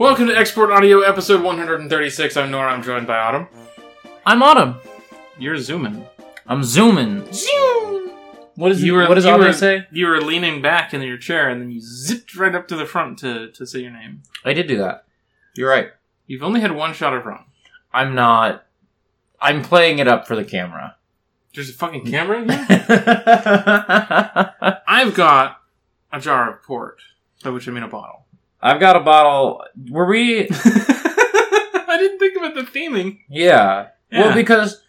Welcome to Export Audio, episode 136. I'm Nora. I'm joined by Autumn. I'm Autumn. You're zooming. I'm zooming. Zoom. What does You were, what does you Autumn were, say? You were leaning back in your chair, and then you zipped right up to the front to, to say your name. I did do that. You're right. You've only had one shot of rum. I'm not. I'm playing it up for the camera. There's a fucking camera in here? I've I've got a jar of port, by which I mean a bottle. Got a bottle. Were we? I didn't think about the theming. Yeah. Yeah. Well, because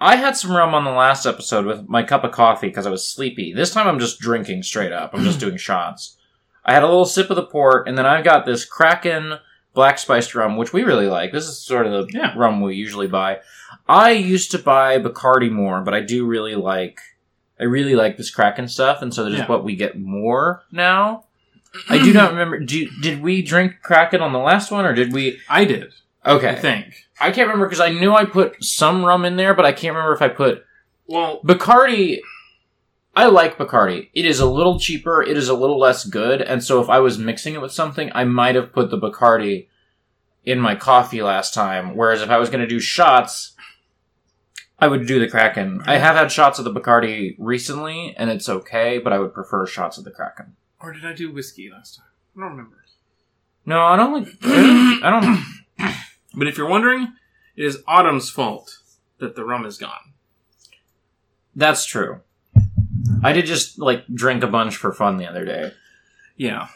I had some rum on the last episode with my cup of coffee because I was sleepy. This time I'm just drinking straight up. I'm just doing shots. I had a little sip of the port, and then I've got this Kraken black spiced rum, which we really like. This is sort of the Yeah. rum we usually buy. I used to buy Bacardi more, but I do really like. I really like this Kraken stuff, and so this Yeah. is what we get more now. I do not remember. Do, did we drink Kraken on the last one, or did we? I did, Okay, I think. I can't remember because I knew I put some rum in there, but I can't remember if I put Well, Bacardi. I like Bacardi. It is a little cheaper. It is a little less good, and so if I was mixing it with something, I might have put the Bacardi in my coffee last time. Whereas if I was going to do shots, I would do the Kraken. I have had shots of the Bacardi recently, and it's okay, but I would prefer shots of the Kraken. Or did I do whiskey last time? I don't remember. No, I don't like. I don't. But if you're wondering, it is Autumn's fault that the rum is gone. That's true. I did just like drink a bunch for fun the other day. Yeah.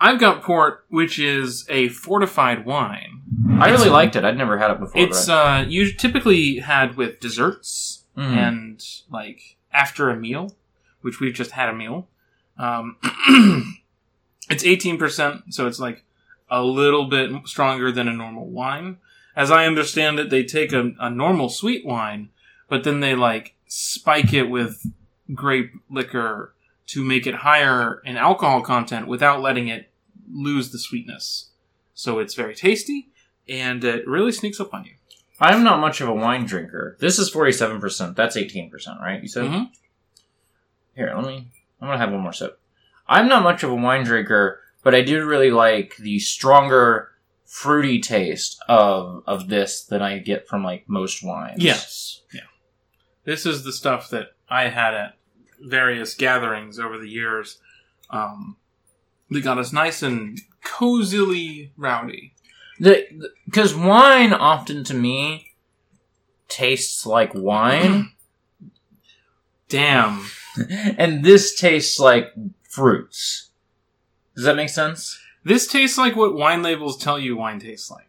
I've got port, which is a fortified wine. I really liked it. I'd never had it before. It's but uh, you typically had with desserts Mhm. and like after a meal, which we've just had a meal. Um, it's eighteen percent, so it's like a little bit stronger than a normal wine. As I understand it, they take a, a normal sweet wine, but then they like spike it with grape liquor to make it higher in alcohol content without letting it lose the sweetness. So it's very tasty and it really sneaks up on you. I'm not much of a wine drinker. This is 47%. That's 18%, right? You said? Mhm. Here, let me. I'm gonna have one more sip. I'm not much of a wine drinker, but I do really like the stronger, fruity taste of of this than I get from like most wines. Yes. Yeah. This is the stuff that I had at various gatherings over the years. Um, that got us nice and cozily rowdy. The because wine often to me tastes like wine, Damn. and this tastes like fruits. Does that make sense? This tastes like what wine labels tell you wine tastes like.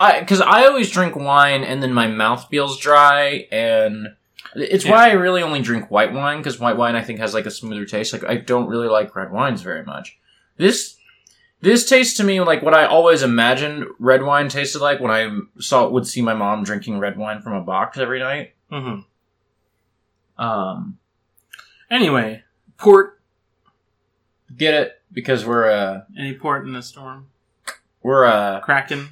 I because I always drink wine and then my mouth feels dry and it's Yeah. why I really only drink white wine because white wine I think has like a smoother taste. Like I don't really like red wines very much. This this tastes to me like what I always imagined red wine tasted like when I saw would see my mom drinking red wine from a box every night. hmm Um, Anyway, port. get it because we're uh Any port in the storm. we're uh Kraken.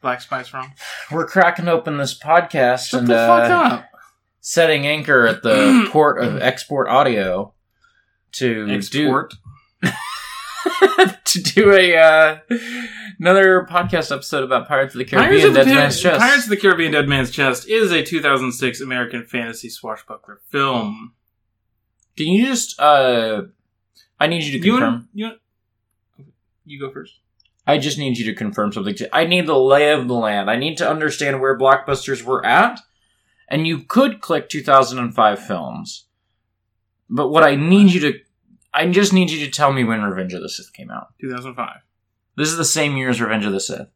Black spice rum. we're cracking open this podcast Shut and the fuck uh, up. setting anchor at the port of export audio to do Export. to do a uh, another podcast episode about Pirates of the Pirates Caribbean, of, Dead Pi- Man's Chest. Pirates of the Caribbean Dead Man's Chest is a 2006 American fantasy swashbuckler film. Can you just? Uh, I need you to You confirm. want, you want, you go first. I just need you to confirm something. To, I need the lay of the land. I need to understand where blockbusters were at. And you could click 2005 films, but what I need you to, I just need you to tell me when Revenge of the Sith came out. 2005. This is the same year as Revenge of the Sith.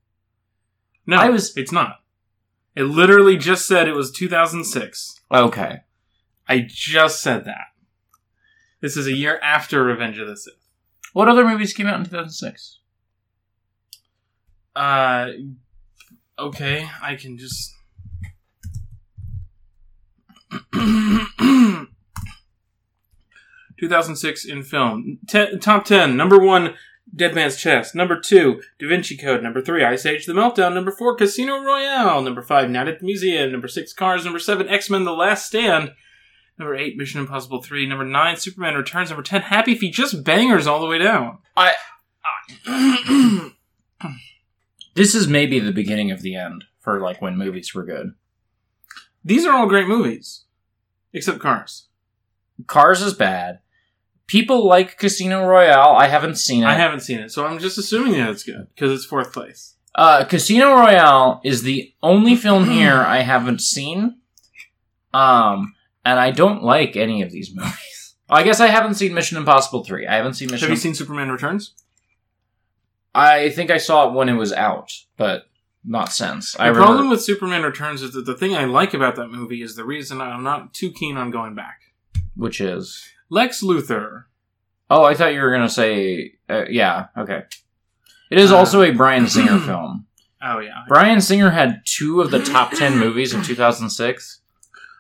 No, I was- It's not. It literally just said it was 2006. Okay. I just said that. This is a year after Revenge of the Sith. What other movies came out in 2006? Uh, okay, I can just. 2006 in film. Top 10. Number 1, Dead Man's Chest. Number 2, Da Vinci Code. Number 3, Ice Age The Meltdown. Number 4, Casino Royale. Number 5, Night at the Museum. Number 6, Cars. Number 7, X Men The Last Stand. Number 8, Mission Impossible 3. Number 9, Superman Returns. Number 10, Happy Feet. Just bangers all the way down. I- This is maybe the beginning of the end for like when movies were good. These are all great movies, except Cars. Cars is bad. People like Casino Royale. I haven't seen it. I haven't seen it, so I'm just assuming that it's good because it's fourth place. Uh, Casino Royale is the only film here I haven't seen. Um, and I don't like any of these movies. I guess I haven't seen Mission Impossible 3. I haven't seen Mission Have you seen Superman Returns? I think I saw it when it was out, but not since. The I problem remember. with Superman Returns is that the thing I like about that movie is the reason I'm not too keen on going back. which is. Lex Luthor. Oh, I thought you were going to say. Uh, yeah, okay. It is Uh, also a Bryan Singer film. Oh yeah. Bryan Singer had two of the top 10 movies in 2006.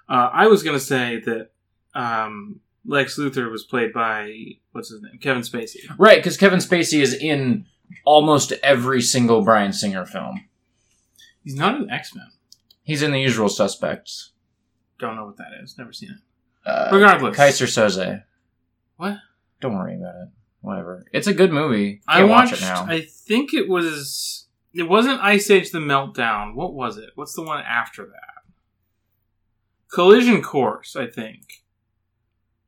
Uh, I was gonna say that um, Lex Luthor was played by what's his name, Kevin Spacey. Right, because Kevin Spacey is in almost every single Bryan Singer film. He's not an X Men. He's in The Usual Suspects. Don't know what that is. Never seen it. Uh, Regardless, Keyser Söze. What? Don't worry about it. Whatever. It's a good movie. I watched. watch it now. I think it was. It wasn't Ice Age: The Meltdown. What was it? What's the one after that? Collision Course, I think.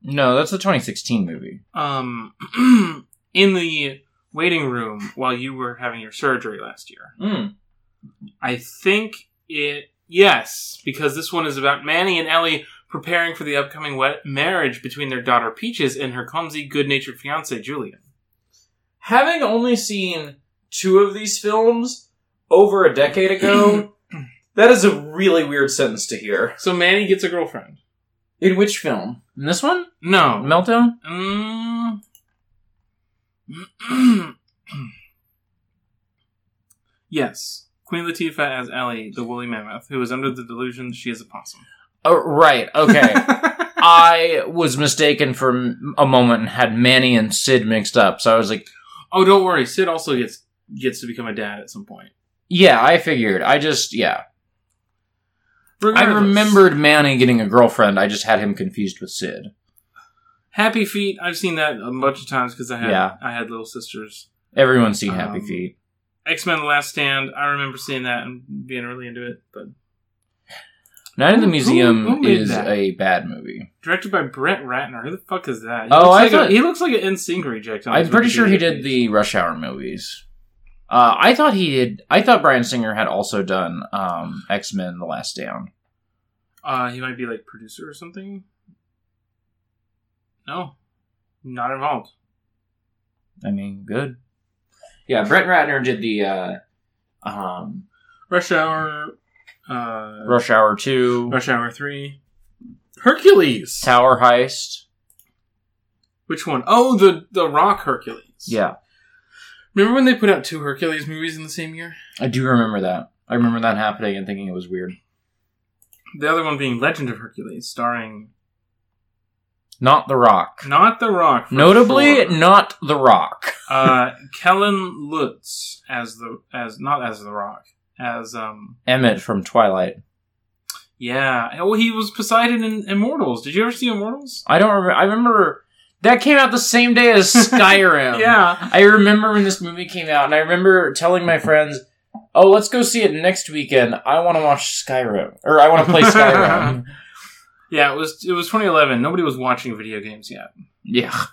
no, that's the 2016 movie. Um, in the waiting room while you were having your surgery last year. Mm. I think it. Yes, because this one is about Manny and Ellie preparing for the upcoming wet marriage between their daughter Peaches and her clumsy, good-natured fiance Julian. Having only seen two of these films over a decade ago, that is a really weird sentence to hear. So Manny gets a girlfriend. In which film? In this one? No. Meltdown? Mm. yes. Queen Latifah as Ellie, the woolly mammoth, who is under the delusion she is a possum. Oh, right. Okay. I was mistaken for a moment and had Manny and Sid mixed up. So I was like, oh, don't worry. Sid also gets gets to become a dad at some point. yeah, I figured. I just, yeah. I remembered Manny getting a girlfriend. I just had him confused with Sid. Happy Feet. I've seen that a bunch of times because I had Yeah. I had little sisters. Everyone's seen Happy Um, Feet. X Men: The Last Stand. I remember seeing that and being really into it. But Night in the Museum who made is that? a bad movie. directed by Brett Ratner. Who the fuck is that? He Oh, looks I like thought- a, he looks like an NSYNC reject. on I'm pretty sure he did the Rush Hour movies. Uh, I thought he did. I thought Bryan Singer had also done um, X Men: The Last Stand. Uh, he might be like producer or something. No, not involved. I mean, good. Yeah, Brett Ratner did the uh, um, Rush Hour. Uh, Rush Hour Two, Rush Hour Three. Hercules. Tower Heist. Which one? Oh, the the Rock Hercules. Yeah, Remember when they put out two Hercules movies in the same year? I do remember that. I remember that happening and thinking it was weird. The other one being Legend of Hercules, starring Not The Rock. not The Rock. Notably, sure. not The Rock. uh, Kellen Lutz as the as not as The Rock as um Emmett from Twilight. yeah. Oh, he was Poseidon in Immortals. Did you ever see Immortals? I don't remember. I remember that came out the same day as Skyrim. Yeah. I remember when this movie came out, and I remember telling my friends, "Oh, let's go see it next weekend. I want to watch Skyrim, or I want to play Skyrim." Yeah, it was it was 2011. Nobody was watching video games yet. yeah,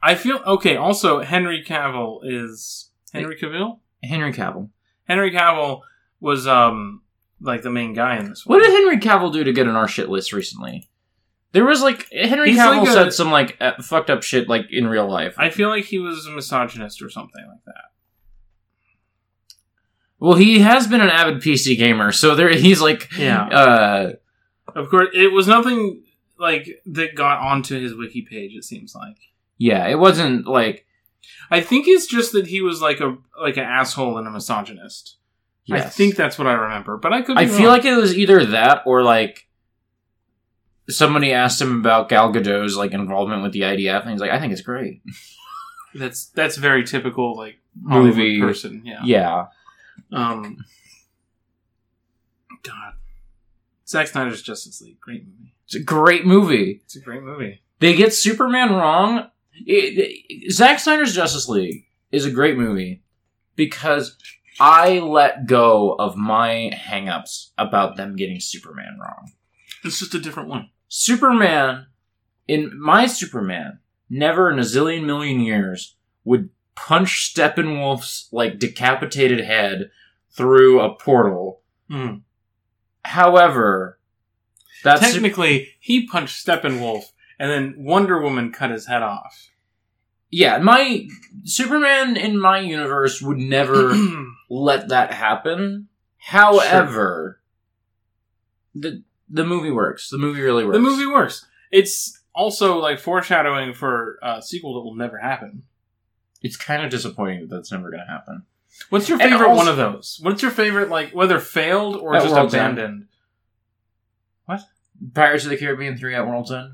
I feel okay. Also, Henry Cavill is Henry Cavill. Henry Cavill. Henry Cavill was um like the main guy in this one. What did Henry Cavill do to get on our shit list recently? There was like Henry He's Cavill like a- said some like uh, fucked up shit like in real life. I feel like he was a misogynist or something like that. well, he has been an avid PC gamer, so there he's like Yeah. uh Of course, it was nothing like that got onto his wiki page. It seems like. yeah, it wasn't like I think it's just that he was like a like an asshole and a misogynist. I think that's what I remember, but I could. Be I feel like it was either that or like somebody asked him about Gal Gadot's like involvement with the IDF, and he's like, "I think it's great." that's that's very typical like Hollywood Movie. person. Yeah. Yeah, Um. God. Zack Snyder's Justice League, great movie. it's a great movie. It's a great movie. They get Superman wrong. It, it- Zack Snyder's Justice League is a great movie. because I let go of my hangups about them getting Superman wrong. It's just a different one. Superman, in my Superman, never in a zillion million years would punch Steppenwolf's like decapitated head through a portal. Hmm. However, that's Technically, he punched Steppenwolf, and then Wonder Woman cut his head off. yeah, my Superman in my universe would never let that happen. However, the the movie works. The movie really works. the movie works. It's also like foreshadowing for a sequel that will never happen. It's kind of disappointing that that's never going to happen. What's your favorite also- one of those? What's your favorite, like whether failed or just World's End. abandoned? Pirates of the Caribbean three at World's End.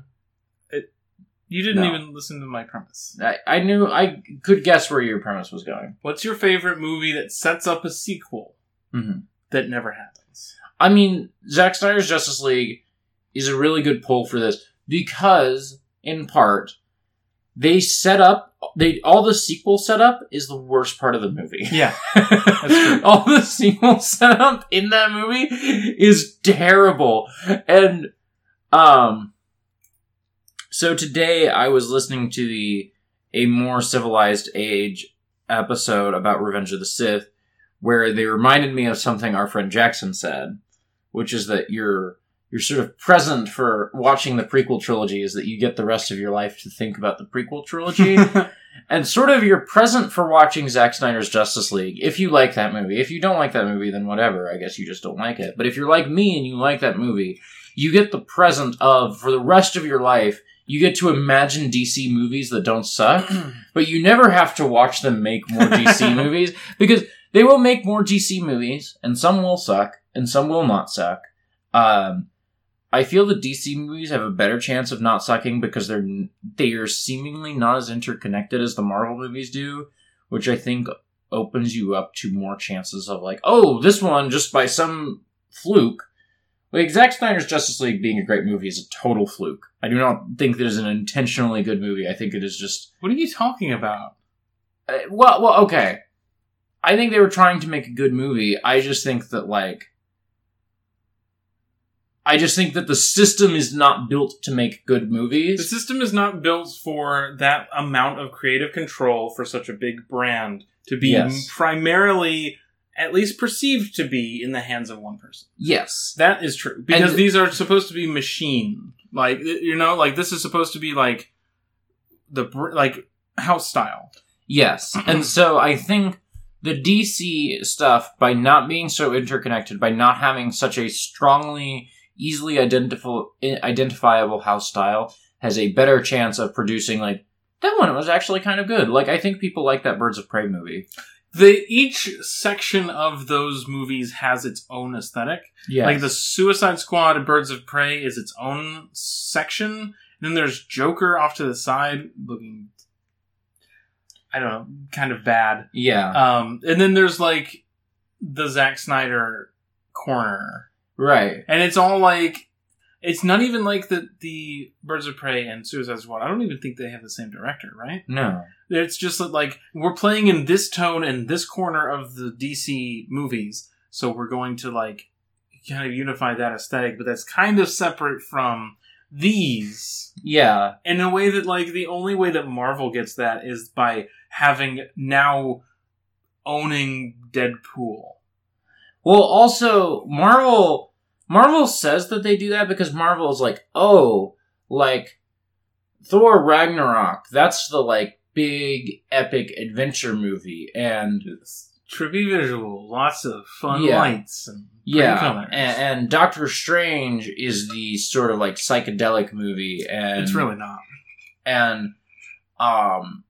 You didn't No. even listen to my premise. I, I knew I could guess where your premise was going. What's your favorite movie that sets up a sequel hmm that never happens? I mean, Zack Snyder's Justice League is a really good pull for this because, in part, they set up they all the sequel setup is the worst part of the movie. Yeah, true. all the sequel setup in that movie is terrible, and um. So today I was listening to the a more civilized age episode about Revenge of the Sith, where they reminded me of something our friend Jackson said, which is that you're you're sort of present for watching the prequel trilogy is that you get the rest of your life to think about the prequel trilogy. and sort of you're present for watching Zack Snyder's Justice League. If you like that movie. If you don't like that movie, then whatever. I guess you just don't like it. But if you're like me and you like that movie, you get the present of, for the rest of your life, you get to imagine DC movies that don't suck, but you never have to watch them make more DC movies because they will make more DC movies, and some will suck, and some will not suck. Um, I feel the DC movies have a better chance of not sucking because they're they are seemingly not as interconnected as the Marvel movies do, which I think opens you up to more chances of like, oh, this one just by some fluke. Like Zack Snyder's Justice League being a great movie is a total fluke. I do not think it is an intentionally good movie. I think it is just what are you talking about? uh, well, well, okay. I think they were trying to make a good movie. I just think that like I just think that the system is not built to make good movies. The system is not built for that amount of creative control for such a big brand to be Yes. primarily, at least perceived to be, in the hands of one person. Yes. That is true because And- these are supposed to be machine, like you know, like this is supposed to be like the like house style. Yes. and so I think the DC stuff by not being so interconnected, by not having such a strongly easily identifiable identifiable house style has a better chance of producing like that one was actually kind of good. Like I think people like that Birds of Prey movie. The each section of those movies has its own aesthetic. Yeah. Like the Suicide Squad and Birds of Prey is its own section. And then there's Joker off to the side looking I don't know, kind of bad. yeah. Um and then there's like the Zack Snyder corner. Right. And it's all like it's not even like the the Birds of Prey and Suicide Squad. I don't even think they have the same director, right? No. It's just that, like we're playing in this tone and this corner of the DC movies, so we're going to like kind of unify that aesthetic, but that's kind of separate from these Yeah. in a way that like the only way that Marvel gets that is by having now owning Deadpool. Well, also Marvel Marvel says that they do that because Marvel is like, "Oh, like Thor Ragnarok, that's the like big epic adventure movie." And It's trippy visual, lots of fun Yeah. lights and yeah, and, and Doctor Strange is the sort of like psychedelic movie and it's really not. and um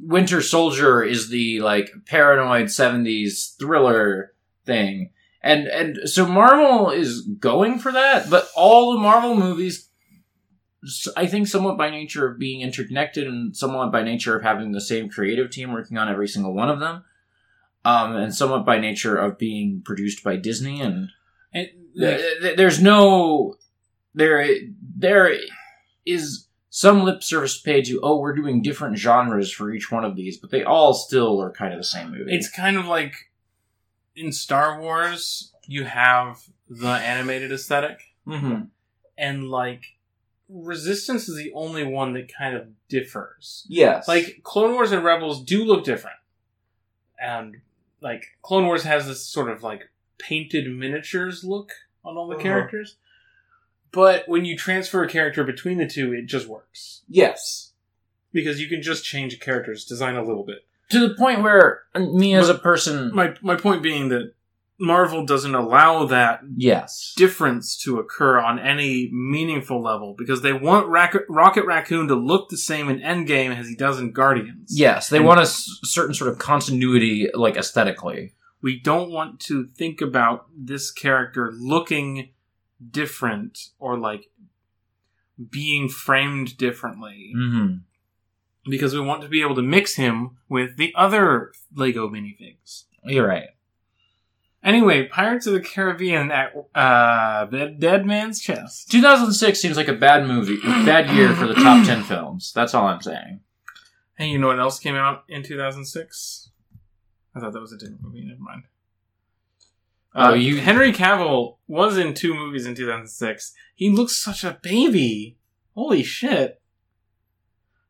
Winter Soldier is the like paranoid 70s thriller thing. And and so Marvel is going for that, but all the Marvel movies I think somewhat by nature of being interconnected and somewhat by nature of having the same creative team working on every single one of them. Um, and somewhat by nature of being produced by Disney and And, Th- th- there's no there there is some lip service paid to, oh, we're doing different genres for each one of these, but they all still are kind of the same movie. It's kind of like in Star Wars, you have the animated aesthetic, hmm and like Resistance is the only one that kind of differs. Yes. Like Clone Wars and Rebels do look different, and like Clone Wars has this sort of like painted miniatures look on all the Uh-huh. characters. But when you transfer a character between the two, it just works yes. because you can just change a character's design a little bit. To the point where me as a person, My my point being that Marvel doesn't allow that yes, difference to occur on any meaningful level because they want Rac- Rocket Raccoon to look the same in Endgame as he does in Guardians. yes, they And- want a s- certain sort of continuity, like aesthetically. We don't want to think about this character looking different or like being framed differently hmm because we want to be able to mix him with the other Lego minifigs. You're right. Anyway, Pirates of the Caribbean at uh, Dead Dead Man's Chest. 2006 seems like a bad movie, bad year for the top 10 films. That's all I'm saying. Hey, you know what else came out in 2006? I thought that was a different movie. Never mind. Oh, Uh, you- Henry Cavill was in two movies in 2006. He looks such a baby. Holy shit.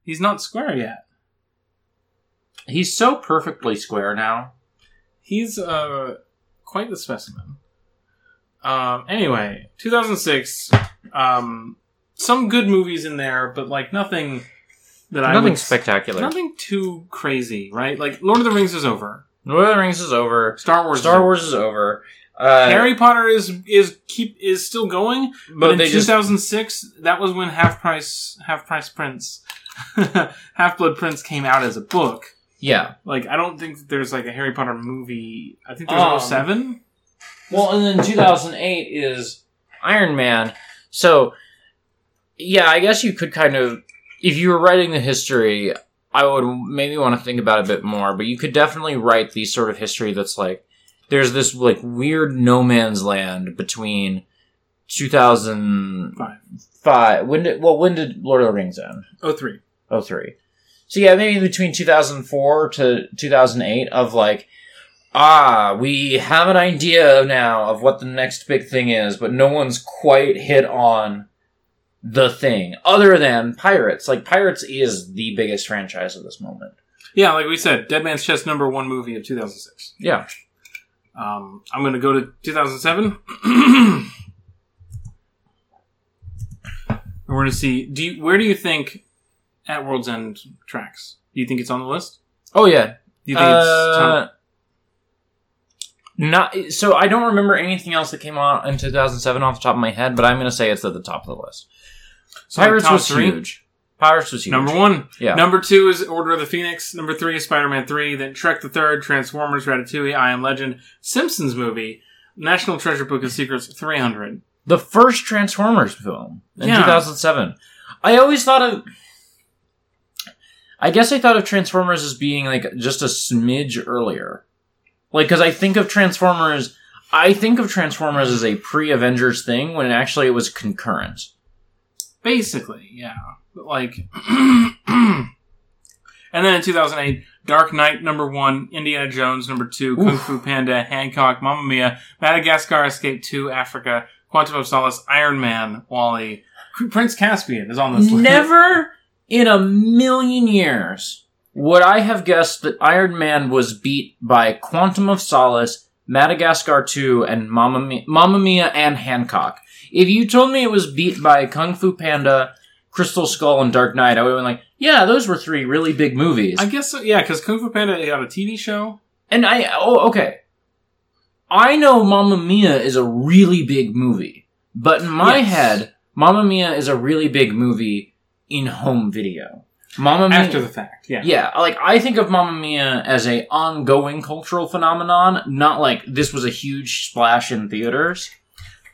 He's not square yet. He's so perfectly square now. He's uh quite the specimen. Um. Anyway, 2006. Um. Some good movies in there, but like nothing that I Nothing spectacular. Nothing too crazy, right? Like Lord of the Rings is over. Lord of the Rings is over. Star Wars. Star is Wars is over. Uh, Harry Potter is is keep is still going, but, but in they just 2006, that was when Half Price Half Price Prince, Half Blood Prince came out as a book. yeah. Like I don't think there's like a Harry Potter movie. I think there's Um, 07. Well, and then 2008 is Iron Man. So, yeah, I guess you could kind of, if you were writing the history, I would maybe want to think about it a bit more. But you could definitely write the sort of history that's like there's this like weird no man's land between 2005. Five. When did well when did Lord of the Rings end? 03. Oh three. So yeah, maybe between 2004 to 2008 of like, ah, we have an idea now of what the next big thing is, but no one's quite hit on the thing other than Pirates. Like Pirates is the biggest franchise at this moment. Yeah, like we said, Dead Man's Chest number one movie of 2006. Yeah. Um, I'm going to go to 2007. We're going to see. Do you, where do you think At World's End tracks? Do you think it's on the list? Oh yeah. Do you think it's Uh, not so. I don't remember anything else that came out in 2007 off the top of my head, but I'm going to say it's at the top of the list. so Pirates top was three? huge. Pirates was huge. Number one. Yeah. Number two is Order of the Phoenix. Number three is Spider Man 3. Then Shrek the Third, Transformers, Ratatouille, I Am Legend, Simpsons movie, National Treasure Book of Secrets 300. the first Transformers film in Yeah. 2007. I always thought of. I guess I thought of Transformers as being like just a smidge earlier. Like, because I think of Transformers. I think of Transformers as a pre Avengers thing when actually it was concurrent. Basically, yeah. But like, and then in 2008, Dark Knight number one, Indiana Jones number two, Kung Oof. Fu Panda, Hancock, Mamma Mia, Madagascar, Escape 2, Africa, Quantum of Solace, Iron Man, WALL-E, Prince Caspian is on this list. Never in a million years would I have guessed that Iron Man was beat by Quantum of Solace, Madagascar 2, and Mamma Mia, Mamma Mia and Hancock. If you told me it was beat by Kung Fu Panda, Crystal Skull, and Dark Knight, I would have been like, yeah, those were three really big movies. I guess so, yeah, because Kung Fu Panda had a TV show. and I, oh, okay. I know Mamma Mia is a really big movie, but in my Yes. head, Mamma Mia is a really big movie in home video. Mamma Mia, After the fact, yeah. yeah, like I think of Mamma Mia as a ongoing cultural phenomenon, not like this was a huge splash in theaters.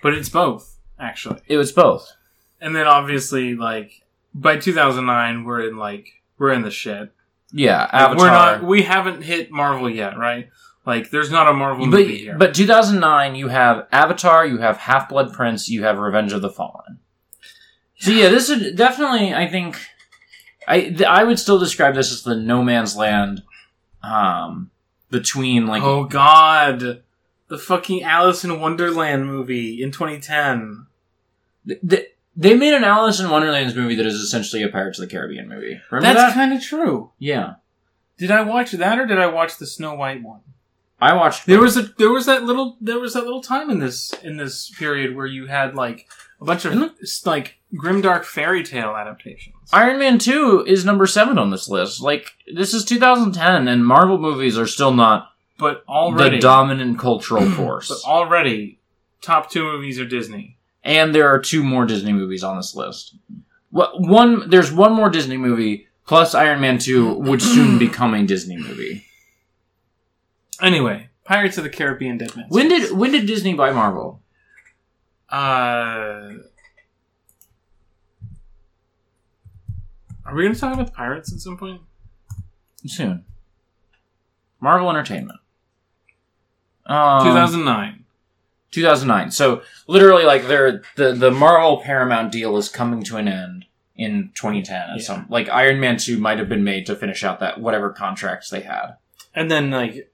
But it's both, actually. It was both. And then obviously, like, by 2009, we're in, like, we're in the shit. Yeah, Avatar. We're not, we haven't hit Marvel yet, right? Like, there's not a Marvel but movie here. but 2009, you have Avatar, you have Half Blood Prince, you have Revenge of the Fallen. So yeah, this would definitely. I think I th- I would still describe this as the no man's land. Um, between like oh God, the fucking Alice in Wonderland movie in 2010. th- th- they made an Alice in Wonderland's movie that is essentially a Pirates of the Caribbean movie. Remember That's that? kind of true. yeah, Did I watch that or did I watch the Snow White one? I watched. There was a there was that little there was that little time in this in this period where you had like a bunch of like grimdark fairy tale adaptations. Iron Man 2 is number 7 on this list. Like, this is 2010, and Marvel movies are still not but already, the dominant cultural force. but already, top two movies are Disney. and there are two more Disney movies on this list. Wha- One, there's one more Disney movie, plus Iron Man 2 would soon become a Disney movie. Anyway, Pirates of the Caribbean: Dead Man's When did when did Disney buy Marvel? uh? Are we going to talk about pirates at some point? Soon. Marvel Entertainment. Um, 2009. 2009. So literally, like, they're, the the Marvel Paramount deal is coming to an end in 2010. At Yeah. some like Iron Man 2 might have been made to finish out that whatever contracts they had. And then like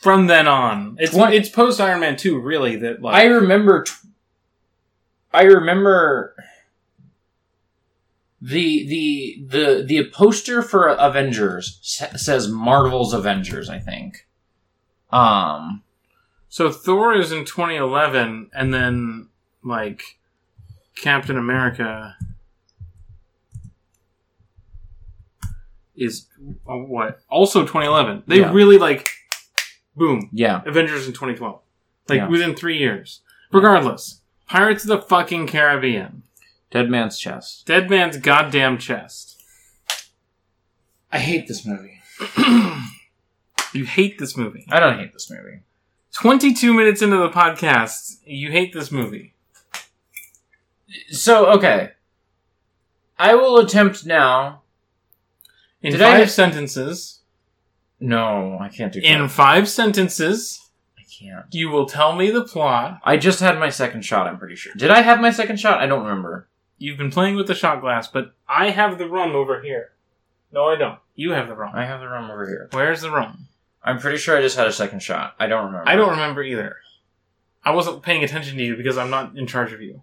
from then on, it's Twen- it's post Iron Man two really that like I remember. T- I remember the the the the poster for Avengers says Marvel's Avengers. I think. Um. so Thor is in 2011, and then like Captain America is uh, what also 2011. They Yeah. really like boom Yeah. Avengers in 2012, like Yeah. within three years. Regardless, Pirates of the fucking Caribbean, Dead Man's Chest. Dead Man's goddamn chest. I hate this movie. You hate this movie. I don't hate this movie. 22 minutes into the podcast, you hate this movie. So okay. I will attempt now. In Did five have- sentences, No, I can't do. in five sentences, I can't. you will tell me the plot. I just had my second shot. I'm pretty sure. Did I have my second shot? I don't remember. You've been playing with the shot glass, but I have the rum over here. No, I don't. You have the rum. I have the rum over here. Where's the rum? I'm pretty sure I just had a second shot. I don't remember. I don't remember either. I wasn't paying attention to you because I'm not in charge of you.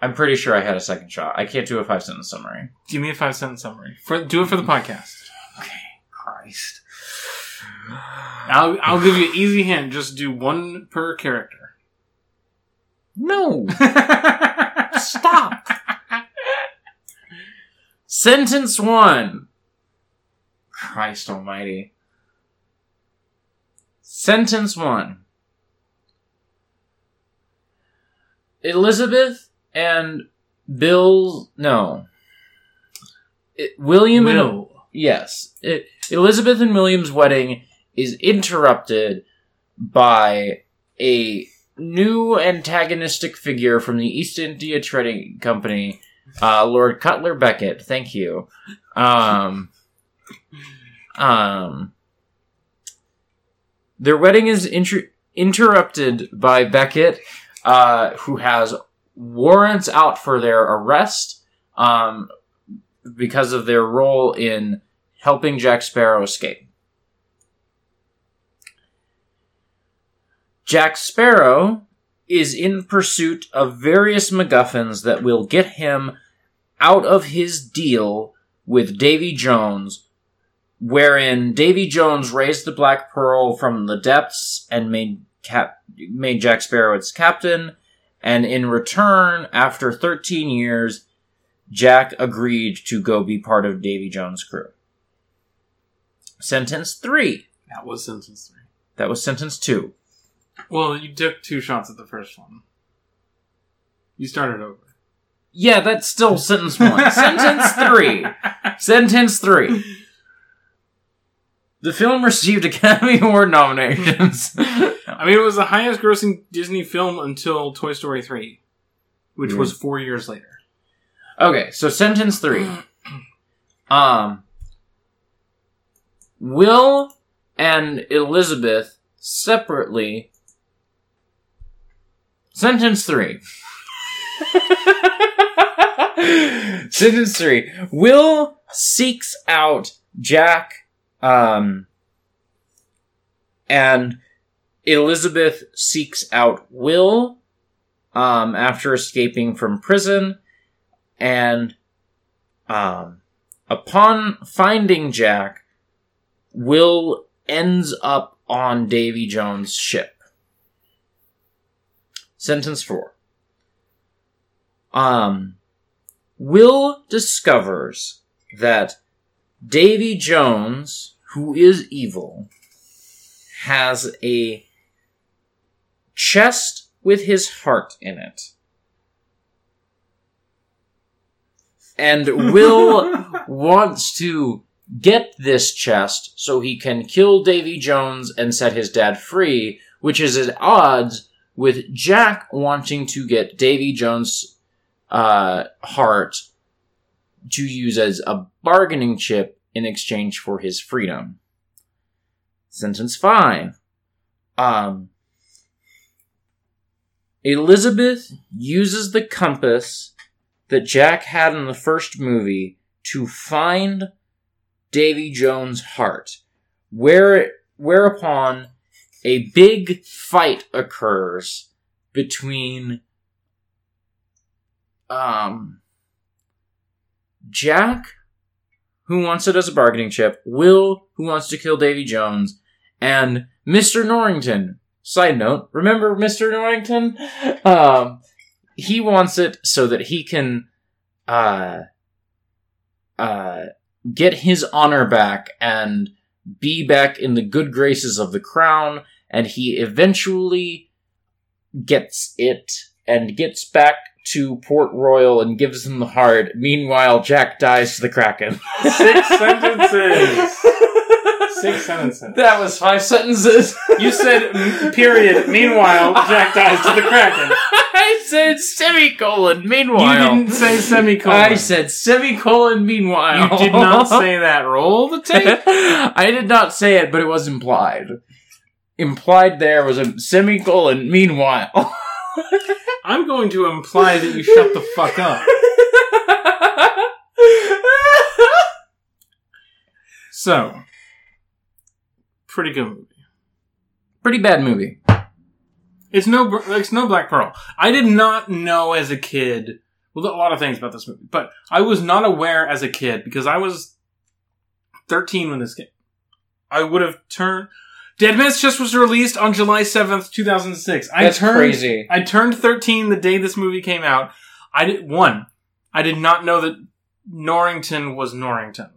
I'm pretty sure I had a second shot. I can't do a five sentence summary. Give me a five sentence summary. For do it for the podcast. Okay, Christ. I'll I'll give you an easy hint. Just do one per character. No. Stop. Sentence one. Christ almighty. Sentence one. Elizabeth and Bill. No. It, William and Yes. It, Elizabeth and William's wedding is interrupted by a new antagonistic figure from the East India Trading Company, uh, Lord Cutler Beckett. Thank you. Um, um, their wedding is inter- interrupted by Beckett, uh, who has warrants out for their arrest. Um, because of their role in helping Jack Sparrow escape. Jack Sparrow is in pursuit of various MacGuffins that will get him out of his deal with Davy Jones, wherein Davy Jones raised the Black Pearl from the depths and made cap- made Jack Sparrow its captain, and in return, after 13 years, Jack agreed to go be part of Davy Jones' crew. Sentence three. That was sentence three. That was sentence two. Well, you took two shots at the first one. You started over. Yeah, that's still sentence one. sentence three. Sentence three. The film received Academy Award nominations. I mean, it was the highest grossing Disney film until Toy Story 3, which Yeah. was four years later. okay, so sentence three. Um, Will and Elizabeth separately. Sentence three. Sentence three. Will seeks out Jack, um, and Elizabeth seeks out Will, um, after escaping from prison, and, um, upon finding Jack, Will ends up on Davy Jones' ship. Sentence four. Um, Will discovers that Davy Jones, who is evil, has a chest with his heart in it. And Will wants to get this chest so he can kill Davy Jones and set his dad free, which is at odds with Jack wanting to get Davy Jones' uh, heart to use as a bargaining chip in exchange for his freedom. Sentence five. Um, Elizabeth uses the compass that Jack had in the first movie to find Davy Jones' heart, where whereupon a big fight occurs between um Jack, who wants it as a bargaining chip, Will, who wants to kill Davy Jones, and Mr. Norrington. Side note, remember Mr. Norrington? Um, he wants it so that he can, uh, uh, get his honor back and be back in the good graces of the crown, and he eventually gets it and gets back to Port Royal and gives him the heart. Meanwhile, Jack dies to the Kraken. Six sentences. Six sentences. That was five sentences. You said period. Meanwhile, Jack dies to the Kraken. I said semicolon. Meanwhile, you didn't say semicolon. I said semicolon. Meanwhile, You did not say that. Roll the tape. I did not say it, but it was implied. Implied there was a semicolon. Meanwhile. I'm going to imply that you shut the fuck up. So, pretty good movie. Pretty bad movie. It's no, it's no Black Pearl. I did not know as a kid. Well, a lot of things about this movie, but I was not aware as a kid because I was 13 when this came. I would have turned. Dead Man's Chest was released on July 7th, 2006. I That's turned, crazy. I turned 13 the day this movie came out. I did, one, I did not know that Norrington was Norrington.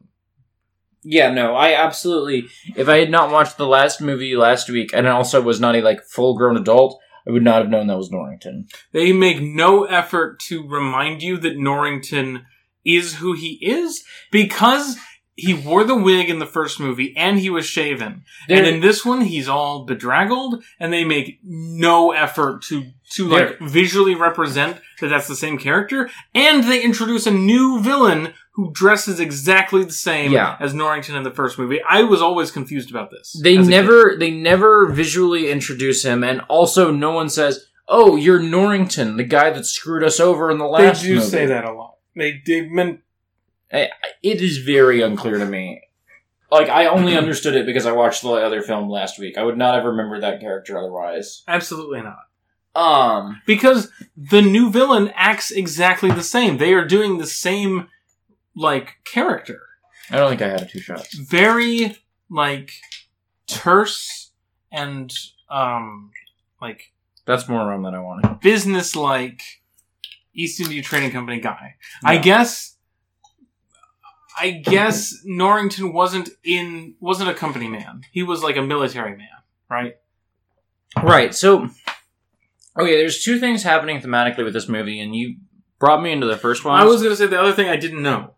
Yeah, no, I absolutely. If I had not watched the last movie last week, and also was not a like full grown adult, I would not have known that was Norrington. They make no effort to remind you that Norrington is who he is because he wore the wig in the first movie and he was shaven. and in this one, he's all bedraggled and they make no effort to, to like visually represent that that's the same character. And they introduce a new villain who dresses exactly the same Yeah. as Norrington in the first movie. I was always confused about this. They as a kid. never, they never visually introduce him, and also no one says, "Oh, you're Norrington, the guy that screwed us over in the last." They do movie." say that a lot. They, they meant It is very unclear to me. Like I only understood it because I watched the other film last week. I would not have remembered that character otherwise. absolutely not. Um, because the new villain acts exactly the same. They are doing the same like character. I don't think I had a two shots. Very like terse and um like That's more rum than I wanted. business like East India Trading Company guy. I guess I guess Norrington wasn't in wasn't a company man. He was like a military man, right? Right. So, okay, there's two things happening thematically with this movie, and you brought me into the first one. I was going to say the other thing I didn't know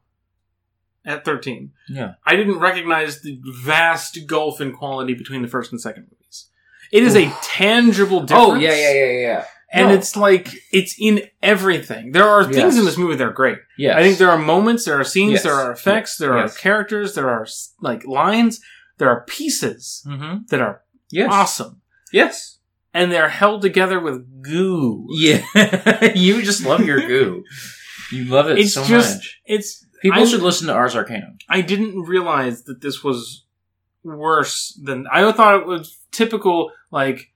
at 13. Yeah. I didn't recognize the vast gulf in quality between the first and second movies. It is a tangible difference. Oh yeah, yeah, yeah, yeah, yeah. And No. it's like, it's in everything. There are things Yes. in this movie that are great. Yes. I think there are moments, there are scenes, Yes. there are effects, there Yes. are characters, there are like lines, there are pieces Mm-hmm. that are Yes. awesome. Yes. And they're held together with goo. Yeah. you just love your goo. You love it It's so just- much. It's People I'm- should listen to Ars Arcanum. I didn't realize that this was worse than I thought it was typical like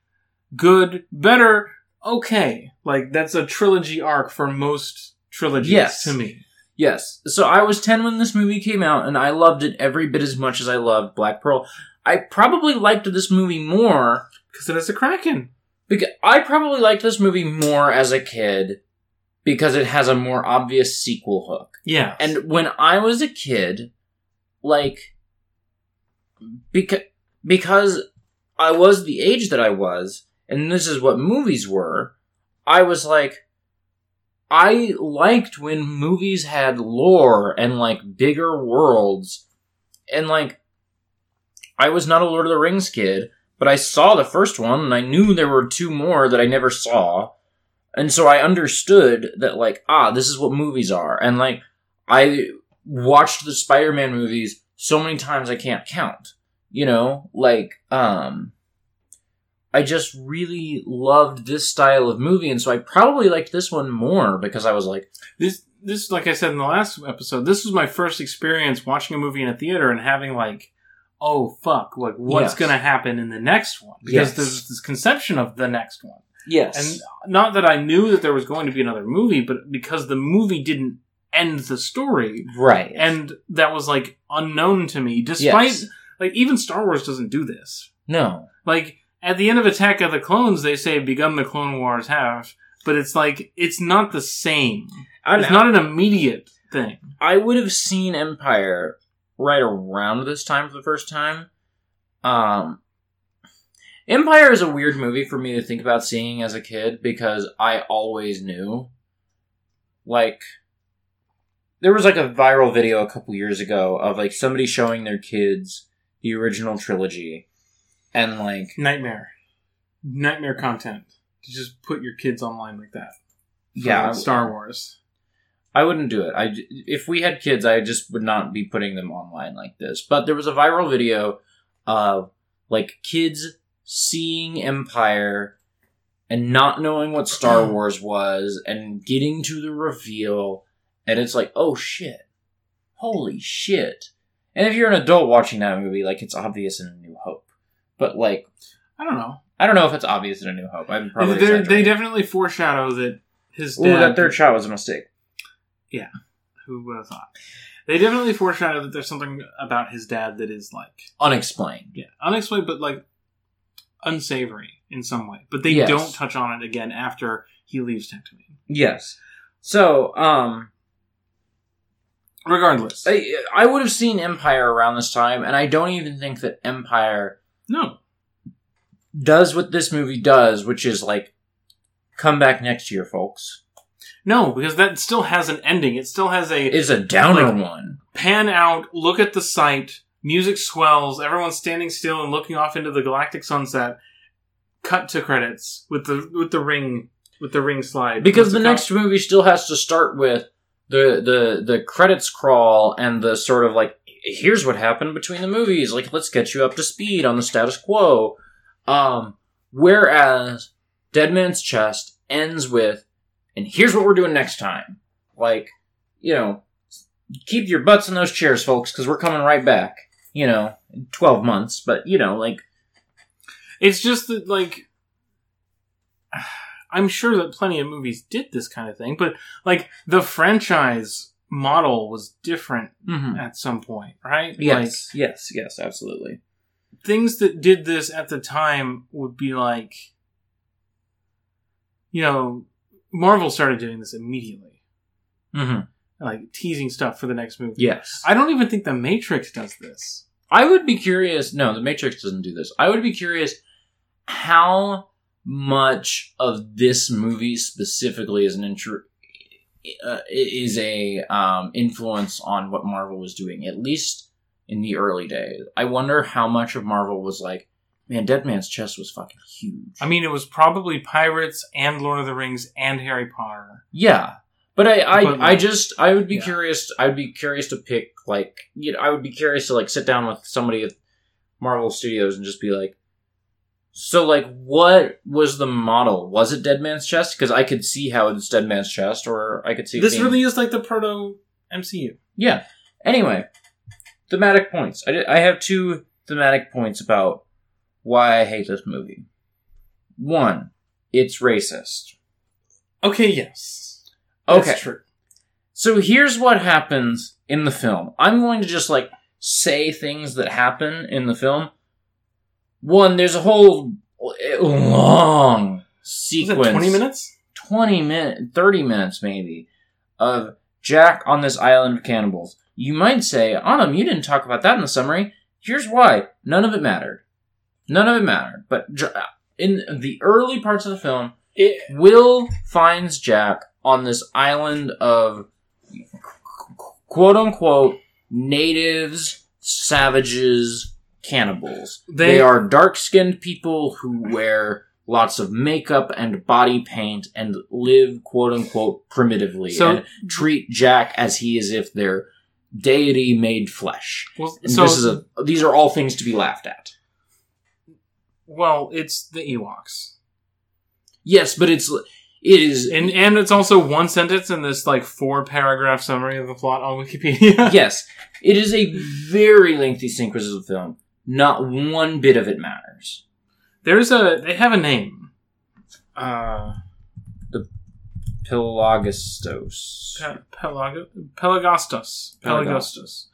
good, better, okay. Like that's a trilogy arc for most trilogies Yes. to me. Yes. So I was 10 when this movie came out, and I loved it every bit as much as I loved Black Pearl. I probably liked this movie more Because it has a Kraken. because I probably liked this movie more as a kid because it has a more obvious sequel hook. Yeah. And when I was a kid, like because because I was the age that I was, and this is what movies were, I was like I liked when movies had lore and like bigger worlds and like I was not a Lord of the Rings kid, but I saw the first one and I knew there were two more that I never saw. And so I understood that like ah this is what movies are and like I watched the Spider-Man movies so many times I can't count. You know, like um I just really loved this style of movie and so I probably liked this one more because I was like, this this like I said in the last episode, this was my first experience watching a movie in a theater and having like oh fuck, like what's Yes. gonna happen in the next one? Because Yes. there's this conception of the next one. yes. And not that I knew that there was going to be another movie, but because the movie didn't end the story. right. And that was like unknown to me, despite Yes. like even Star Wars doesn't do this. no. Like at the end of Attack of the Clones, they say begun the Clone Wars have, but it's like it's not the same. It's not an immediate thing. I would have seen Empire right around this time for the first time. Um, Empire is a weird movie for me to think about seeing as a kid because I always knew. Like, there was like a viral video a couple years ago of like somebody showing their kids the original trilogy, and like, Nightmare, nightmare content to just put your kids online like that. yeah, Star Wars. I wouldn't do it. I if we had kids, I just would not be putting them online like this. But there was a viral video of like kids seeing Empire and not knowing what Star Wars was and getting to the reveal and it's like, "Oh shit. Holy shit." And if you're an adult watching that movie, like it's obvious in A New Hope. But like I don't know. I don't know if it's obvious in A New Hope. I'm probably they definitely foreshadow that his Ooh, dad. that third shot was a mistake. Yeah, who would have thought? They definitely foreshadow that there's something about his dad that is like Unexplained. yeah unexplained, but like unsavory in some way. But they Yes. don't touch on it again after he leaves Tatooine. Yes. So, um, Regardless, I, I would have seen Empire around this time, and I don't even think that Empire no, does what this movie does, which is like, come back next year, folks. no, because that still has an ending. It still has a It's a downer Like- one. pan out, look at the site, music swells, everyone's standing still and looking off into the galactic sunset. Cut to credits with the with the ring with the ring slide Because the co- next movie still has to start with the the the credits crawl and the sort of like here's what happened between the movies. Like let's get you up to speed on the status quo. Um, whereas Dead Man's Chest ends with, and here's what we're doing next time. Like, you know, keep your butts in those chairs, folks, because we're coming right back. You know, in twelve months, but you know, like It's just that, like, I'm sure that plenty of movies did this kind of thing, but like the franchise model was different at some point, right? yes, yes, yes, absolutely. Things that did this at the time would be like, you know, Marvel started doing this immediately, hmm like teasing stuff for the next movie. Yes, I don't even think The Matrix does this. I would be curious. No, the Matrix doesn't do this. I would be curious how much of this movie specifically is an intro uh, is a um, influence on what Marvel was doing, at least in the early days. I wonder how much of Marvel was like, man, Dead Man's chest was fucking huge. I mean, it was probably Pirates and Lord of the Rings and Harry Potter. Yeah. But I, I, But, I just, I would be yeah. curious. I would be curious to pick, like, you know, I would be curious to like sit down with somebody at Marvel Studios and just be like, So, like, what was the model? Was it Dead Man's Chest? Because I could see how it's Dead Man's Chest, or I could see This being- really is like the proto MCU. Yeah. Anyway, thematic points. I, did, I have two thematic points about why I hate this movie. One, it's racist. Okay, yes. Okay. That's true. So here's what happens in the film. I'm going to just like say things that happen in the film. One, there's a whole eh, long Was sequence. it 20 minutes? 20 minutes, 30 minutes maybe, of Jack on this island of cannibals. You might say, Anam, you didn't talk about that in the summary. Here's why. None of it mattered. None of it mattered. But in the early parts of the film, It, Will finds Jack on this island of quote unquote natives, savages, cannibals. They, They- are dark skinned people who wear lots of makeup and body paint and live quote unquote primitively So- and treat Jack as he is if they're deity made flesh. well, And so, this is a these are all things to be laughed at. well, it's the Ewoks. Yes, but it's it is And and it's also one sentence in this like four paragraph summary of the plot on Wikipedia. yes, it is a very lengthy synchronism film. Not one bit of it matters. There's a they have a name. Uh the Pelagostos. Pe- Pelag- Pelagostos. Pelagostos.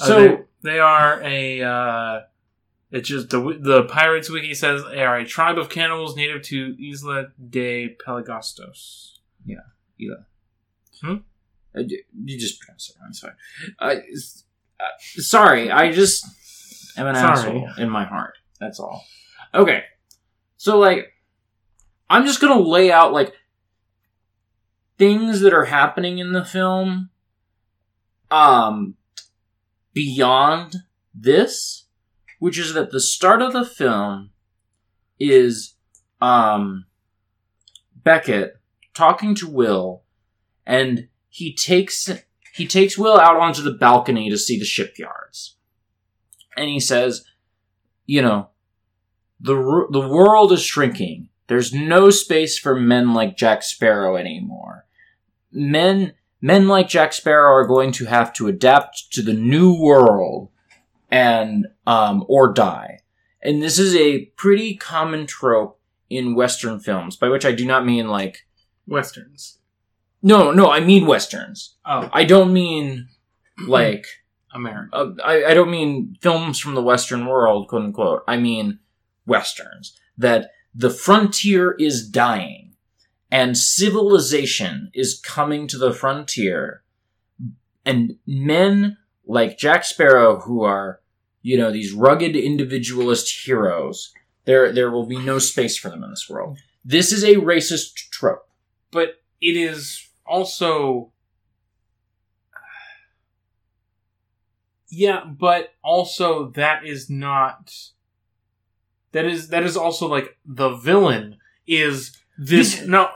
Uh, So- they, they are a. Uh, it's just the the pirates wiki says they are a tribe of cannibals native to Isla de Pelagostos. Uh, you you just pronounce it wrong. It's fine. Uh, uh, sorry, I just am an Sorry. asshole in my heart. That's all. Okay, so like, I'm just gonna lay out like things that are happening in the film, um, beyond this, which is that the start of the film is um Beckett talking to Will and he takes he takes Will out onto the balcony to see the shipyards. And he says, you know, the the world is shrinking. There's no space for men like Jack Sparrow anymore. Men men like Jack Sparrow are going to have to adapt to the new world and um or die. And this is a pretty common trope in western films, by which I do not mean like Westerns. no, no, I mean westerns. Oh, I don't mean like America. uh, I, I don't mean films from the western world, quote unquote. I mean westerns that the frontier is dying and civilization is coming to the frontier and men like Jack Sparrow who are you know these rugged individualist heroes there there will be no space for them in this world. This is a racist trope. but it is also yeah but also that is not that is that is also like the villain is this no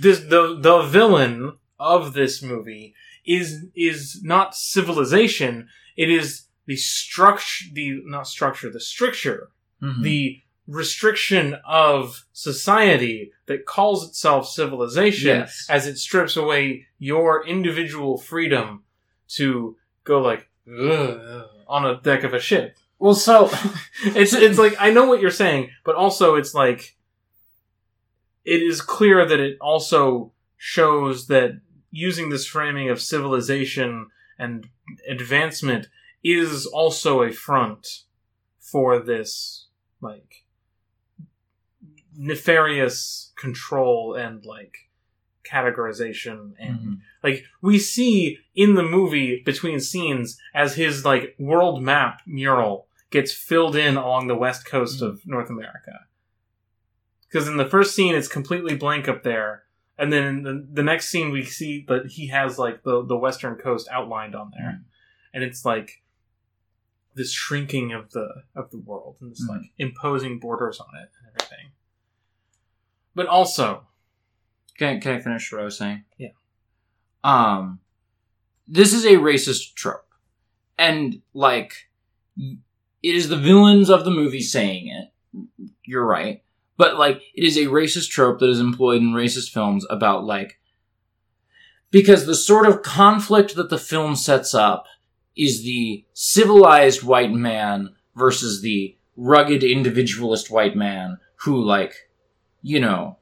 this the the villain of this movie is is not civilization. It is the structure the not structure the stricture. Mm-hmm. The restriction of society that calls itself civilization Yes. as it strips away your individual freedom to go like "Ugh," on a deck of a ship. well, so It's it's like I know what you're saying, but also it's like it is clear that it also shows that using this framing of civilization and advancement is also a front for this like nefarious control and like categorization and Mhm. like we see in the movie between scenes as his like world map mural gets filled in along the west coast of North America. Because in the first scene it's completely blank up there, and then in the, the next scene we see that he has like the the western coast outlined on there, and it's like this shrinking of the of the world and this Mhm. like imposing borders on it and everything. But also, Can, can I finish what I was saying? Yeah. Um, this is a racist trope. And, like, it is the villains of the movie saying it. you're right. But like, it is a racist trope that is employed in racist films about like, because the sort of conflict that the film sets up is the civilized white man versus the rugged individualist white man who like, you know,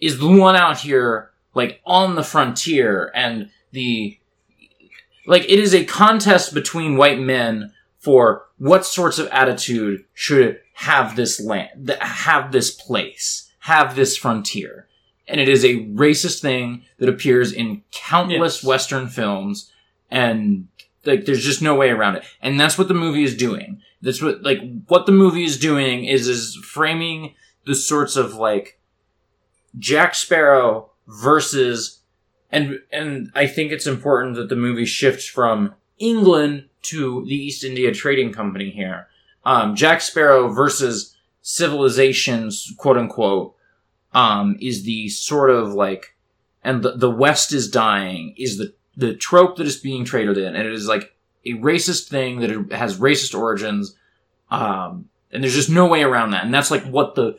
is the one out here like on the frontier and the like it is a contest between white men for what sorts of attitude should have this land, have this place, have this frontier. And it is a racist thing that appears in countless Yes. Western films, and like there's just no way around it. And that's what the movie is doing. That's what like what the movie is doing is is framing the sorts of like Jack Sparrow versus and and I think it's important that the movie shifts from England to the East India Trading Company here. Um, Jack Sparrow versus civilizations, quote unquote, um, is the sort of like, and the, the West is dying is the the trope that is being traded in, and it is like a racist thing that has racist origins, um, and there's just no way around that, and that's like what the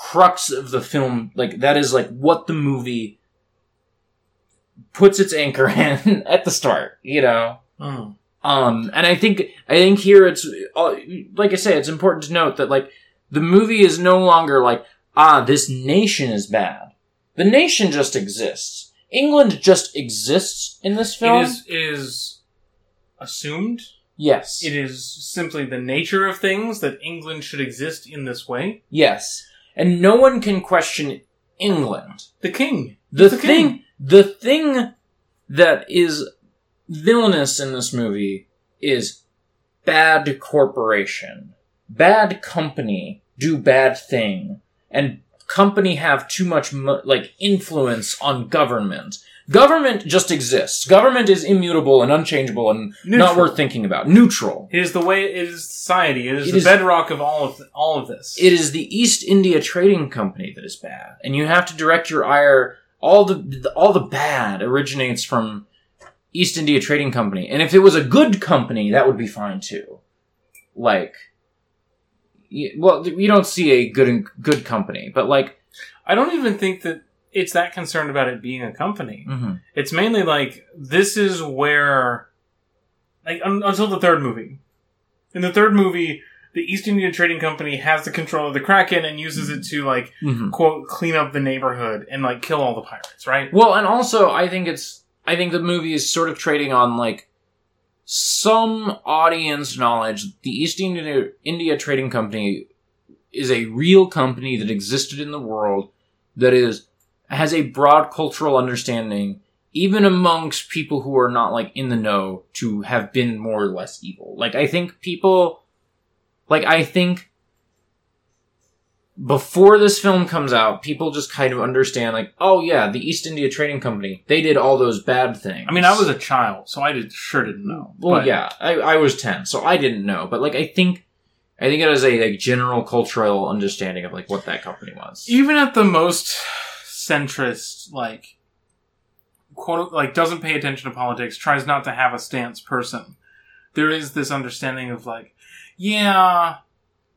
crux of the film, like that is like what the movie puts its anchor in at the start, you know. Oh. Um, and I think I think here it's uh, like I say, it's important to note that like the movie is no longer like ah this nation is bad. The nation just exists. England just exists in this It film. is it is assumed. yes, It is simply the nature of things that England should exist in this way. yes, and no one can question England. The king. The The thing, king. the thing that is villainous in this movie is bad corporation, bad company do bad thing, and company have too much like influence on government. Government just exists. Government is immutable and unchangeable and not worth thinking about. Neutral. It is the way it is society. It is It the is- bedrock of all of all of this. It is the East India Trading Company that is bad, and you have to direct your ire. All the all the bad originates from East India Trading Company, and if it was a good company, that would be fine too. Like, well, you don't see a good good company, but like, I don't even think that it's that concerned about it being a company. mhm. It's mainly like this is where, like un- until the third movie. In the third movie, the East India Trading Company has the control of the Kraken and uses it to like Mhm. quote clean up the neighborhood and like kill all the pirates. Right? Well, and also I think it's I think the movie is sort of trading on like some audience knowledge. The East India India Trading Company is a real company that existed in the world that is has a broad cultural understanding even amongst people who are not like in the know to have been more or less evil. Like I think people like I think before this film comes out, people just kind of understand, like, oh yeah, the East India Trading Company, they did all those bad things. I mean, I was a child, so I did sure didn't know. well, But yeah, I, I was ten, so I didn't know, but like, I think, I think it was a like, general cultural understanding of like what that company was. even at the most centrist, like quote like doesn't pay attention to politics, tries not to have a stance person. There is this understanding of like, yeah,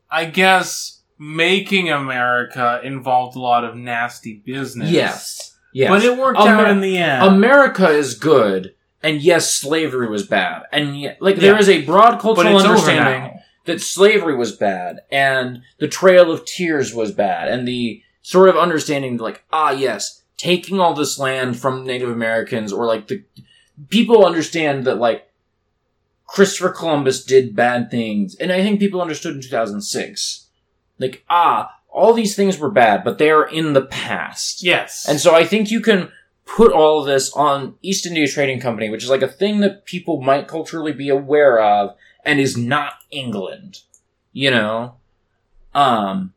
I guess making America involved a lot of nasty business. Yes, yes, But it worked Amer- out in the end. America is good, and yes, slavery was bad, and yet, like, there Yeah. is a broad cultural understanding. that slavery was bad and the Trail of Tears was bad and the sort of understanding like, ah, yes, taking all this land from Native Americans or like the people understand that like Christopher Columbus did bad things. And I think people understood in 2006. Like, ah, all these things were bad, but they are in the past. Yes. And so I think you can put all of this on East India Trading Company, which is like a thing that people might culturally be aware of and is not England. You know? Um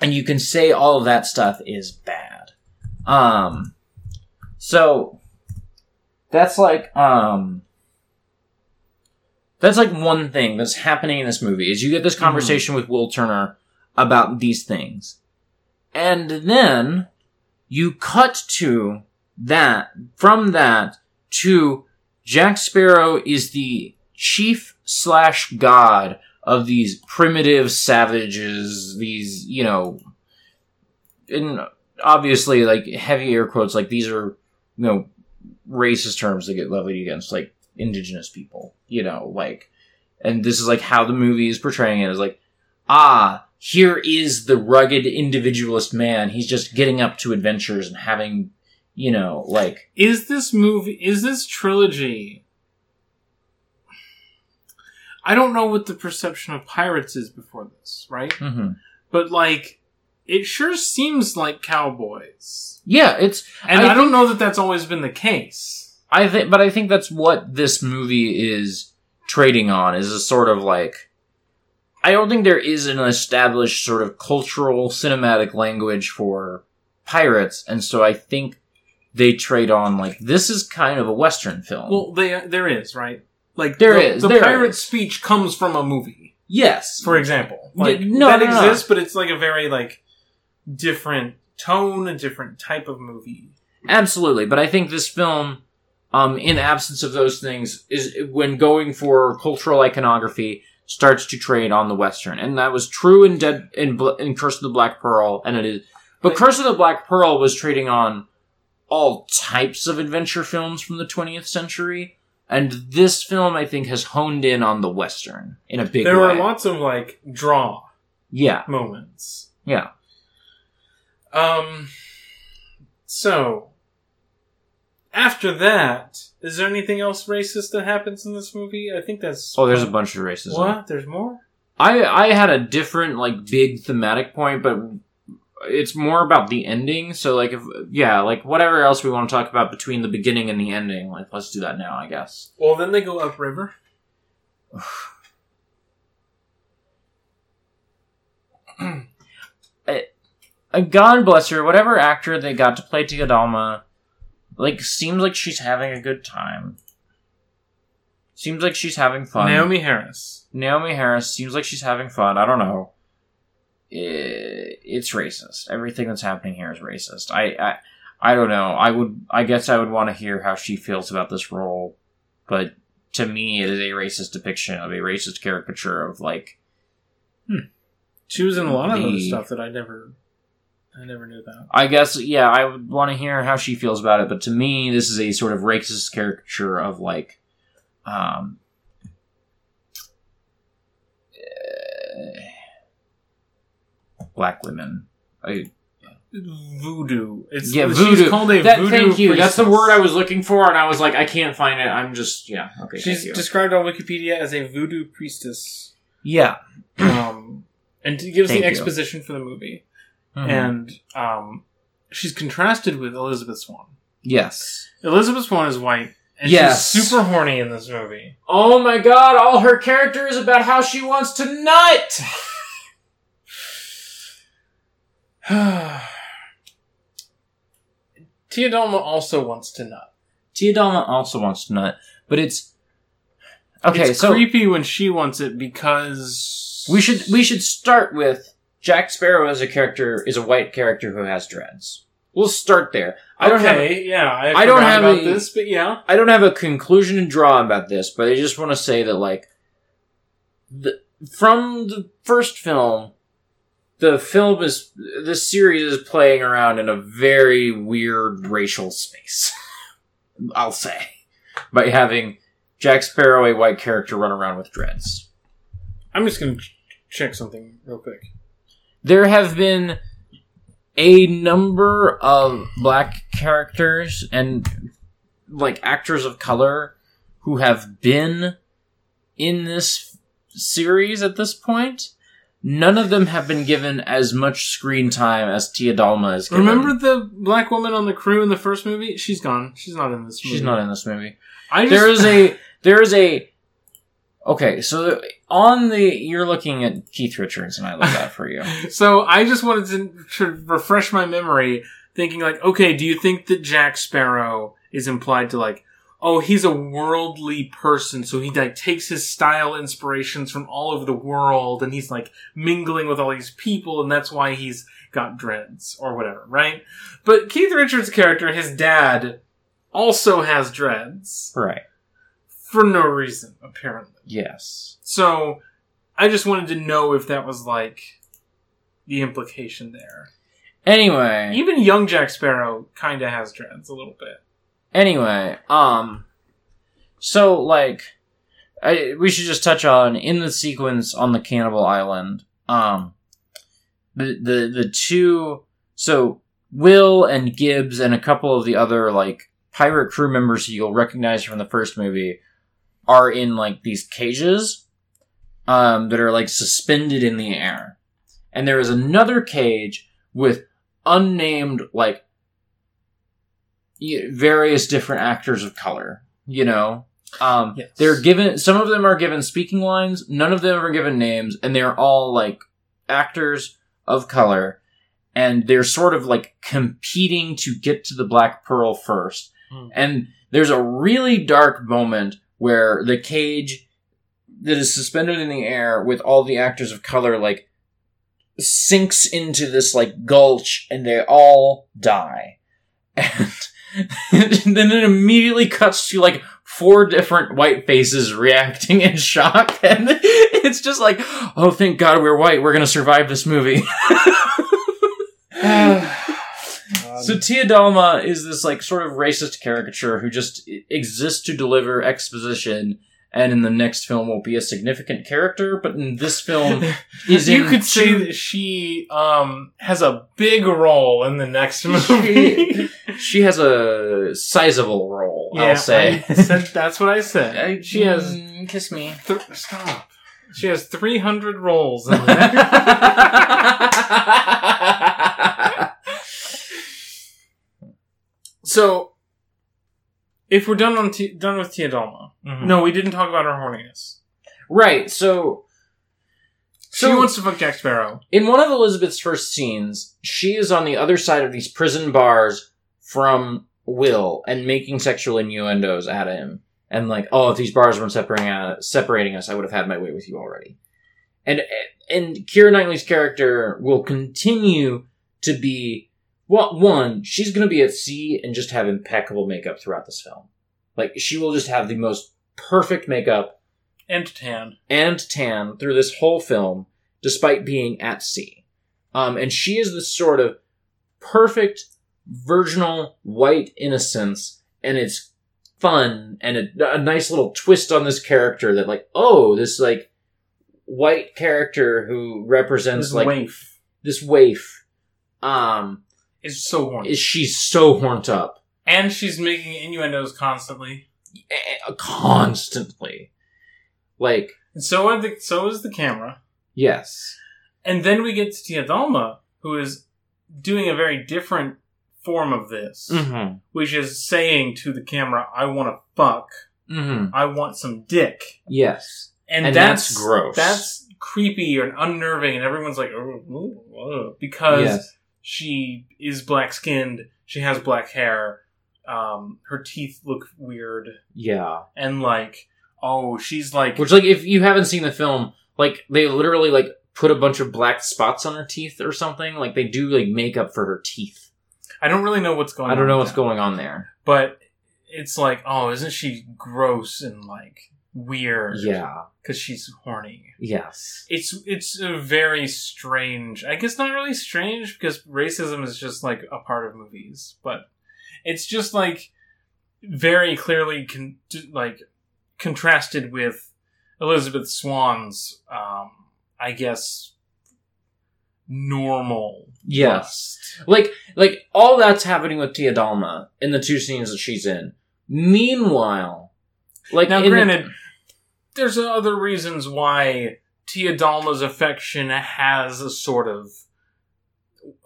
and you can say all of that stuff is bad. Um so that's like um that's like one thing that's happening in this movie is you get this conversation with Will Turner about these things. And then you cut to that, from that to Jack Sparrow is the chief slash god of these primitive savages, these, you know, and obviously, like, heavy air quotes, like, these are, you know, racist terms that get levied against, like, indigenous people, you know, like, and this is, like, how the movie is portraying it is like, ah, here is the rugged individualist man. He's just getting up to adventures and having, you know, like, Is this movie? Is this trilogy? I don't know what the perception of pirates is before this, right? mhm. But like, it sure seems like cowboys, yeah, it's, and I I, don't know that that's always been the case. I think, but I think that's what this movie is trading on is a sort of like. I don't think there is an established sort of cultural cinematic language for pirates, and so I think they trade on like this is kind of a western film. Well, they, there is right. Like There the, is, The there pirate is. speech comes from a movie, yes, for example. Like no, that no, no. exists, but it's like a very like different tone, a different type of movie. Absolutely, but I think this film, um, in absence of those things, is when going for cultural iconography starts to trade on the western, and that was true in Dead in, in Curse of the Black Pearl, and it is. But But- Curse of the Black Pearl was trading on all types of adventure films from the 20th century, and this film I think has honed in on the western in a big way. There way. are lots of like draw yeah, moments. yeah. Um. So, after that, is there anything else racist that happens in this movie? I think that's. Oh, there's a bunch of racism. What? There's more. I I had a different like big thematic point, but it's more about the ending. So like if yeah, like whatever else we want to talk about between the beginning and the ending, like let's do that now, I guess. Well, then they go upriver. God bless her, whatever actor they got to play Tia Dalma, like seems like she's having a good time. Seems like she's having fun. Naomie Harris. Naomie Harris seems like she's having fun. I don't know. It's racist. Everything that's happening here is racist. I, I, I don't know. I would. I guess I would want to hear how she feels about this role, but to me, it is a racist depiction of a racist caricature of like. She was in a lot of other The- stuff that I never, I never knew about. I guess yeah. I would want to hear how she feels about it, but to me, this is a sort of racist caricature of like, um. Black women. I, Voodoo. It's Yeah, she's called a That- voodoo. thank you. That's the word I was looking for, and I was like, I can't find it. I'm just yeah. Okay, She's thank you. described on Wikipedia as a voodoo priestess, yeah. um, and to give us Thank the you. exposition for the movie. Mhm. And um, she's contrasted with Elizabeth Swann. yes. Elizabeth Swann is white, and Yes. she's super horny in this movie. Oh my god! All her character is about how she wants to nut. Tia Dalma also wants to nut. Tia Dalma also wants to nut, but it's okay. it's so creepy when she wants it because we should we should start with Jack Sparrow as a character is a white character who has dreads. We'll start there. I don't have okay, yeah, I, I don't have about a- this, but yeah, I don't have a conclusion to draw about this, but I just want to say that like the, from the first film, the film is the series is playing around in a very weird racial space. I'll say by having Jack Sparrow, a white character, run around with dreads. I'm just gonna check something real quick. There have been a number of black characters and like actors of color who have been in this series at this point. None of them have been given as much screen time as Tia Dalma is given. Remember the black woman on the crew in the first movie? She's gone. She's not in this movie. She's not in this movie. I just, There is a there is a Okay, so on the you're looking at Keith Richards and I love that for you. So I just wanted to, to refresh my memory, thinking like, okay, do you think that Jack Sparrow is implied to like, oh, he's a worldly person, so he like takes his style inspirations from all over the world, and he's like mingling with all these people, and that's why he's got dreads or whatever, right? But Keith Richards' character, his dad, also has dreads Right. for no reason, apparently. Yes. So I just wanted to know if that was like the implication there. Anyway, Even young Jack Sparrow kind of has dreads a little bit. Anyway, um, so like, I, we should just touch on in the sequence on the cannibal island. Um, the the the two so Will and Gibbs and a couple of the other like pirate crew members who you'll recognize from the first movie are in like these cages um, that are like suspended in the air. And there is another cage with unnamed like various different actors of color, you know. Um, Yes. they're given some of them are given speaking lines, none of them are given names, and they're all like actors of color, and they're sort of like competing to get to the Black Pearl first. Hmm. And there's a really dark moment where the cage that is suspended in the air with all the actors of color like sinks into this like gulch and they all die. And then it immediately cuts to like four different white faces reacting in shock and it's just like, oh thank god we're white, we're gonna survive this movie. So Tia Dalma is this like sort of racist caricature who just exists to deliver exposition, and in the next film will be a significant character, but in this film is you could say that she um has a big role in the next movie. she has a sizable role. yeah, I'll say. Said, that's what I said. she has Mm, kiss me. th- stop. She has three hundred roles in the next. so, if we're done on T- done with Tia Dalma, Mhm. no, we didn't talk about her horniness. right. So so she wants to fuck Jack Sparrow. In one of Elizabeth's first scenes, she is on the other side of these prison bars from Will and making sexual innuendos at him. And like, oh, if these bars weren't separating uh, separating us, I would have had my way with you already. And and Keira Knightley's character will continue to be well, one, she's going to be at sea and just have impeccable makeup throughout this film. Like she will just have the most perfect makeup And tan. and tan through this whole film, despite being at sea. Um, and she is this sort of perfect, virginal white innocence, and it's fun and a, a nice little twist on this character that, like, oh, this like white character who represents This like waif this waif. Um, is so horny. is she's so horned up and she's making innuendos constantly. constantly, like And so are the so is the camera. yes, And then we get to Tia Dalma, who is doing a very different form of this, mm-hmm. which is saying to the camera, "I want to fuck. Mm-hmm. I want some dick." yes. And, And that's, that's gross. That's creepy and unnerving, and everyone's like, "Oh, oh, oh," because Yes. She is black skinned. She has black hair. Um, her teeth look weird, Yeah. and like, oh, she's like, Which, like, if you haven't seen the film, like, they literally, like, put a bunch of black spots on her teeth or something. Like, they do, like, makeup for her teeth. I don't really know what's going. On. I don't on know what's going on there. but it's like, oh, isn't she gross and like weird? Yeah. because she's horny. Yes. It's it's a very strange. I guess not really strange because racism is just like a part of movies, but it's just like very clearly con- like contrasted with Elizabeth Swann's, um, I guess, normal. Yes. lust. Like, like, all that's happening with Tia Dalma in the two scenes that she's in. Meanwhile, like, Now, in the- granted, there's other reasons why Tia Dalma's affection has a sort of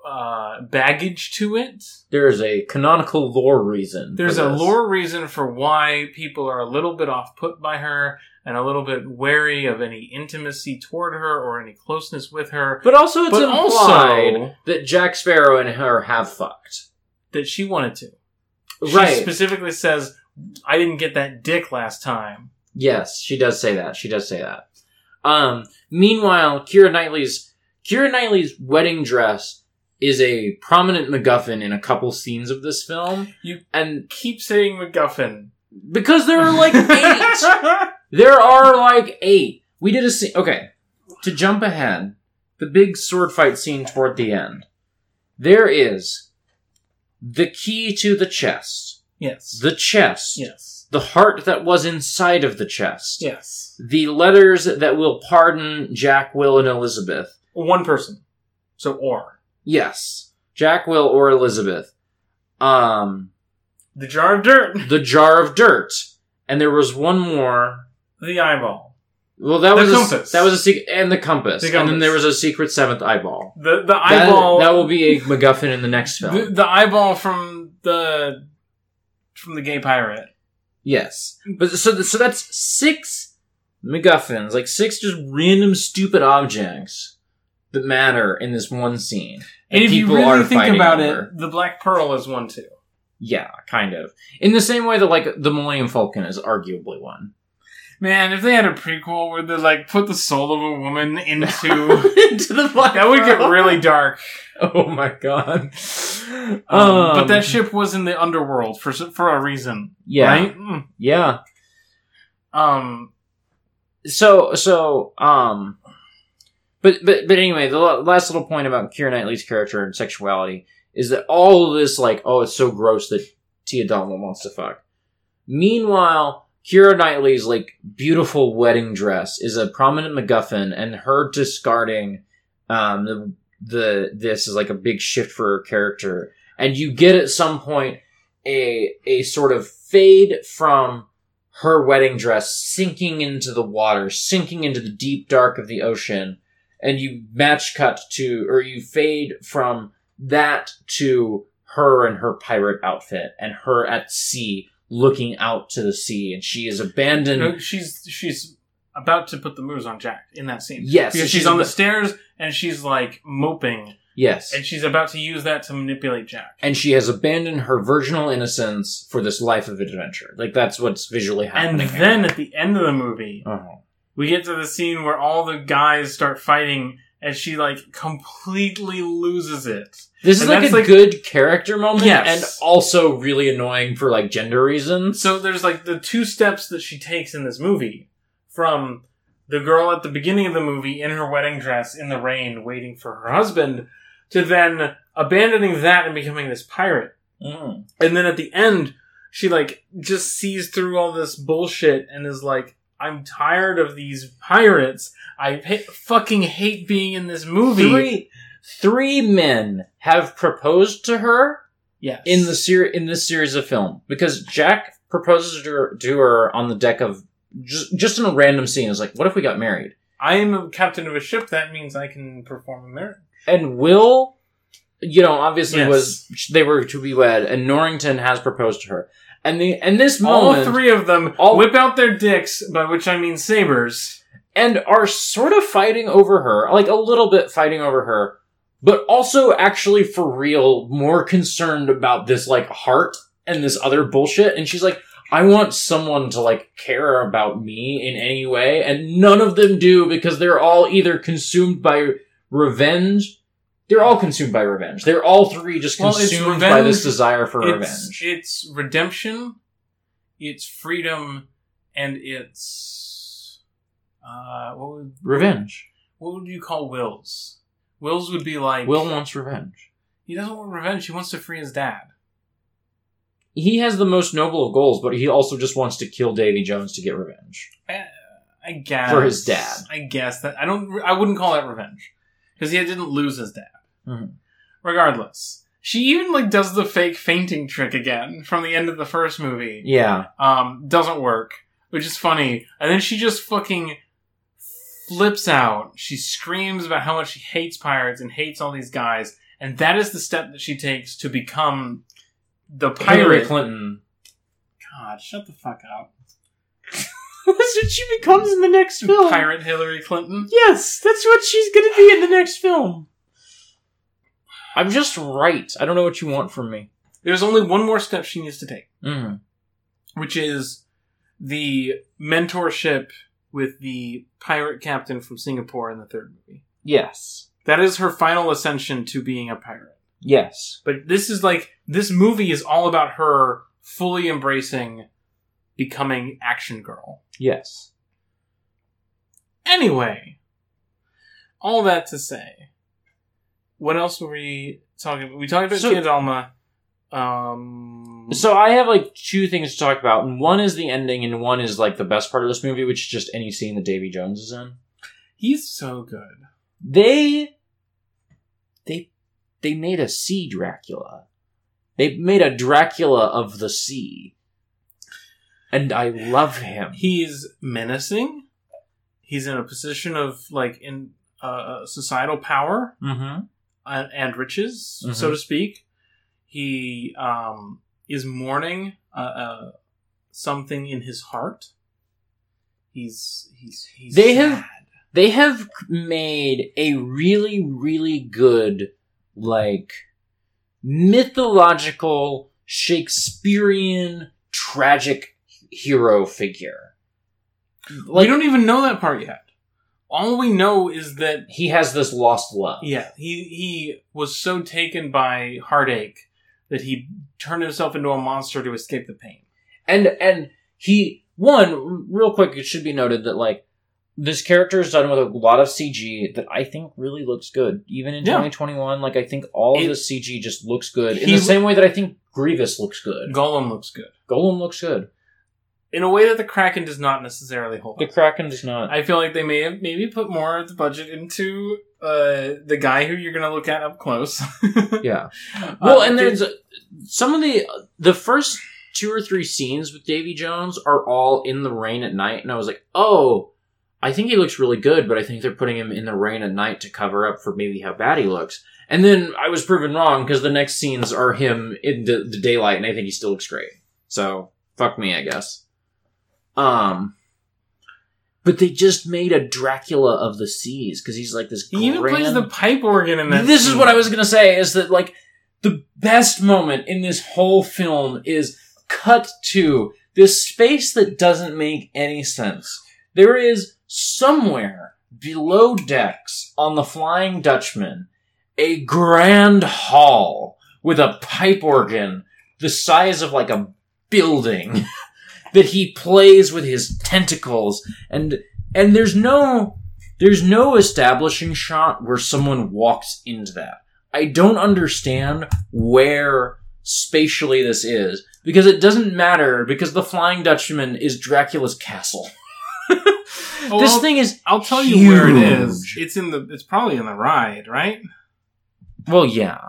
uh, baggage to it. there is a canonical lore reason. There's a lore reason for why people are a little bit off put by her and a little bit wary of any intimacy toward her or any closeness with her. But also, it's but implied also that Jack Sparrow and her have fucked. that she wanted to. She Right. specifically says, I didn't get that dick last time. Yes, she does say that. She does say that. Um, meanwhile, Keira Knightley's Keira Knightley's wedding dress is a prominent MacGuffin in a couple scenes of this film, You and keep saying MacGuffin. because there are like eight, there are like eight. We did a scene. Okay, to jump ahead, the big sword fight scene toward the end, there is the key to the chest, Yes. the chest, yes. the heart that was inside of the chest, Yes. the letters that will pardon Jack, Will, and Elizabeth. One person. So or. Yes, Jack, Will, or Elizabeth. Um, The jar of dirt. the jar of dirt, and there was one more. The eyeball. Well, that The was compass. A, that was a secret, and the compass, The and then there was a secret seventh eyeball. The the That- eyeball. That, will be a MacGuffin in the next film. the, the eyeball from the from the gay pirate. yes, but so so that's six MacGuffins, like six just random stupid objects that matter in this one scene. And if you people really are think about over. it, the Black Pearl is one too. Yeah, kind of. In the same way that like the Millennium Falcon is arguably one. Man, if they had a prequel where they like put the soul of a woman into Into the Black that would get really dark. Oh my god. Um, Um, but that ship was in the underworld for for a reason, yeah, right? Mm. yeah. Um, So so um, but but but anyway, the last little point about Keira Knightley's character and sexuality is that all of this like oh it's so gross that Tia Dalma wants to fuck. Meanwhile, Keira Knightley's like beautiful wedding dress is a prominent MacGuffin, and her discarding um the the this is like a big shift for her character, and you get at some point a a sort of fade from her wedding dress sinking into the water, sinking into the deep dark of the ocean, and you match cut to, or you fade from that to her and her pirate outfit, and her at sea looking out to the sea, and she is abandoned. no, she's she's about to put the moves on Jack in that scene. Yes, because she's she's on the about- stairs and she's like moping, Yes. and she's about to use that to manipulate Jack. And she has abandoned her virginal innocence for this life of adventure. Like that's what's visually happening. And then at the end of the movie, uh we get to the scene where all the guys start fighting, and she like completely loses it. this is like a like- good character moment, Yes. and also really annoying for like gender reasons. So there's like the two steps that she takes in this movie from the girl at the beginning of the movie in her wedding dress in the rain waiting for her husband to then abandoning that and becoming this pirate. Mm. And then at the end, she like just sees through all this bullshit and is like, I'm tired of these pirates. I fucking hate being in this movie. Three, three men have proposed to her yes. in the ser- in this series of film because Jack proposes to her, to her on the deck of just just in a random scene. It's like, what if we got married? I am a captain of a ship. That means I can perform a marriage. And Will, you know, obviously Yes. was they were to be wed, and Norrington has proposed to her. And the and this moment, All three of them all- whip out their dicks, by which I mean sabers. and are sort of fighting over her, like a little bit fighting over her, but also actually for real more concerned about this like heart and this other bullshit. And she's like, I want someone to like care about me in any way, and none of them do because they're all either consumed by revenge. They're all consumed by revenge. They're all three just Well, consumed by this desire for It's, revenge. it's redemption, it's freedom, and it's uh, what would Revenge. what would you call Will's? Will's would be like Will wants revenge. He doesn't want revenge. He wants to free his dad. He has the most noble of goals, but he also just wants to kill Davy Jones to get revenge. I guess For his dad. I guess that I don't. I wouldn't call that revenge because he didn't lose his dad. Mhm. Regardless, she even like does the fake fainting trick again from the end of the first movie. Yeah. Um, doesn't work, which is funny. And then she just fucking flips out. She screams about how much she hates pirates and hates all these guys, and that is the step that she takes to become the Hillary pirate. Clinton. God, shut the fuck up. That's what she becomes in the next film. Pirate Hillary Clinton. Yes, that's what she's gonna be in the next film. I'm just right. I don't know what you want from me. There's only one more step she needs to take, Mm. which is the mentorship with the pirate captain from Singapore in the third movie. Yes. That is her final ascension to being a pirate. Yes. But this is like this movie is all about her fully embracing becoming action girl. Yes. Anyway, all that to say, what else were we talking about? We talked about So- Kid Alma. Um, So I have like two things to talk about, and one is the ending, and one is like the best part of this movie, which is just any scene that Davy Jones is in. he's so good. They, they, they made a sea Dracula. They made a Dracula of the sea, and I love him. He's menacing. He's in a position of like in uh, societal power Mm-hmm. And, riches, Mhm. so to speak. He um, is mourning uh, uh, something in his heart. He's he's he's. They have- They have made a really, really good, like, mythological Shakespearean tragic hero figure. we don't even know that part yet. All we know is that he has this lost love. yeah, he he was so taken by heartache that he turned himself into a monster to escape the pain. And and he one real quick. It should be noted that like this character is done with a lot of CG that I think really looks good, even in Yeah. 2021. Like I think all of the CG just looks good in the same way that I think Grievous looks good. Gollum looks good Gollum looks good. In a way that the Kraken does not necessarily hold. The up. Kraken does not. I feel like they may have maybe put more of the budget into uh, the guy who you're going to look at up close. yeah. Well, Uh, and there's uh, some of the the first two or three scenes with Davy Jones are all in the rain at night, and I was like, oh. I think he looks really good, but I think they're putting him in the rain at night to cover up for maybe how bad he looks. And then I was proven wrong because the next scenes are him in the, the daylight, and I think he still looks great. So fuck me, I guess. Um, but they just made a Dracula of the seas because he's like this. he even plays the pipe organ in that. this is what I was gonna say is that like the best moment in this whole film is cut to this space that doesn't make any sense. There is somewhere below decks on the Flying Dutchman a grand hall with a pipe organ the size of like a building that he plays with his tentacles and and there's no there's no establishing shot where someone walks into that. I don't understand where spatially this is because it doesn't matter because the Flying Dutchman is Dracula's castle. Oh, this I'll- thing is I'll tell you where it is. It's in the. It's probably in the ride, right? well, yeah.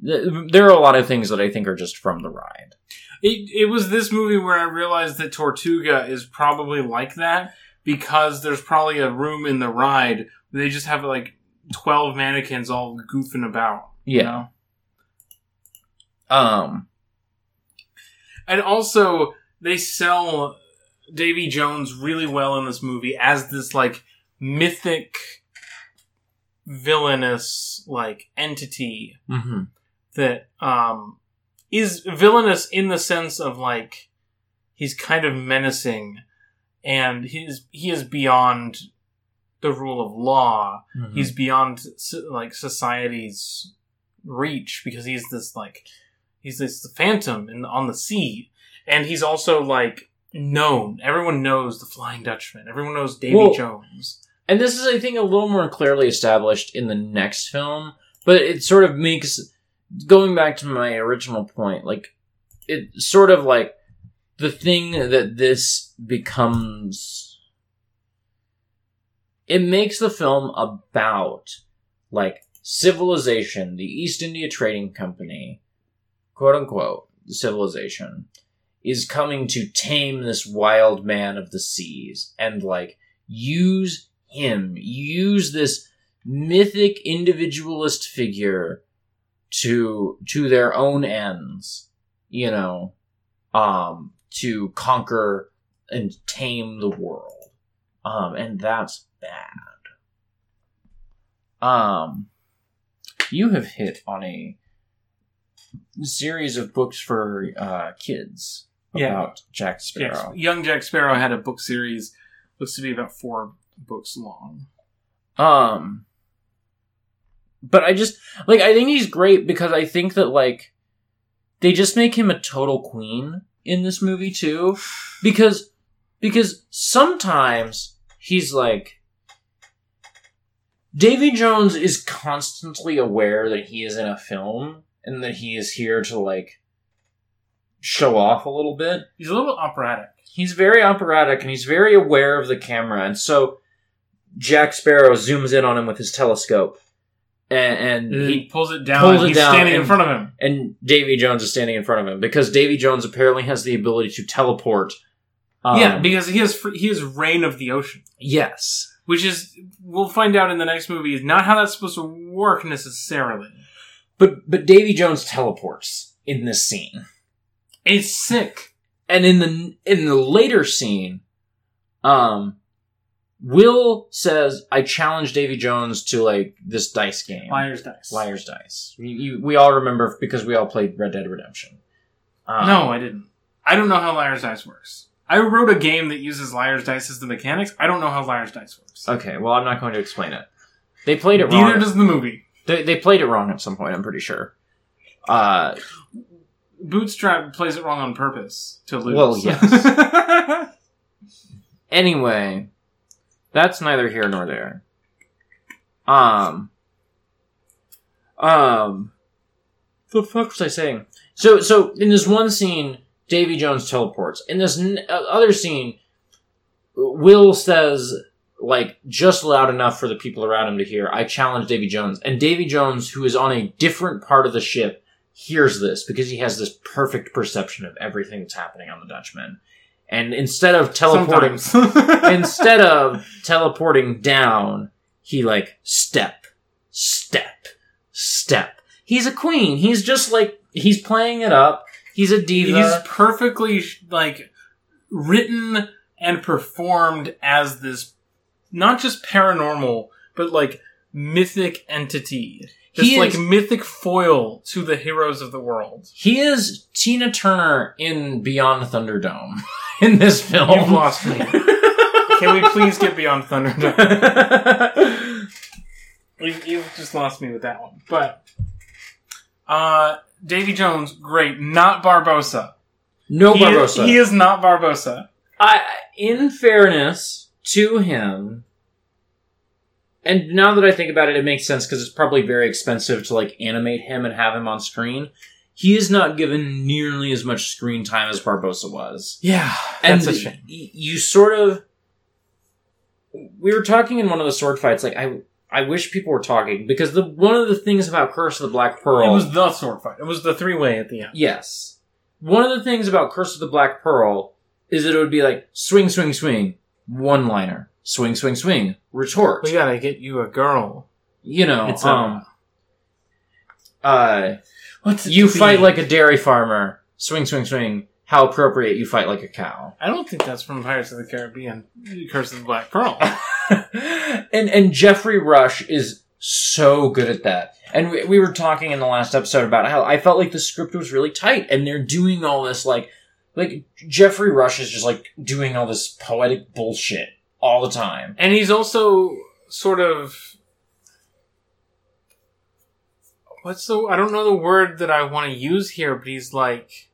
There are a lot of things that I think are just from the ride. It it was this movie where I realized that Tortuga is probably like that because there's probably a room in the ride where they just have like twelve mannequins all goofing about. you Yeah. know? Um. And also, they sell Davy Jones really well in this movie as this like mythic, villainous like entity mhm. that um is villainous in the sense of like he's kind of menacing and he's he is beyond the rule of law. Mhm. He's beyond like society's reach because he's this like he's this phantom in on the sea, and he's also like known. Everyone knows the Flying Dutchman. Everyone knows Davy Well- Jones. And this is, I think, a little more clearly established in the next film, but it sort of makes, going back to my original point, like, it sort of like the thing that this becomes. It makes the film about, like, civilization, the East India Trading Company, quote unquote, civilization, is coming to tame this wild man of the seas and, like, use him, use this mythic individualist figure to to their own ends, you know, um, to conquer and tame the world. Um, and that's bad. Um, you have hit on a series of books for uh, kids Yeah. about Jack Yes, Sparrow. young Jack Sparrow had a book series. Looks to be about four books long. Um, but I just like I think he's great because I think that like they just make him a total queen in this movie too, because because sometimes he's like Davy Jones is constantly aware that he is in a film and that he is here to like show off a little bit. He's a little operatic. He's very operatic and he's very aware of the camera, and so Jack Sparrow zooms in on him with his telescope, and, and He pulls it down. pulls and it he's down standing in front of him. and Davy Jones is standing in front of him because Davy Jones apparently has the ability to teleport. um, yeah, because he has fr- he has reign of the ocean, yes, which is we'll find out in the next movie is not how that's supposed to work necessarily. but but Davy Jones teleports in this scene. It's sick. and in the in the later scene, um, Will says, "I challenge Davy Jones to like this dice game, Liar's dice. Liar's Dice." You, you, we all remember because we all played Red Dead Redemption. Um, No, I didn't. I don't know how Liar's dice works. I wrote a game that uses Liar's dice as the mechanics. I don't know how Liar's dice works. Okay, well, I'm not going to explain it. They played it wrong. Neither does the movie. They, they played it wrong at some point. I'm pretty sure. Uh, Bootstrap plays it wrong on purpose to lose. Well, yes. anyway, that's neither here nor there. Um, um, the fuck was I saying? So, so in this one scene, Davy Jones teleports. In this n- uh, other scene, Will says, like, just loud enough for the people around him to hear, I challenge Davy Jones. And Davy Jones, who is on a different part of the ship, hears this because he has this perfect perception of everything that's happening on the Dutchman. And instead of teleporting, instead of teleporting down, he like step, step, step. He's a queen. He's just like he's playing it up. He's a diva. He's perfectly like written and performed as this not just paranormal, but like mythic entity. Just He like is- mythic foil to the heroes of the world. he is Tina Turner in Beyond Thunderdome in this film. You've lost me. Can we please get beyond Thunderdome? You've, just lost me with that one. But uh Davy Jones, great. Not Barbossa. no he, Barbossa. he is not Barbossa. I, in fairness to him, and now that I think about it, it makes sense because it's probably very expensive to like animate him and have him on screen. He is not given nearly as much screen time as Barbossa was, Yeah, and that's a shame. y- you sort of. We were talking in one of the sword fights. Like I, I wish people were talking because the one of the things about Curse of the Black Pearl. It was the sword fight. It was the three way at the end. Yes. One of the things about Curse of the Black Pearl is that it would be like swing, swing, swing, one liner, swing, swing, swing, retort. We gotta get you a girl. You know, It's um, a uh, what's it you fight like a dairy farmer, swing, swing, swing. How appropriate you fight like a cow. I don't think that's from Pirates of the Caribbean. Curse of the Black Pearl. and and Geoffrey Rush is so good at that. And we, we were talking in the last episode about how I felt like the script was really tight, and they're doing all this like, like Geoffrey Rush is just like doing all this poetic bullshit all the time. and he's also sort of what's the I don't know the word that I want to use here, but he's like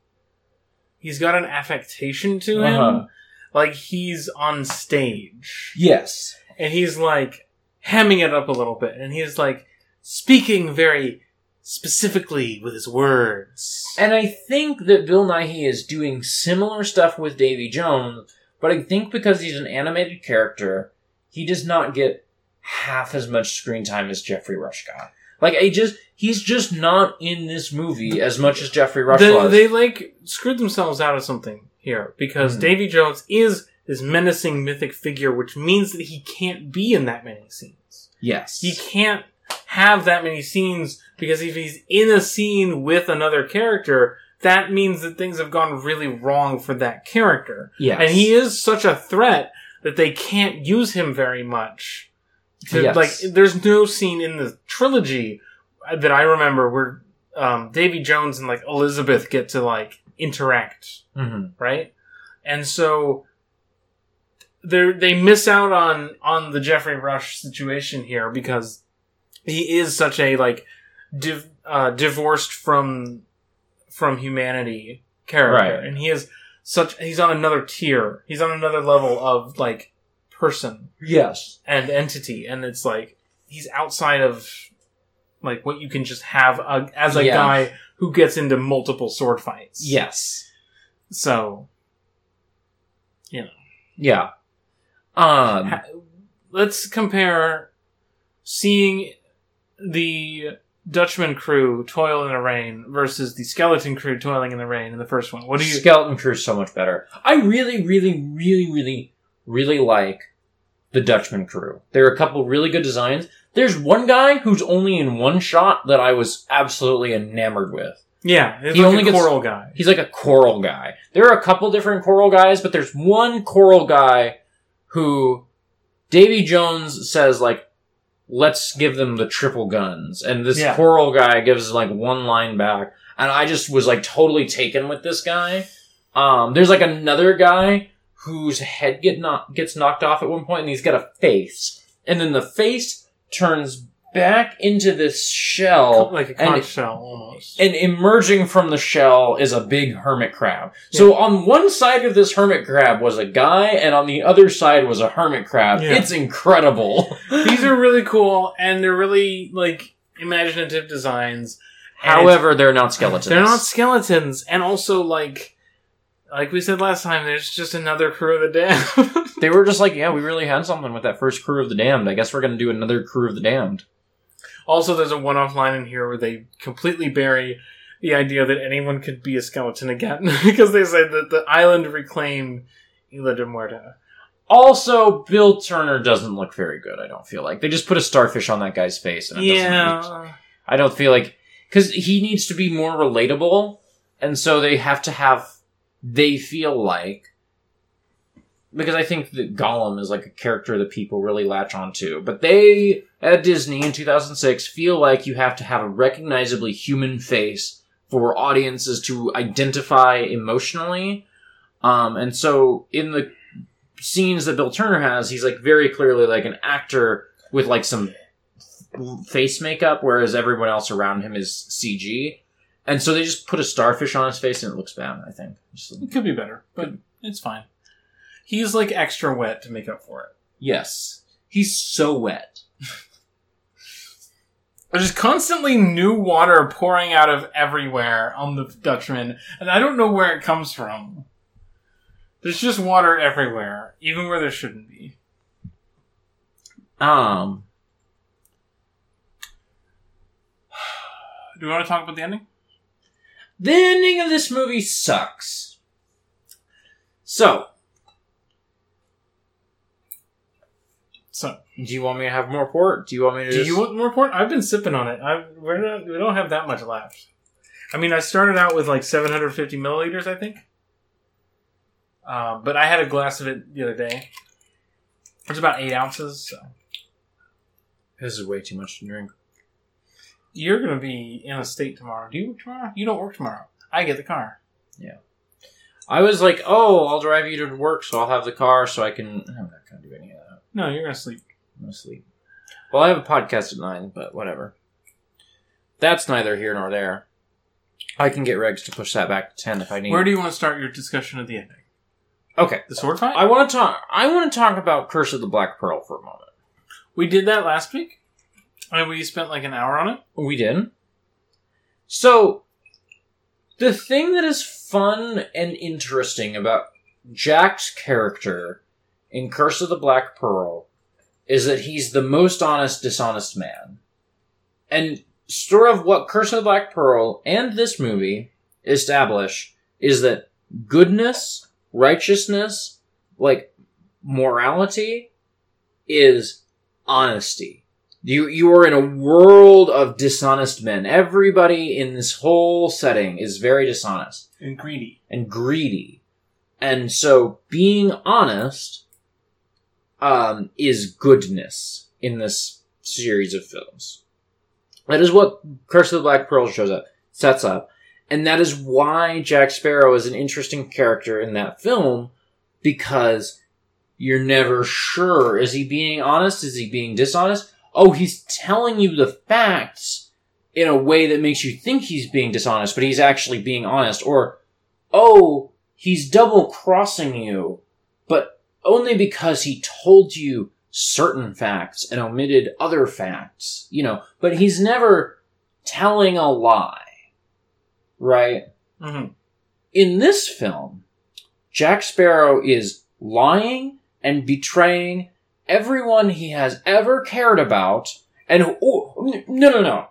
he's got an affectation to him. Uh-huh. Like he's on stage. Yes, and he's like hemming it up a little bit and he's like speaking very specifically with his words and I think that Bill Nighy is doing similar stuff with Davy Jones, but I think because he's an animated character, he does not get half as much screen time as Geoffrey Rush got. Like I just he's just not in this movie as much as Geoffrey Rush they, was. they like screwed themselves out of something here because Mhm. davy jones is this menacing mythic figure which means that he can't be in that many scenes yes. he can't have that many scenes because if he's in a scene with another character that means that things have gone really wrong for that character yes. and he is such a threat that they can't use him very much. To, Yes. Like, there's no scene in the trilogy that I remember where um, Davy Jones and like Elizabeth get to like interact, Mhm. right? And so they they miss out on on the Geoffrey Rush situation here because he is such a like div, uh, divorced from from humanity character, Right. and he is such he's on another tier. He's on another level of like person Yes. and entity, and it's like he's outside of like what you can just have a, as a Yeah. guy who gets into multiple sword fights. Yes. So you know. Yeah. Um. ha- let's compare seeing the Dutchman crew toil in the rain versus the skeleton crew toiling in the rain in the first one. What do you? Skeleton Crew is so much better. I really, really, really, really, really like the Dutchman crew. There are a couple really good designs. There's one guy who's only in one shot that I was absolutely enamored with. yeah, He like only a gets- coral guy. He's like a coral guy. There are a couple different coral guys, but there's one coral guy who Davy Jones says like, let's give them the triple guns. And this Yeah. coral guy gives like one line back. And I just was like totally taken with this guy. Um, there's like another guy whose head get knock- gets knocked off at one point and he's got a face. And then the face turns back into this shell. like a and conch shell almost. and emerging from the shell is a big hermit crab. So on one side of this hermit crab was a guy, and on the other side was a hermit crab. Yeah. It's incredible. These are really cool, and they're really like imaginative designs. And However, they're not skeletons. they're not skeletons, and also like like we said last time, there's just another crew of the damned. They were just like, yeah, we really had something with that first crew of the damned. I guess we're gonna do another crew of the damned. Also, there's a one-off line in here where they completely bury the idea that anyone could be a skeleton again because they said that the island reclaimed Isla de Muerta. Also, Bill Turner doesn't look very good. I don't feel like they just put a starfish on that guy's face, and it doesn't look Yeah, I don't feel like because he needs to be more relatable, and so they have to have. They feel like because I think that Gollum is like a character that people really latch onto, but they at Disney in 2006 feel like you have to have a recognizably human face for audiences to identify emotionally. Um, and so in the scenes that Bill Turner has, he's like very clearly like an actor with like some face makeup, whereas everyone else around him is CG. And so they just put a starfish on his face and it looks bad, I think. Just- it could be better, but it's fine. He's like extra wet to make up for it. yes. He's so wet. There's just constantly new water pouring out of everywhere on the Dutchman, and I don't know where it comes from. There's just water everywhere, even where there shouldn't be. Um, Do we want to talk about the ending? the ending of this movie sucks. So, So, do you want me to have more port? Do you want me to do just... you want more port? I've been sipping on it. I we're not, we don't have that much left. I mean, I started out with like 750 milliliters, I think. Um, but I had a glass of it the other day. It's about eight ounces. So. This is way too much to drink. You're going to be in a state tomorrow. Do you work tomorrow? You don't work tomorrow. I get the car. Yeah. I was like, oh, I'll drive you to work, so I'll have the car, so I can... I'm not going to do any of that. No, you're to sleep. I'm to sleep. Well, I have a podcast at 9, but whatever. That's neither here nor there. I can get Regs to push that back to 10 if I need. Where do you want to start your discussion of the ending? Okay. The sword fight? I want to talk. I want to talk about Curse of the Black Pearl for a moment. we did that last week. And we spent like an hour on it. We did. So, the thing that is fun and interesting about Jack's character in Curse of the Black Pearl is that he's the most honest, dishonest man. And sort of what Curse of the Black Pearl and this movie establish is that goodness, righteousness, like morality, is honesty. You you are in a world of dishonest men. Everybody in this whole setting is very dishonest And greedy. and greedy. And so being honest um, is goodness in this series of films. That is what Curse of the Black Pearl shows up, sets up. And that is why Jack Sparrow is an interesting character in that film, because you're never sure. Is he being honest? Is he being dishonest? Oh, he's telling you the facts in a way that makes you think he's being dishonest, but he's actually being honest. Or, oh, he's double crossing you, but only because he told you certain facts and omitted other facts, you know, but he's never telling a lie. Right? Mhm. In this film, Jack Sparrow is lying and betraying everyone he has ever cared about. And oh, no, no, no.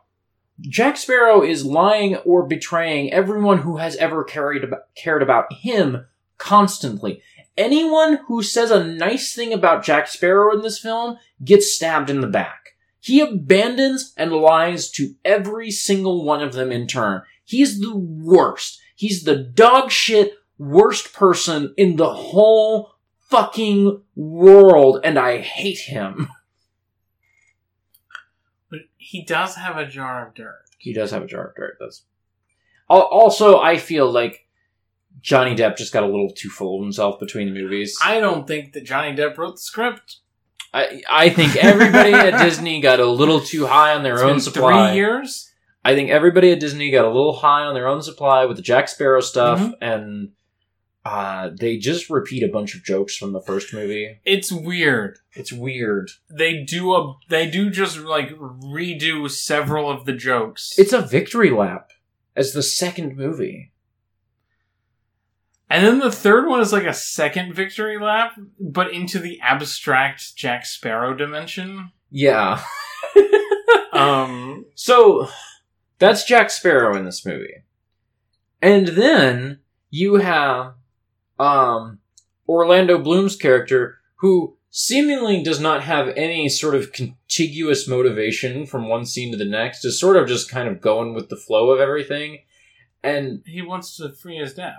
Jack Sparrow is lying or betraying everyone who has ever cared about, cared about him constantly. Anyone who says a nice thing about Jack Sparrow in this film gets stabbed in the back. He abandons and lies to every single one of them in turn. He's the worst. He's the dog shit worst person in the whole fucking world, and I hate him. But he does have a jar of dirt. He does have a jar of dirt. That's also. I feel like Johnny Depp just got a little too full of himself between the movies. I don't think that Johnny Depp wrote the script. I, I think everybody at Disney got a little too high on their It's own supply. three years. I think everybody at Disney got a little high on their own supply with the Jack Sparrow stuff, Mhm. and uh, they just repeat a bunch of jokes from the first movie. It's weird. It's weird. They do a. They do just like redo several of the jokes. It's a victory lap as the second movie. And then the third one is like a second victory lap, but into the abstract Jack Sparrow dimension. Yeah. Um, So that's Jack Sparrow in this movie. And then you have um Orlando Bloom's character who seemingly does not have any sort of contiguous motivation from one scene to the next, is sort of just kind of going with the flow of everything. And he wants to free his dad.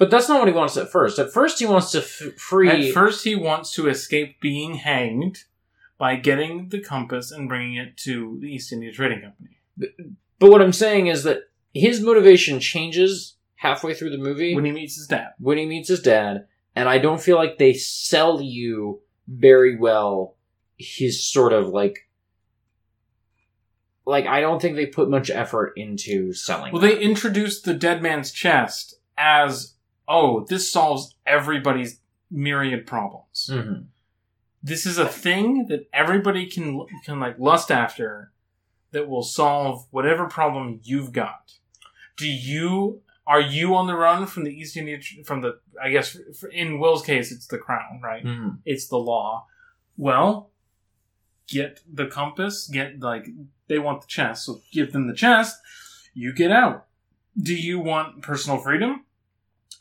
But that's not what he wants at first. At first he wants to f- free At first, he wants to escape being hanged by getting the compass and bringing it to the East India Trading Company. But what I'm saying is that his motivation changes halfway through the movie When he meets his dad. when he meets his dad, and I don't feel like they sell you very well his sort of like like I don't think they put much effort into selling. Well, that. they introduced the dead man's chest as, oh, this solves everybody's myriad problems. Mhm. This is a thing that everybody can can like lust after that will solve whatever problem you've got. Do you are you on the run from the East India from the I guess in Will's case it's the crown, right? Mhm. it's the law. Well, get the compass, get like they want the chest, so give them the chest. You get out. Do you want personal freedom?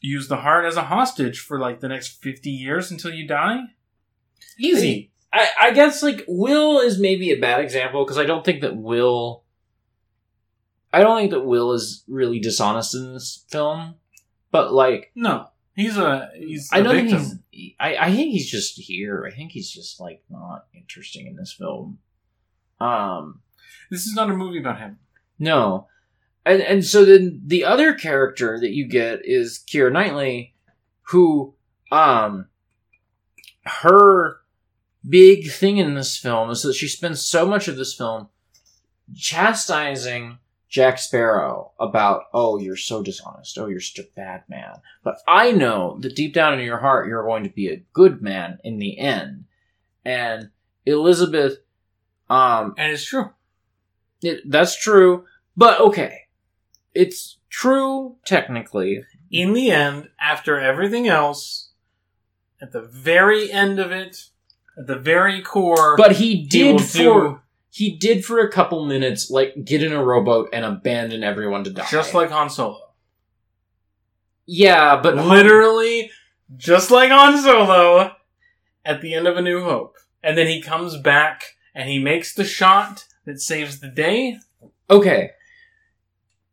Use the heart as a hostage for like the next 50 years until you die? Easy. I, I guess like Will is maybe a bad example because I don't think that Will. I don't think that Will is really dishonest in this film, but like No. He's a he's I a don't think victim. he's. I, I think he's just here. I think he's just like not interesting in this film. Um, This is not a movie about him. no, and and so then the other character that you get is Keira Knightley, who um, her big thing in this film is that she spends so much of this film chastising Jack Sparrow about, oh, you're so dishonest. Oh, you're such a bad man. But I know that deep down in your heart, you're going to be a good man in the end. And Elizabeth, um, And it's true. it, that's true. But okay. It's true technically. In the end, after everything else, at the very end of it, at the very core, But he he did will for, do he did for a couple minutes, like, get in a rowboat and abandon everyone to die. just like Han Solo. Yeah, but literally just like Han Solo at the end of A New Hope. And then he comes back and he makes the shot that saves the day. Okay.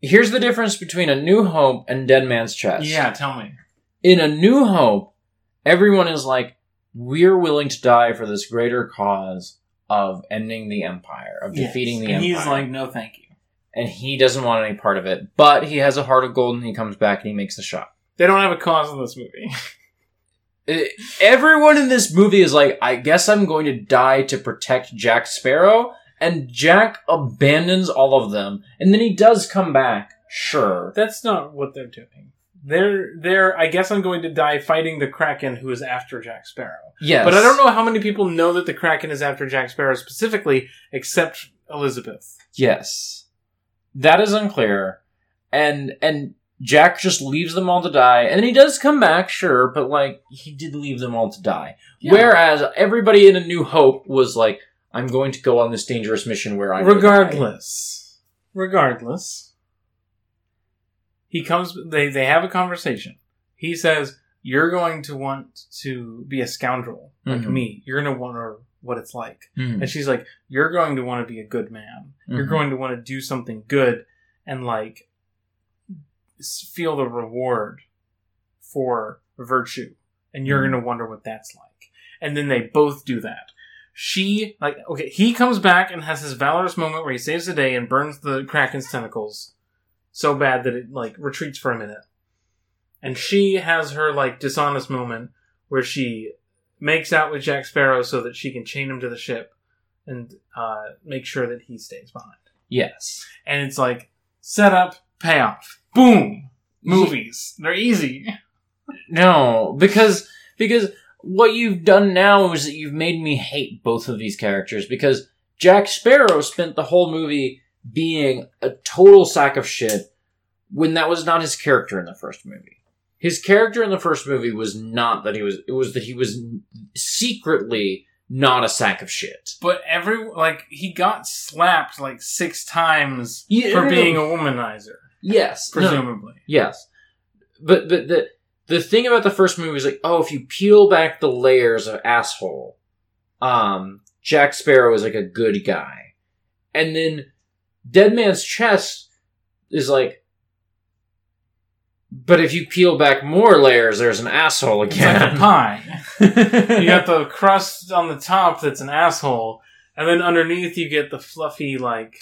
Here's the difference between A New Hope and Dead Man's Chest. Yeah, tell me. In A New Hope, everyone is like, we're willing to die for this greater cause of ending the Empire, of defeating the and Empire. he's like, no, thank you. and he doesn't want any part of it. But he has a heart of gold and he comes back and he makes the shot. They don't have a cause in this movie. Eh, Everyone in this movie is like, I guess I'm going to die to protect Jack Sparrow. And Jack abandons all of them. And then he does come back, sure. That's not what they're doing. They're they're. I guess I'm going to die fighting the Kraken, who is after Jack Sparrow. Yes. But I don't know how many people know that the Kraken is after Jack Sparrow specifically, except Elizabeth. Yes. That is unclear. And and Jack just leaves them all to die. And then he does come back, sure, but like he did leave them all to die. Yeah. Whereas everybody in A New Hope was like, I'm going to go on this dangerous mission where I will die." regardless, regardless, he comes. They they have a conversation. He says, "You're going to want to be a scoundrel like Mhm. me. You're going to wonder what it's like." Mhm. And she's like, "You're going to want to be a good man. You're Mhm. going to want to do something good and like feel the reward for virtue, and you're Mhm. going to wonder what that's like." And then they both do that. She like okay, he comes back and has his valorous moment where he saves the day and burns the kraken's tentacles so bad that it like retreats for a minute. And she has her like dishonest moment where she makes out with Jack Sparrow so that she can chain him to the ship and uh, make sure that he stays behind. Yes. And it's like setup, payoff, boom. Movies, they're easy. No, because because what you've done now is that you've made me hate both of these characters because Jack Sparrow spent the whole movie being a total sack of shit when that was not his character in the first movie. His character in the first movie was not that he was it was that he was secretly not a sack of shit. But every like he got slapped like six times Yeah, for no, no, being a womanizer, Yes. presumably. Yes. But but the the thing about the first movie is like, oh, if you peel back the layers of asshole, um, Jack Sparrow is like a good guy. And then Dead Man's Chest is like but if you peel back more layers, there's an asshole It's like a again. pie. You got the crust on the top that's an asshole, and then underneath you get the fluffy like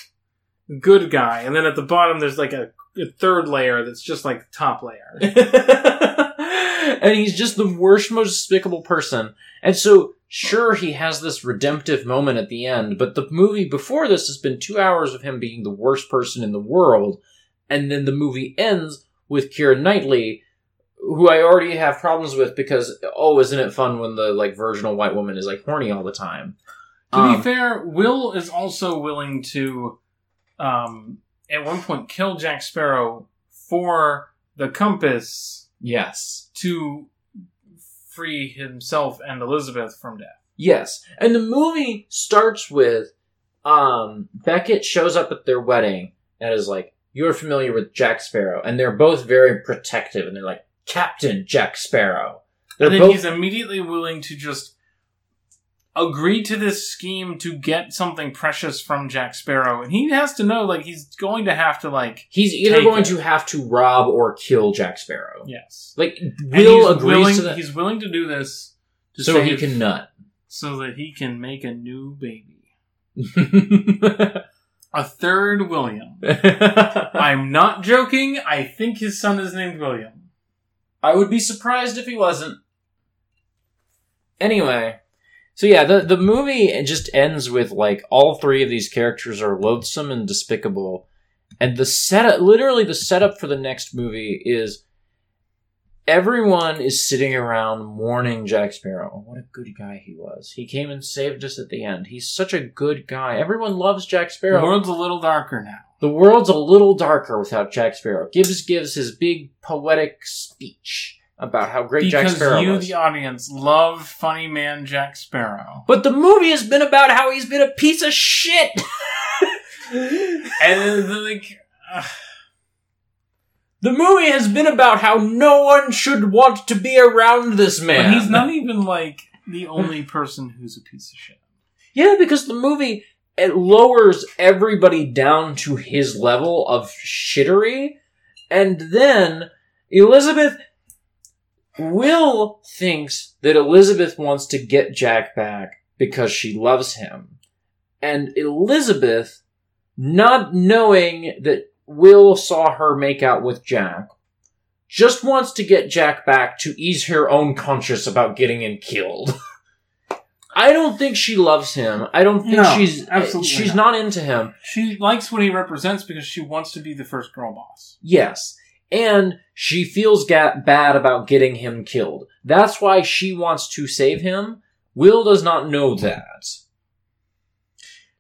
good guy, and then at the bottom there's like a, a third layer that's just like the top layer. and he's just the worst, most despicable person. And so, sure, he has this redemptive moment at the end, but the movie before this has been two hours of him being the worst person in the world, and then the movie ends with Keira Knightley, who I already have problems with because, oh, isn't it fun when the like virginal white woman is like horny all the time? To Um, be fair, Will is also willing to, um, at one point, kill Jack Sparrow for the compass yes. to free himself and Elizabeth from death. Yes. And the movie starts with um Beckett shows up at their wedding and is like, You're familiar with Jack Sparrow. And they're both very protective and they're like, Captain Jack Sparrow. They're and then both he's immediately willing to just agree to this scheme to get something precious from Jack Sparrow, and he has to know like he's going to have to like he's either take going it. to have to rob or kill Jack Sparrow. yes. Like And Will he's agrees willing, to that He's willing to do this to so save, he can nut. so that he can make a new baby, a third William. I'm not joking. I think his son is named William. I would be surprised if he wasn't. Anyway, so yeah, the the movie just ends with like all three of these characters are loathsome and despicable, and the setup, literally the setup for the next movie is everyone is sitting around mourning Jack Sparrow. Oh, what a good guy he was! He came and saved us at the end. He's such a good guy. Everyone loves Jack Sparrow. The world's a little darker now. The world's a little darker without Jack Sparrow. Gibbs gives his big poetic speech about how great Jack Because Sparrow you, was. the audience, love funny man Jack Sparrow. But the movie has been about how he's been a piece of shit. And then, like, uh, the movie has been about how no one should want to be around this man. but he's not even like the only person who's a piece of shit. Yeah, because the movie it lowers everybody down to his level of shittery, and then Elizabeth Will thinks that Elizabeth wants to get Jack back because she loves him, and Elizabeth, not knowing that Will saw her make out with Jack, just wants to get Jack back to ease her own conscience about getting him killed. I don't think she loves him. I don't think No, she's absolutely she's not. not into him. She likes what he represents because she wants to be the first girl boss. Yes. And she feels bad about getting him killed. That's why she wants to save him. Will does not know that.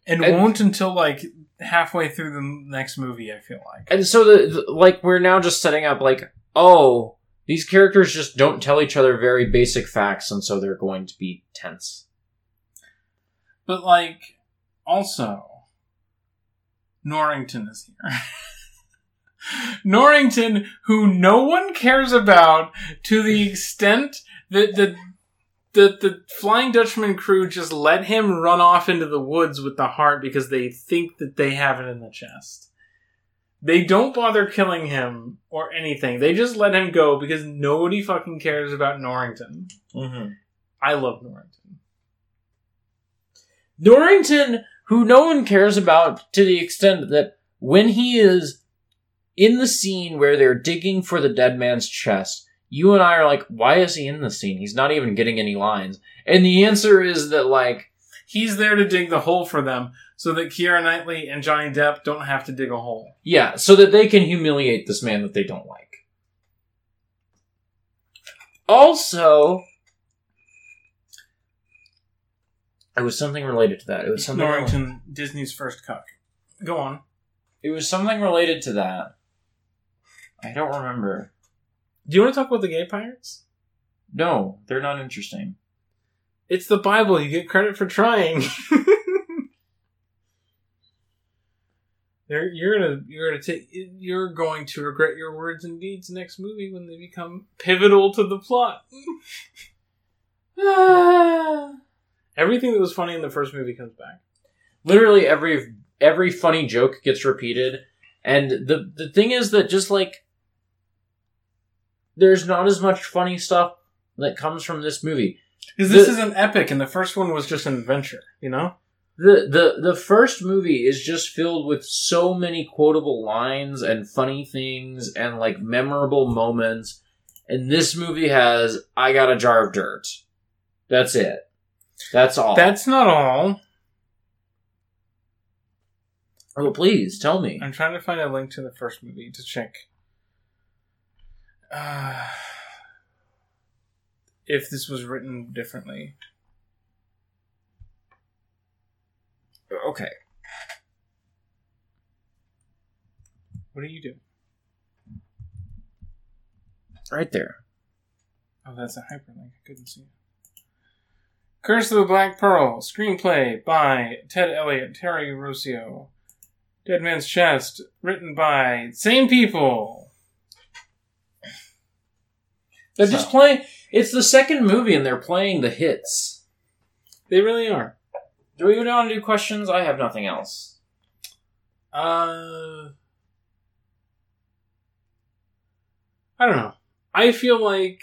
And, And- won't until like halfway through the next movie. I feel like. And so the, the like we're now just setting up like oh these characters just don't tell each other very basic facts and so they're going to be tense. But like, also, Norrington is here. Norrington, who no one cares about to the extent that the the the Flying Dutchman crew just let him run off into the woods with the heart because they think that they have it in the chest. They don't bother killing him or anything. They just let him go because nobody fucking cares about Norrington. Mm-hmm. I love Norrington. Norrington, who no one cares about to the extent that when he is in the scene where they're digging for the dead man's chest, you and I are like, why is he in the scene? He's not even getting any lines. And the answer is that, like, He's there to dig the hole for them so that Keira Knightley and Johnny Depp don't have to dig a hole. yeah, so that they can humiliate this man that they don't like. Also, it was something related to that. It was something. Norrington, Disney's first cuck. Go on. It was something related to that. I don't remember. Do you want to talk about the gay pirates? No, they're not interesting. It's the Bible. You get credit for trying. You're, you're gonna you're gonna take you're going to regret your words and deeds next movie when they become pivotal to the plot. Everything that was funny in the first movie comes back. Literally every every funny joke gets repeated, and the the thing is that just like there's not as much funny stuff that comes from this movie. Because this The- is an epic, and the first one was just an adventure. You know. the the the first movie is just filled with so many quotable lines and funny things and like memorable moments and this movie has i got a jar of dirt that's it that's all That's not all. oh please tell me I'm trying to find a link to the first movie to check uh, if this was written differently. okay What do you do? right there Oh, that's a hyperlink. I couldn't see it. Curse of the Black Pearl, screenplay by Ted Elliott, Terry Rossio. Dead Man's Chest, written by same people. They're just playing it's the second movie and they're playing the hits They really are. do we want to do questions i have nothing else Uh, I don't know. I feel like.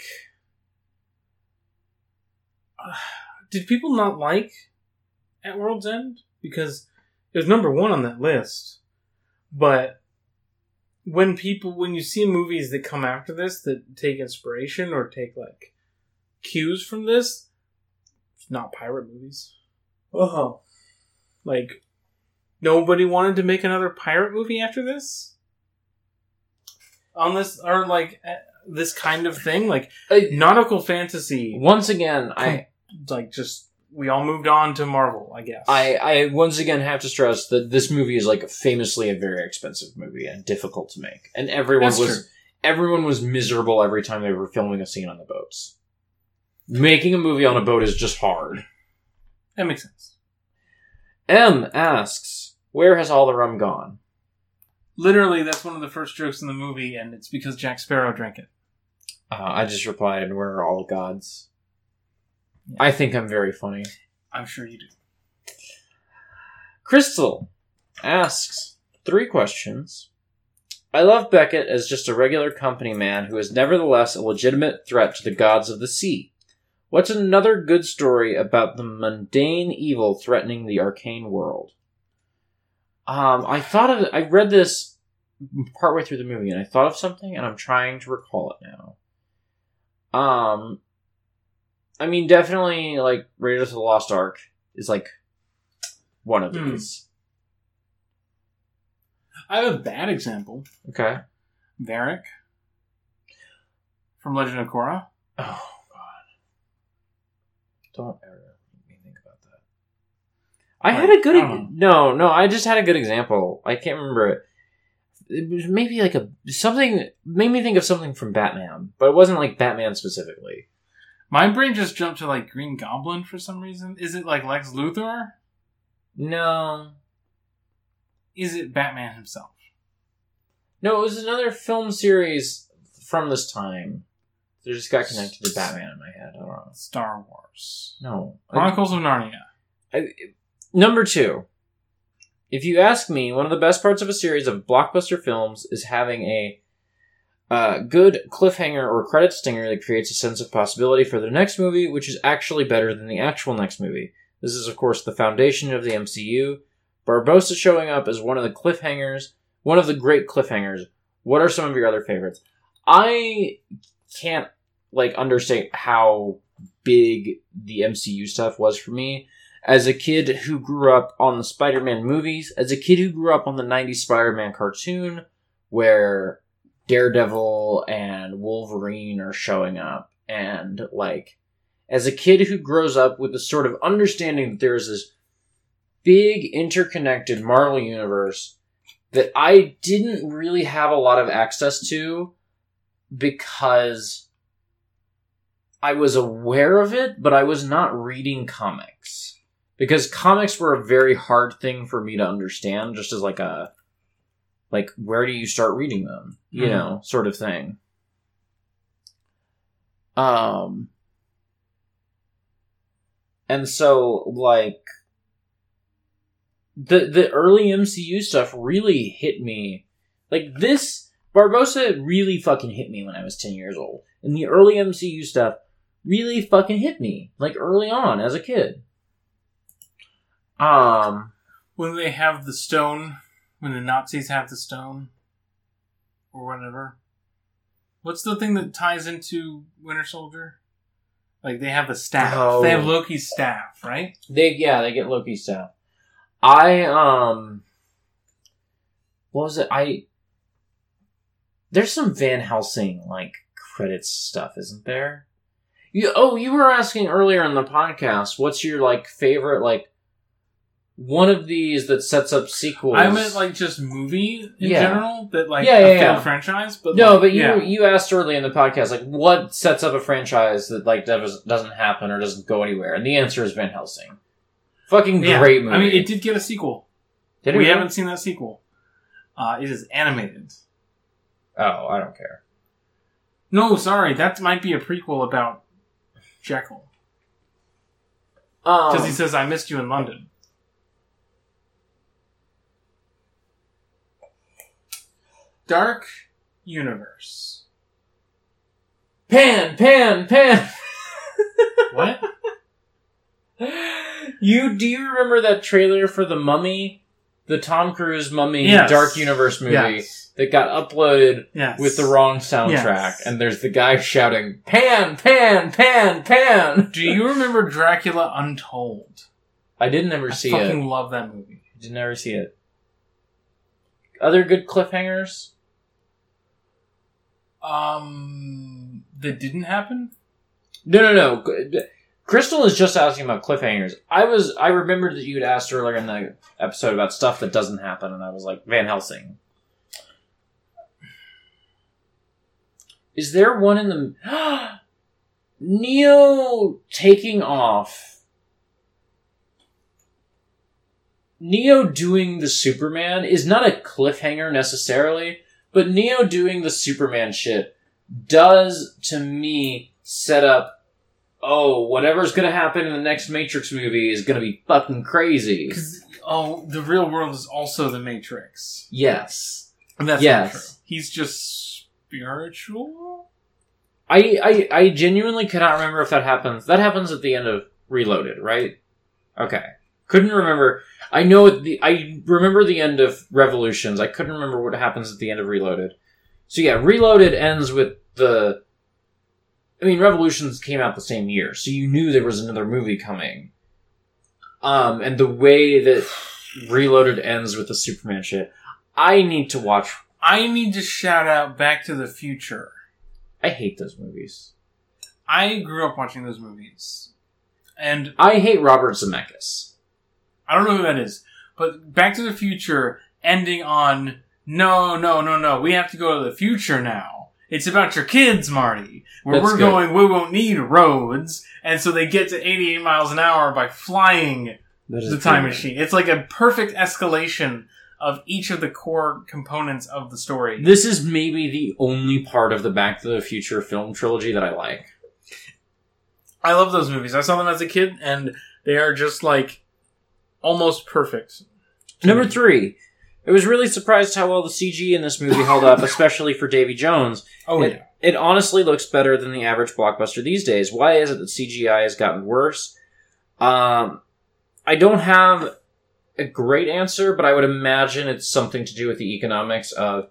Uh, did people not like At World's End? Because it was number one on that list. But when people, when you see movies that come after this that take inspiration or take like cues from this, it's not pirate movies. uh-huh Like, nobody wanted to make another pirate movie after this? On this, or like, eh, this kind of thing? Like, nautical fantasy. once again i Like, just, we all moved on to Marvel, I guess. I, I once again have to stress that this movie is like famously a very expensive movie and difficult to make. And everyone That's was true. everyone was miserable every time they were filming a scene on the boats. Making a movie on a boat is just hard. That makes sense. M asks, "Where has all the rum gone?" Literally, that's one of the first jokes in the movie, and it's because Jack Sparrow drank it. Uh, I just replied, "And where are all the gods?" I think I'm very funny. I'm sure you do. Crystal asks three questions. I love Beckett as just a regular company man who is nevertheless a legitimate threat to the gods of the sea. What's another good story about the mundane evil threatening the arcane world? Um, I thought of I read this partway through the movie and I thought of something and I'm trying to recall it now. Um, I mean, definitely like Raiders of the Lost Ark is like one of Hmm. these. I have a bad example. Okay. Varrick from Legend of Korra. Oh God! Don't ever make me think about that. I had Like, a good I don't no, no. I just had a good example. I can't remember it. It was maybe like a something made me think of something from Batman, but it wasn't like Batman specifically. My brain just jumped to like Green Goblin for some reason. Is it like Lex Luthor? No, Is it Batman himself? no. It was another film series from this time. It just got connected to Batman in my head. I don't know. Star Wars. No, Chronicles of Narnia. Number two. If you ask me, one of the best parts of a series of blockbuster films is having a uh, good cliffhanger or credit stinger that creates a sense of possibility for the next movie, which is actually better than the actual next movie. This is, of course, the foundation of the MCU. Barbossa showing up as one of the cliffhangers, one of the great cliffhangers. What are some of your other favorites? I can't like understate how big the MCU stuff was for me as a kid who grew up on the Spider-Man movies, as a kid who grew up on the 90s Spider-Man cartoon where Daredevil and Wolverine are showing up and like as a kid who grows up with the sort of understanding that there's this big interconnected Marvel universe that I didn't really have a lot of access to because I was aware of it, but I was not reading comics. Because comics were a very hard thing for me to understand, just as like a like where do you start reading them? You Mhm. know, sort of thing. Um and so like the the early MCU stuff really hit me. Like this Barbossa really fucking hit me when I was 10 years old. And the early MCU stuff really fucking hit me like early on as a kid. Um When they have the stone, when the Nazis have the stone, or whatever. What's the thing that ties into Winter Soldier? Like they have the staff. Oh. They have Loki's staff, right? they yeah, they get Loki's staff. I um what was it? I there's some Van Helsing like credits stuff, isn't there? You oh, you were asking earlier in the podcast, what's your like favorite like one of these that sets up sequels? I meant like just movie in Yeah. general that like Yeah, a yeah, failed yeah. franchise. But No, like, but you you asked early in the podcast like what sets up a franchise that like does, doesn't happen or doesn't go anywhere, and the answer is Van Helsing. Fucking great movie. I mean, it did get a sequel. Did it we really? haven't seen that sequel. Uh, it is animated. Oh, I don't care. No, sorry, that might be a prequel about Jekyll Um, because he says, "I missed you in London." Dark Universe. Pan, pan, pan. What? you do you remember that trailer for the Mummy, the Tom Cruise Mummy Yes. Dark Universe movie Yes. that got uploaded Yes. with the wrong soundtrack, Yes. and there's the guy shouting "Pan, pan, pan, pan." Do you remember Dracula Untold? I didn't ever I see it. I fucking love that movie. Did never see it. Other good cliffhangers? Um, that didn't happen. No, no, no. Crystal is just asking about cliffhangers. I was, I remembered that you had asked earlier in the episode about stuff that doesn't happen, and I was like, Van Helsing. Is there one in the Neo taking off? Neo doing the Superman is not a cliffhanger necessarily, but Neo doing the Superman shit does to me set up oh whatever's gonna happen in the next Matrix movie is gonna be fucking crazy. Because oh, the real world is also the Matrix. Yes, And that's Yes. not true. He's just spiritual. I, I I genuinely cannot remember if that happens. That happens at the end of Reloaded, right? Okay, couldn't remember. I know the I remember the end of Revolutions. I couldn't remember what happens at the end of Reloaded. So yeah, Reloaded ends with the. I mean, Revolutions came out the same year, so you knew there was another movie coming. Um, and the way that Reloaded ends with the Superman shit, I need to watch. I need to shout out Back to the Future. I hate those movies. I grew up watching those movies, and I hate Robert Zemeckis. I don't know who that is, but Back to the Future ending on no, no, no, no. We have to go to the future now. It's about your kids, Marty. Where That's we're good. going, we won't need roads, and so they get to 88 miles an hour by flying the time machine. It's like a perfect escalation of each of the core components of the story. This is maybe the only part of the Back to the Future film trilogy that I like. I love those movies. I saw them as a kid, and they are just like almost perfect. Number three. it was really surprised how well the CG in this movie held up, especially for Davy Jones. Oh it, yeah, it honestly looks better than the average blockbuster these days. Why is it that CGI has gotten worse? Um, I don't have a great answer, but I would imagine it's something to do with the economics of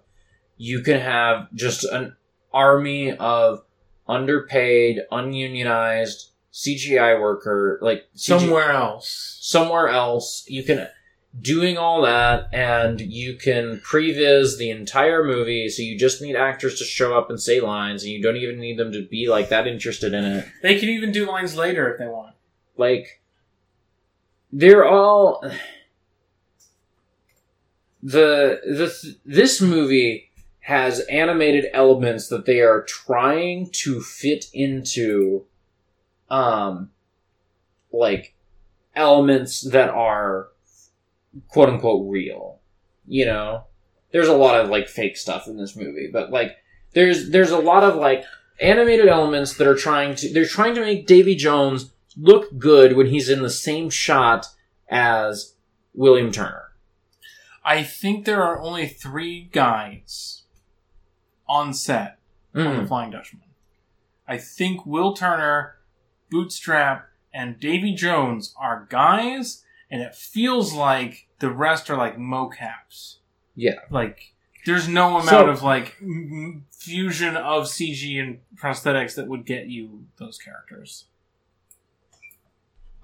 you can have just an army of underpaid, ununionized CGI worker, like somewhere else. somewhere else. You can doing all that, and you can previs the entire movie. So you just need actors to show up and say lines, and you don't even need them to be like that interested in it. They can even do lines later if they want. Like they're all the the this movie has animated elements that they are trying to fit into um like elements that are quote unquote real you know there's a lot of like fake stuff in this movie but like there's there's a lot of like animated elements that are trying to they're trying to make Davy Jones look good when he's in the same shot as William Turner I think there are only three guys on set on Mm. the Flying Dutchman. I think Will Turner, Bootstrap, and Davy Jones are guys, and it feels like the rest are like mocaps. Yeah. Like there's no amount So- of like m- fusion of CG and prosthetics that would get you those characters.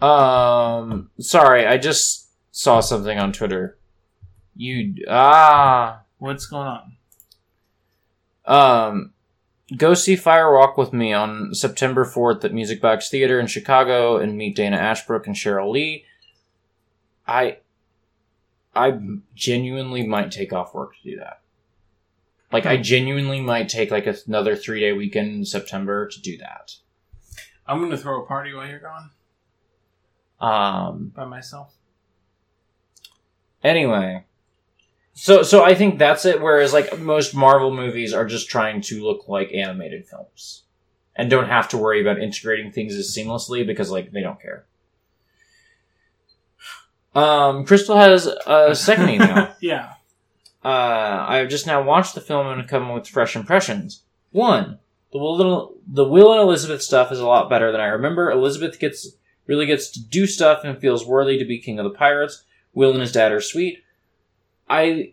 Um, sorry, I just saw something on Twitter. You ah What's going on? um, go see Fire Walk with me on September fourth at Music Box Theater in Chicago and meet Dana Ashbrook and Cheryl Lee. I, I genuinely might take off work to do that. Like, I genuinely might take like another three day weekend in September to do that. I'm gonna throw a party while you're gone Um, by myself. Anyway, so so I think that's it. Whereas like most Marvel movies are just trying to look like animated films, and don't have to worry about integrating things as seamlessly because like they don't care. Um, Crystal has a second email. yeah. uh, I have just now watched the film and come with fresh impressions. One, the Will, the Will and Elizabeth stuff is a lot better than I remember. Elizabeth gets really gets to do stuff and feels worthy to be king of the pirates. Will and his dad are sweet. I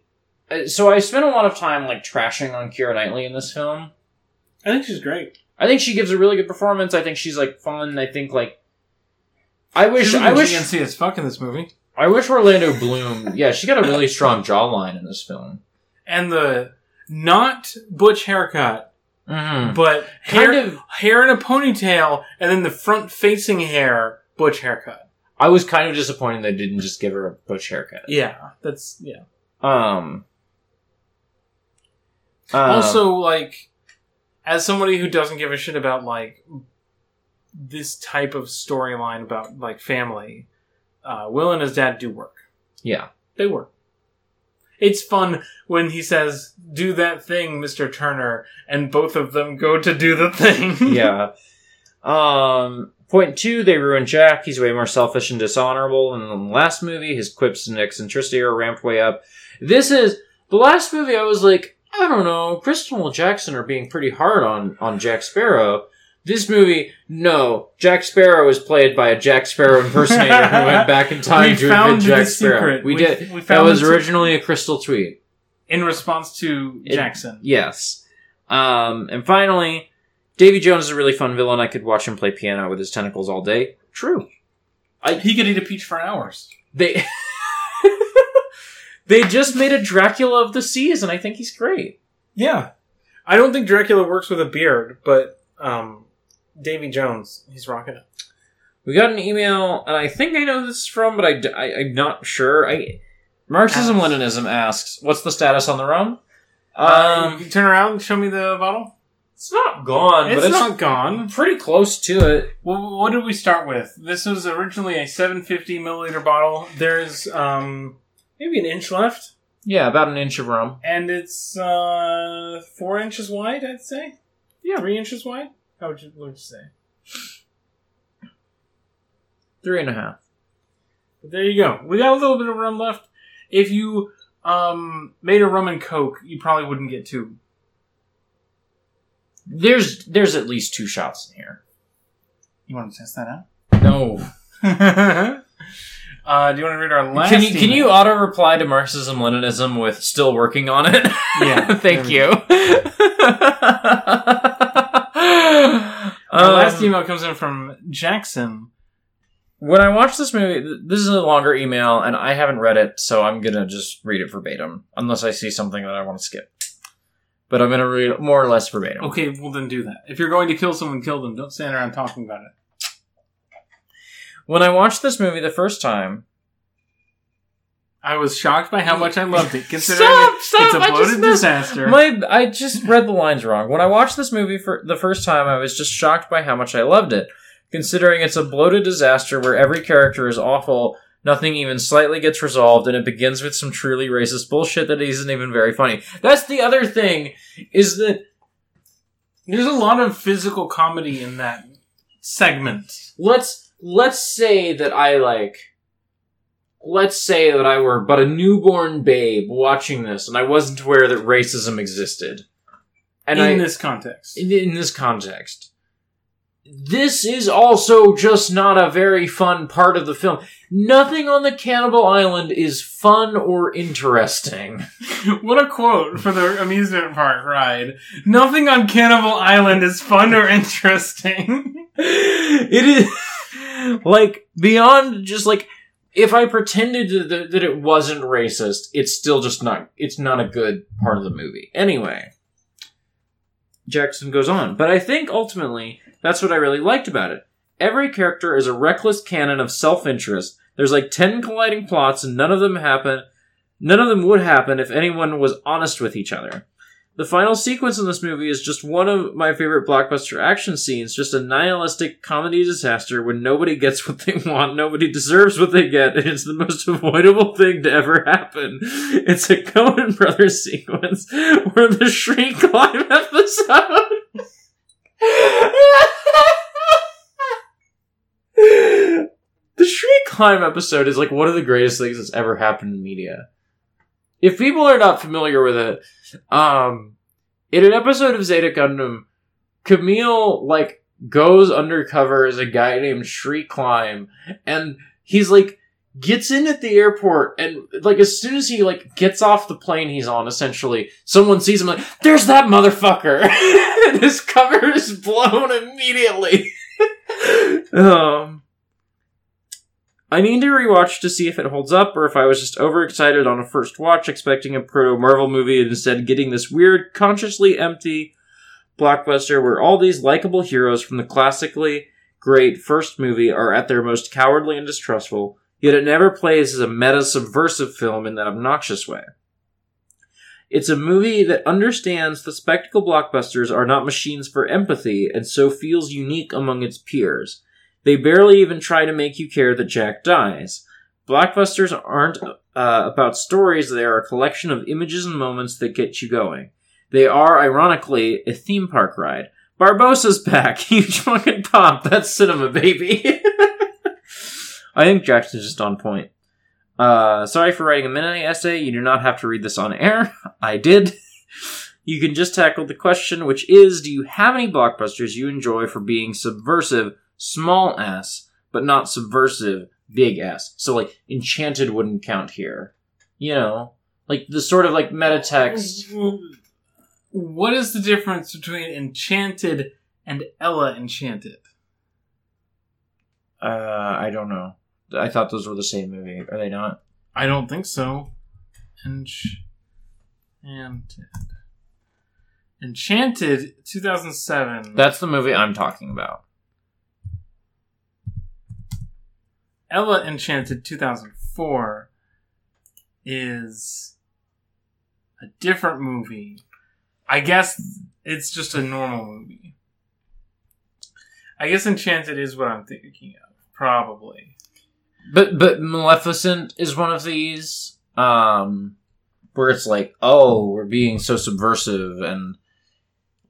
uh, so I spent a lot of time like trashing on Keira Knightley in this film. I think she's great. I think she gives a really good performance. I think she's like fun. I think like I wish I wish GNC as fuck in this movie. I wish Orlando Bloom. Yeah, she got a really strong jawline in this film. And the not butch haircut, Mm-hmm. but hair, Kind of hair in a ponytail, and then the front facing hair butch haircut. I was kind of disappointed they didn't just give her a butch haircut. Yeah, that's yeah. Um. uh, also, like, as somebody who doesn't give a shit about like this type of storyline about like family, uh, Will and his dad do work. yeah, They work. It's fun when he says, "Do that thing, Mister Turner," and both of them go to do the thing. yeah. Um. Point two: They ruin Jack. He's way more selfish and dishonorable than in the last movie. His quips and eccentricity are ramped way up. This is the last movie. I was like, I don't know. Crystal and Jackson are being pretty hard on on Jack Sparrow. This movie, no. Jack Sparrow is played by a Jack Sparrow impersonator who went back in time We to invent Jack Sparrow. secret. We, We- did. we that was originally a Crystal tweet. in response to It- Jackson. Yes. Um, and finally, Davy Jones is a really fun villain. I could watch him play piano with his tentacles all day. True. He could eat a peach for hours. They they just made a Dracula of the seas, and I think he's great. Yeah. I don't think Dracula works with a beard, but um, Davy Jones, he's rocking it. We got an email, and I think I know this from, but I, I, am not sure. I Marxism Leninism asks, "What's the status on the rum?" Um, Um, you turn around and show me the bottle. it's not gone, It's, but it's not gone. pretty close to it. Well, what did we start with? This was originally a 750 milliliter bottle. There's um maybe an inch left, Yeah, about an inch of rum. and it's uh four inches wide. I'd say. Yeah. three inches wide. How would you, what would you say? Three and a half. But there you go. We got a little bit of rum left. If you um made a rum and coke, you probably wouldn't get two. There's there's at least two shots in here. You want to test that out? No. uh, do you want to read our last? Can you can you auto reply to Marxism Leninism with "still working on it"? Yeah. Thank you. Our last Um, email comes in from Jackson. when I watched this movie, this is a longer email, and I haven't read it, so I'm gonna just read it verbatim, unless I see something that I want to skip. But I'm gonna read it more or less verbatim. Okay, well then do that. If you're going to kill someone, kill them. Don't stand around talking about it. When I watched this movie the first time, I was shocked by how much I loved it, considering Stop, stop, it's a bloated disaster. my I just read the lines wrong. When I watched this movie for the first time, I was just shocked by how much I loved it, considering it's a bloated disaster where every character is awful. Nothing even slightly gets resolved, and it begins with some truly racist bullshit that isn't even very funny. That's the other thing, is that There's a lot of physical comedy in that segment. let's let's say that I like let's say that I were but a newborn babe watching this and I wasn't aware that racism existed. And in I this context. in, in this context. This is also just not a very fun part of the film. Nothing on the Cannibal Island is fun or interesting. what a quote for the amusement park ride. Nothing on Cannibal Island is fun or interesting. it is like beyond just like if I pretended that- that, it wasn't racist, it's still just not. It's not a good part of the movie. Anyway, Jackson goes on, but I think ultimately that's what I really liked about it. Every character is a reckless cannon of self-interest. There's like ten colliding plots, and none of them happen. None of them would happen if anyone was honest with each other. The final sequence in this movie is just one of my favorite blockbuster action scenes, just a nihilistic comedy disaster when nobody gets what they want, nobody deserves what they get, and it's the most avoidable thing to ever happen. It's a Coen Brothers sequence where the Shriek climb episode. the Shriek climb episode is like one of the greatest things that's ever happened in media. If people are not familiar with it, um, in an episode of Zeta Gundam, Kamille like goes undercover as a guy named Shriek Climb, and he's like gets in at the airport, and like as soon as he like gets off the plane he's on, essentially, someone sees him like, "There's that motherfucker!" and his cover is blown immediately. um. I need to rewatch to see if it holds up or if I was just overexcited on a first watch expecting a proto Marvel movie and instead getting this weird, consciously empty blockbuster where all these likable heroes from the classically great first movie are at their most cowardly and distrustful, yet it never plays as a meta subversive film in that obnoxious way. It's a movie that understands that spectacle blockbusters are not machines for empathy and so feels unique among its peers. They barely even try to make you care that Jack dies. Blockbusters aren't uh, about stories, they are a collection of images and moments that get you going. They are, ironically, a theme park ride. Barbossa's back! Huge fucking pop! That's cinema, baby! I think Jackson's just on point. Uh, sorry for writing a minute essay. You do not have to read this on air. I did. You can just tackle the question, which is Do you have any blockbusters you enjoy for being subversive, small s, but not subversive, big s? So, like, Enchanted wouldn't count here. You know? Like, the sort of, like, meta text. What is the difference between Enchanted and Ella Enchanted? Uh, I don't know. I thought those were the same movie. Are they not? I don't think so. Enchanted. Enchanted 2007. That's the movie I'm talking about. Ella Enchanted 2004 is a different movie. I guess it's just a normal movie. I guess Enchanted is what I'm thinking of. Probably. But but Maleficent is one of these um where it's like, oh, we're being so subversive and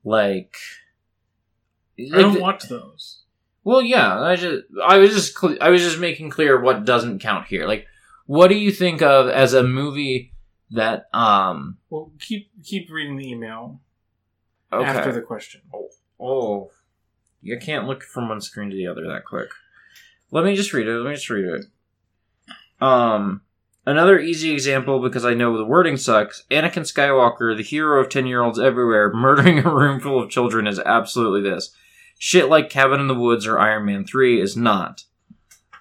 like I don't watch those. Well, yeah, I just I was just cl- I was just making clear what doesn't count here. Like what do you think of as a movie that um Well, keep keep reading the email okay. after the question. Oh, you can't look from one screen to the other that quick. Let me just read it. Let me just read it. Um, another easy example because I know the wording sucks. Anakin Skywalker, the hero of ten year olds everywhere, murdering a room full of children is absolutely this. Shit like Cabin in the Woods or Iron Man Three is not.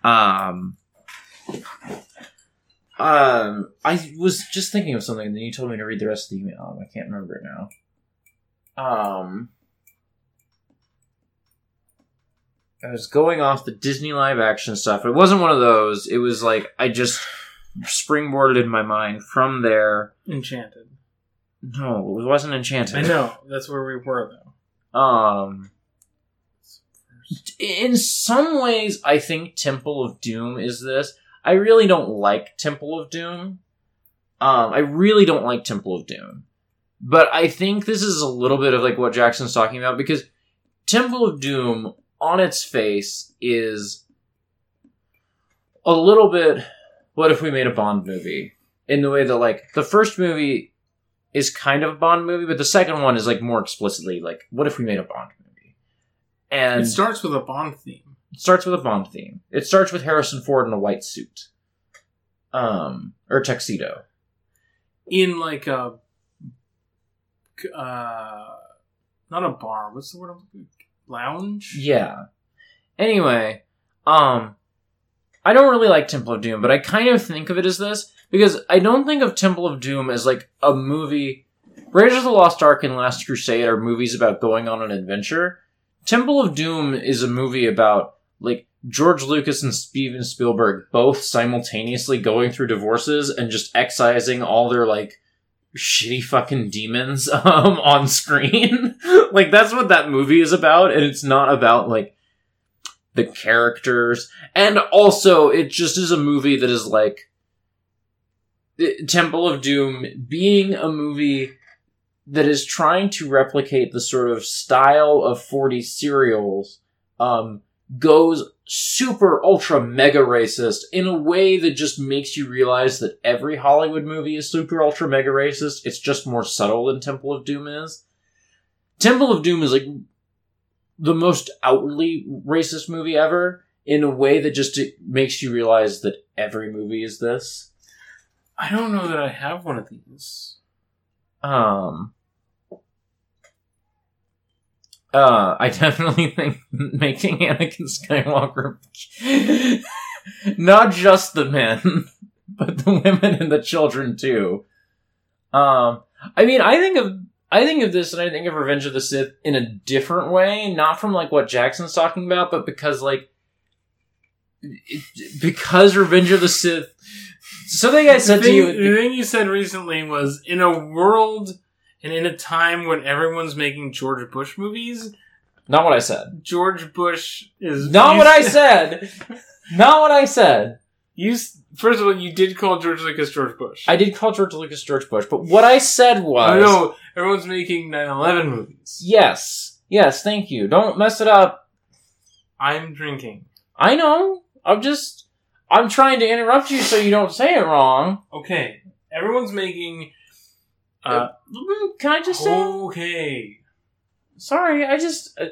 Um. Um, I was just thinking of something, and then you told me to read the rest of the email. I can't remember it now. Um, I was going off the Disney live action stuff. It wasn't one of those. It was like I just springboarded in my mind from there. Enchanted. No, it wasn't Enchanted. I know. That's where we were though. Um, in some ways, I think Temple of Doom is this. I really don't like Temple of Doom. Um, I really don't like Temple of Doom. But I think this is a little bit of like what Jackson's talking about because Temple of Doom on its face is a little bit what if we made a Bond movie? In the way that like the first movie is kind of a Bond movie, but the second one is like more explicitly like what if we made a Bond movie? And It starts with a Bond theme. it starts with a Bond theme. It starts with Harrison Ford in a white suit. Um or tuxedo. in like a uh not a bar what's the word lounge Yeah. Anyway, um, I don't really like Temple of Doom, but I kind of think of it as this because I don't think of Temple of Doom as like a movie. Raiders of the Lost Ark and Last Crusade are movies about going on an adventure. Temple of Doom is a movie about like George Lucas and Steven Spielberg both simultaneously going through divorces and just excising all their like shitty fucking demons um on screen. like that's what that movie is about and it's not about like the characters and also it just is a movie that is like Temple of Doom being a movie that is trying to replicate the sort of style of 40 serials um goes super ultra mega racist in a way that just makes you realize that every Hollywood movie is super ultra mega racist. It's just more subtle than Temple of Doom is. Temple of Doom is like the most outwardly racist movie ever in a way that just makes you realize that every movie is this. I don't know that I have one of these Um uh, I definitely think making Anakin Skywalker not just the men, but the women and the children too. Um, I mean, I think of I think of this and I think of Revenge of the Sith in a different way, not from like what Jackson's talking about, but because like it- because Revenge of the Sith. Something I said thing, to you. the thing you said recently was in a world and in a time when everyone's making George Bush movies, not what I said. George Bush is Not you I said. Not what I said. You first of all, you did call George Lucas George Bush. I did call George Lucas George Bush, but what I said oh, was I know everyone's making 9/11 movies. yes, yes. Thank you. Don't mess it up. I'm drinking. I know. I'm just. I'm trying to interrupt you so you don't say it wrong. Okay, everyone's making. Uh, Mm, Can I just say? okay. Sorry, I just. Uh,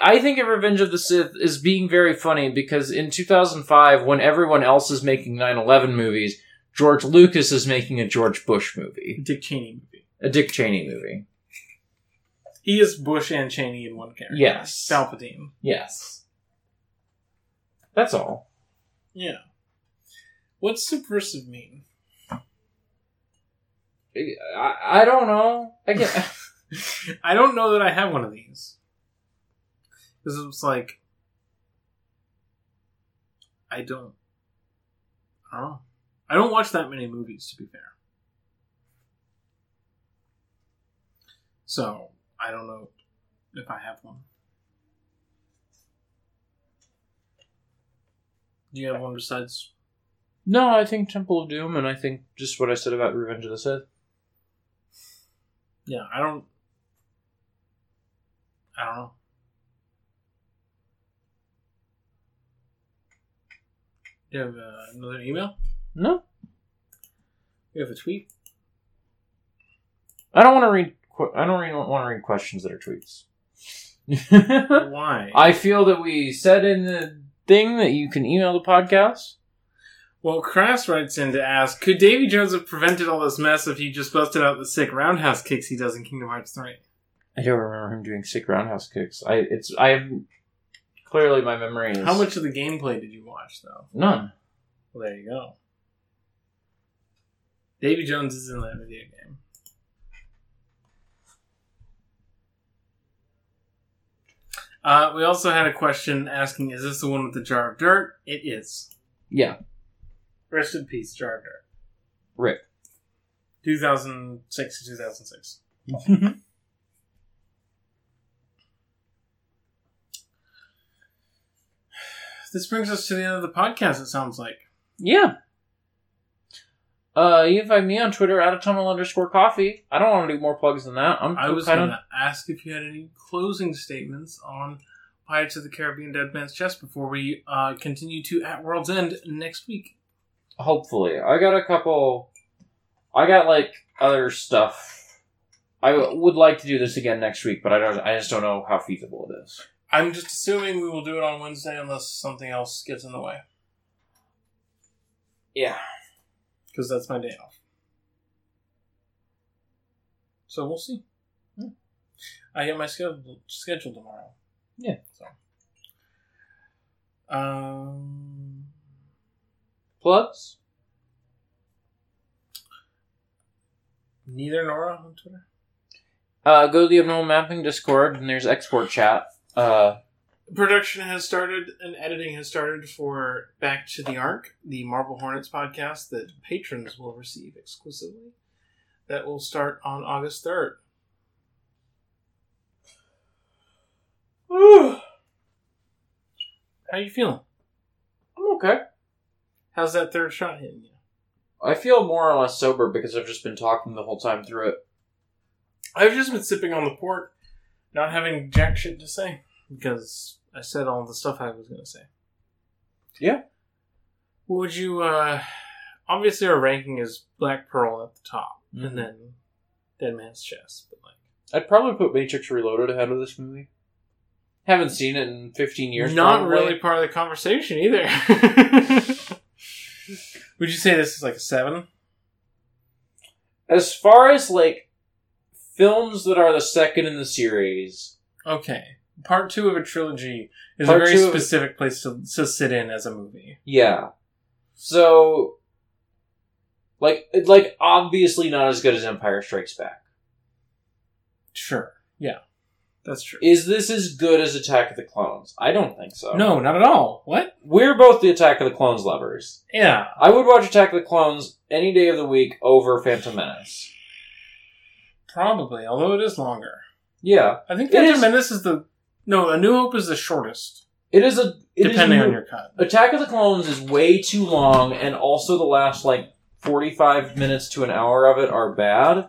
I- think of Revenge of the Sith as being very funny because in 2005, when everyone else is making 9/11 movies, George Lucas is making a George Bush movie, Dick Cheney movie. a Dick Cheney movie. He is Bush and Cheney in one character. Yes. Palpatine. Yes. That's all. Yeah. What's subversive mean? I, I don't know. I get. I don't know that I have one of these. Because it's like I don't I don't know. I don't watch that many movies to be fair. So I don't know if I have one. Do you have one besides No, I think Temple of Doom, and I think just what I said about Revenge of the Sith. Yeah, I don't. I don't know. Do you have uh, another email? No, You have a tweet? I don't want to read. que- I don't really want to read questions that are tweets. Why? I feel that we said in the thing that you can email the podcast. Well, Crass writes in to ask Could Davy Jones have prevented all this mess if he just busted out the sick roundhouse kicks he does in Kingdom Hearts 3? I don't remember him doing sick roundhouse kicks. I it's I have clearly my memory is How much of the gameplay did you watch, though? none. Well, there you go. Davy Jones is in that video game. Uh, we also had a question asking, "Is this the one with the jar of dirt?" It is. Yeah, Rest in peace, jar of dirt. Rick. 2006 to 2006. This brings us to the end of the podcast. It sounds like. yeah. Uh, you can find me on Twitter at atomal underscore coffee. I don't want to do more plugs than that. I'm I was kind going to ask if you had any closing statements on Pirates of the Caribbean: Dead Man's Chest before we uh, continue to At World's End next week. Hopefully. I got a couple. I got like other stuff. I would like to do this again next week, but I don't. I just don't know how feasible it is. I'm just assuming we will do it on Wednesday unless something else gets in the way, Yeah. because that's my day off. So we'll see. Hmm. I get my schedule schedule tomorrow. Yeah. So. Um. Plugs. Neither Nora on Twitter. Uh, go to the abnormal mapping Discord, and there's export chat. Uh, Production has started and editing has started for Back to the Ark, the Marble Hornets podcast that patrons will receive exclusively. That will start on August 3rd. I'm How you feeling? I'm okay. How's that third shot hitting you? I feel more or less sober because I've just been talking the whole time through it. I've just been sipping on the port, not having jack shit to say because I said all the stuff I was going to say. Yeah. Would you? uh Obviously, our ranking is Black Pearl at the top, Mhm. and then Dead Man's Chest. But like, I'd probably put Matrix Reloaded ahead of this movie. Haven't seen it in 15 years. not probably. really part of the conversation either. would you say this is like a seven? As far as like films that are the second in the series, Okay, part two of a trilogy is Part a very two of- specific place to, to sit in as a movie. yeah. So, like, like obviously not as good as Empire Strikes Back. Sure, yeah, that's true. Is this as good as Attack of the Clones? I don't think so. No, not at all. What? we're both the Attack of the Clones lovers. Yeah, I would watch Attack of the Clones any day of the week over Phantom Menace. probably. Although it is longer. Yeah, I think Phantom is- Menace is the no. A New Hope is the shortest, it is a it is depending a- on your cut. Attack of the Clones is way too long, and also the last like forty-five minutes to an hour of it are bad.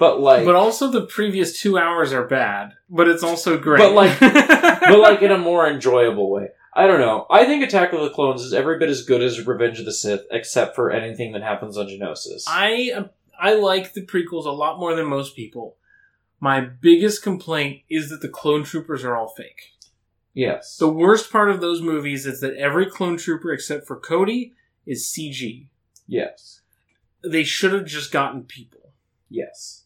But like, But but, also, the previous two hours are bad. But it's also great. But, like- like in a more enjoyable way. I don't know. I think Attack of the Clones is every bit as good as Revenge of the Sith, except for anything that happens on Geonosis. I I like the prequels a lot more than most people. My biggest complaint is that the clone troopers are all fake. yes. The worst part of those movies is that every clone trooper except for Cody is CG. yes. They should have just gotten people. Yes.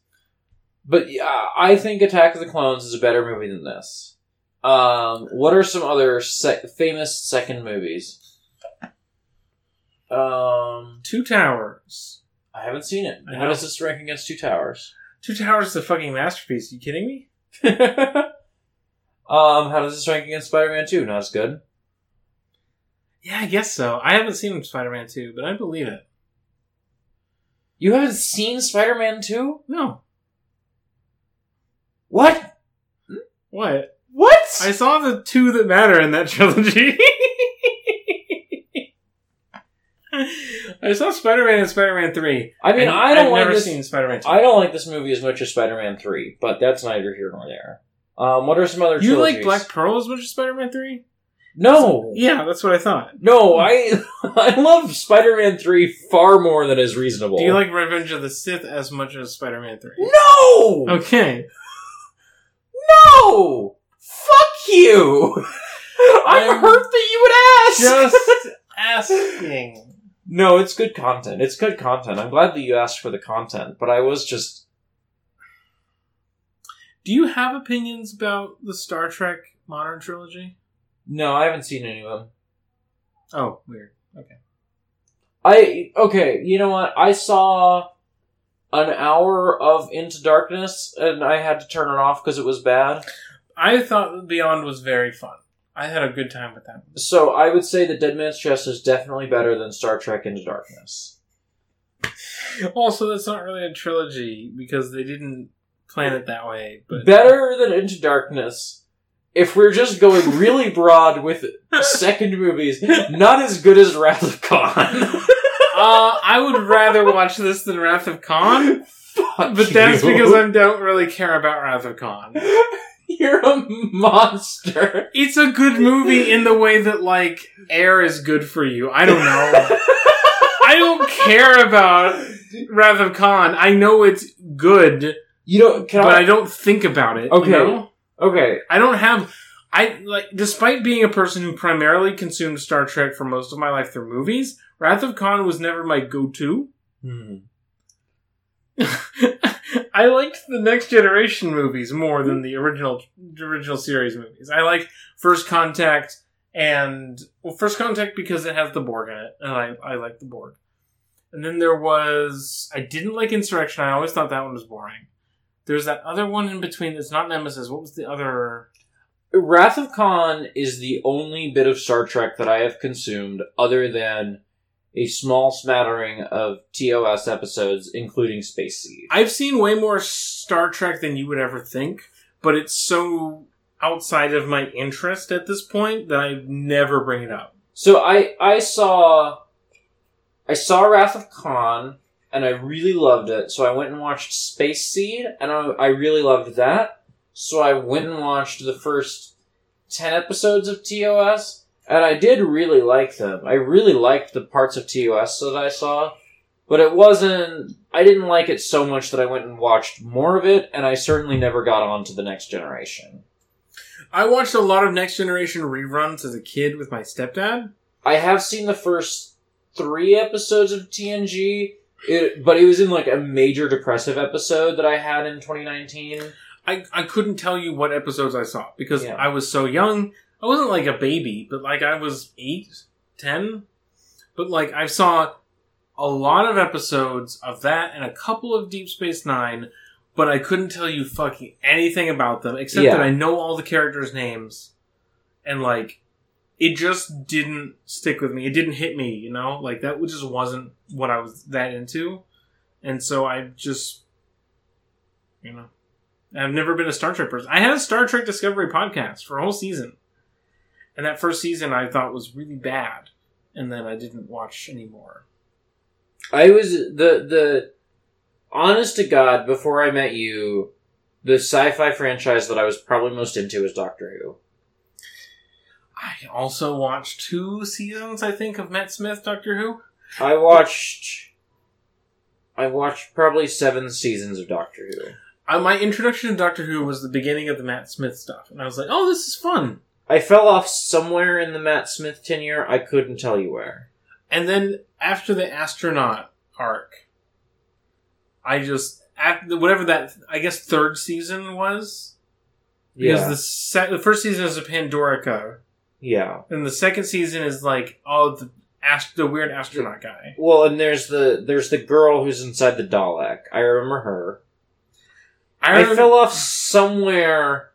But yeah, I think Attack of the Clones is a better movie than this. Um, what are some other sec- famous second movies? Um, Two Towers. I haven't seen it. I How know. does this rank against Two Towers? Two Towers is a fucking masterpiece. you kidding me? um, how does this rank against Spider-Man Two? Not as good. Yeah, I guess so. I haven't seen Spider-Man 2, but I believe it. You haven't seen Spider-Man Two? No. What? What? What? I saw the two that matter in that trilogy. I saw Spider-Man and Spider-Man 3. I mean, I don't I've like never this. seen Spider-Man I don't like this movie as much as Spider-Man Three, but that's neither here nor there. Um, what are some other you trilogies? like Black Pearl as much as Spider-Man 3? No, Yeah, that's what I thought. no, I I love Spider-Man Three far more than is reasonable. Do you like Revenge of the Sith as much as Spider-Man 3? No, Okay. No, fuck you. I'm, I'm hurt that you would ask. Just asking. no, it's good content. It's good content. I'm glad that you asked for the content, but I was just Do you have opinions about the Star Trek modern trilogy? no, I haven't seen any of them. Oh, weird. Okay. I okay, you know what? I saw an hour of Into Darkness and I had to turn it off because it was bad. I thought Beyond was very fun. I had a good time with that. So I would say that Dead Man's Chest is definitely better than Star Trek Into Darkness. Also, that's not really a trilogy because they didn't plan it that way. But Better than Into Darkness. If we're just going really broad with second movies, not as good as Wrath of Khan. uh, I would rather watch this than Wrath of Khan. Fuck But that's you. because I don't really care about Wrath of Khan. You're a monster. It's a good movie in the way that like air is good for you. I don't know. I don't care about Wrath of Khan. I know it's good, You don't. Can but I? I don't think about it. Okay. You know? okay. I don't have. I like, despite being a person who primarily consumed Star Trek for most of my life through movies, Wrath of Khan was never my go-to. Hmm. I liked the Next Generation movies more than the original original series movies. I like First Contact and well, First Contact because it has the Borg in it, and I I like the Borg. And then there was I didn't like Insurrection. I always thought that one was boring. There's that other one in between. It's not Nemesis. What was the other? Wrath of Khan is the only bit of Star Trek that I have consumed other than a small smattering of TOS episodes, including Space Seed. I've seen way more Star Trek than you would ever think, but it's so outside of my interest at this point that I never bring it up. So I I saw I saw Wrath of Khan and I really loved it. So I went and watched Space Seed and I, I really loved that. So I went and watched the first 10 episodes of TOS and I did really like them. I really liked the parts of TOS that I saw, but it wasn't I didn't like it so much that I went and watched more of it and I certainly never got on to the next generation. I watched a lot of Next Generation reruns as a kid with my stepdad. I have seen the first three episodes of TNG, it, but it was in like a major depressive episode that I had in 2019. I, I couldn't tell you what episodes I saw because Yeah. I was so young. I wasn't like a baby, but like I was eight, ten. But like I saw a lot of episodes of that and a couple of Deep Space Nine, but I couldn't tell you fucking anything about them except Yeah. that I know all the characters' names, and like it just didn't stick with me. It didn't hit me, you know, like that just wasn't what I was that into, and so I just, you know. I've never been a Star Trek person. I had a Star Trek Discovery podcast for a whole season. And that first season I thought was really bad. And then I didn't watch anymore. I was the the honest to God before I met you, the sci-fi franchise that I was probably most into was Doctor Who. I also watched two seasons, I think, of Matt Smith Doctor Who. I watched I watched probably seven seasons of Doctor Who. Uh, my introduction to Doctor Who was the beginning of the Matt Smith stuff. And I was like, oh, this is fun. I fell off somewhere in the Matt Smith tenure. I couldn't tell you where. And then after the astronaut arc, I just, after, whatever that, I guess, third season was. Because Yeah, the, se- the first season is a Pandorica. yeah. And the second season is like oh the ast- the weird astronaut guy. Well, and there's the there's the girl who's inside the Dalek. I remember her. I, remember- fell off somewhere,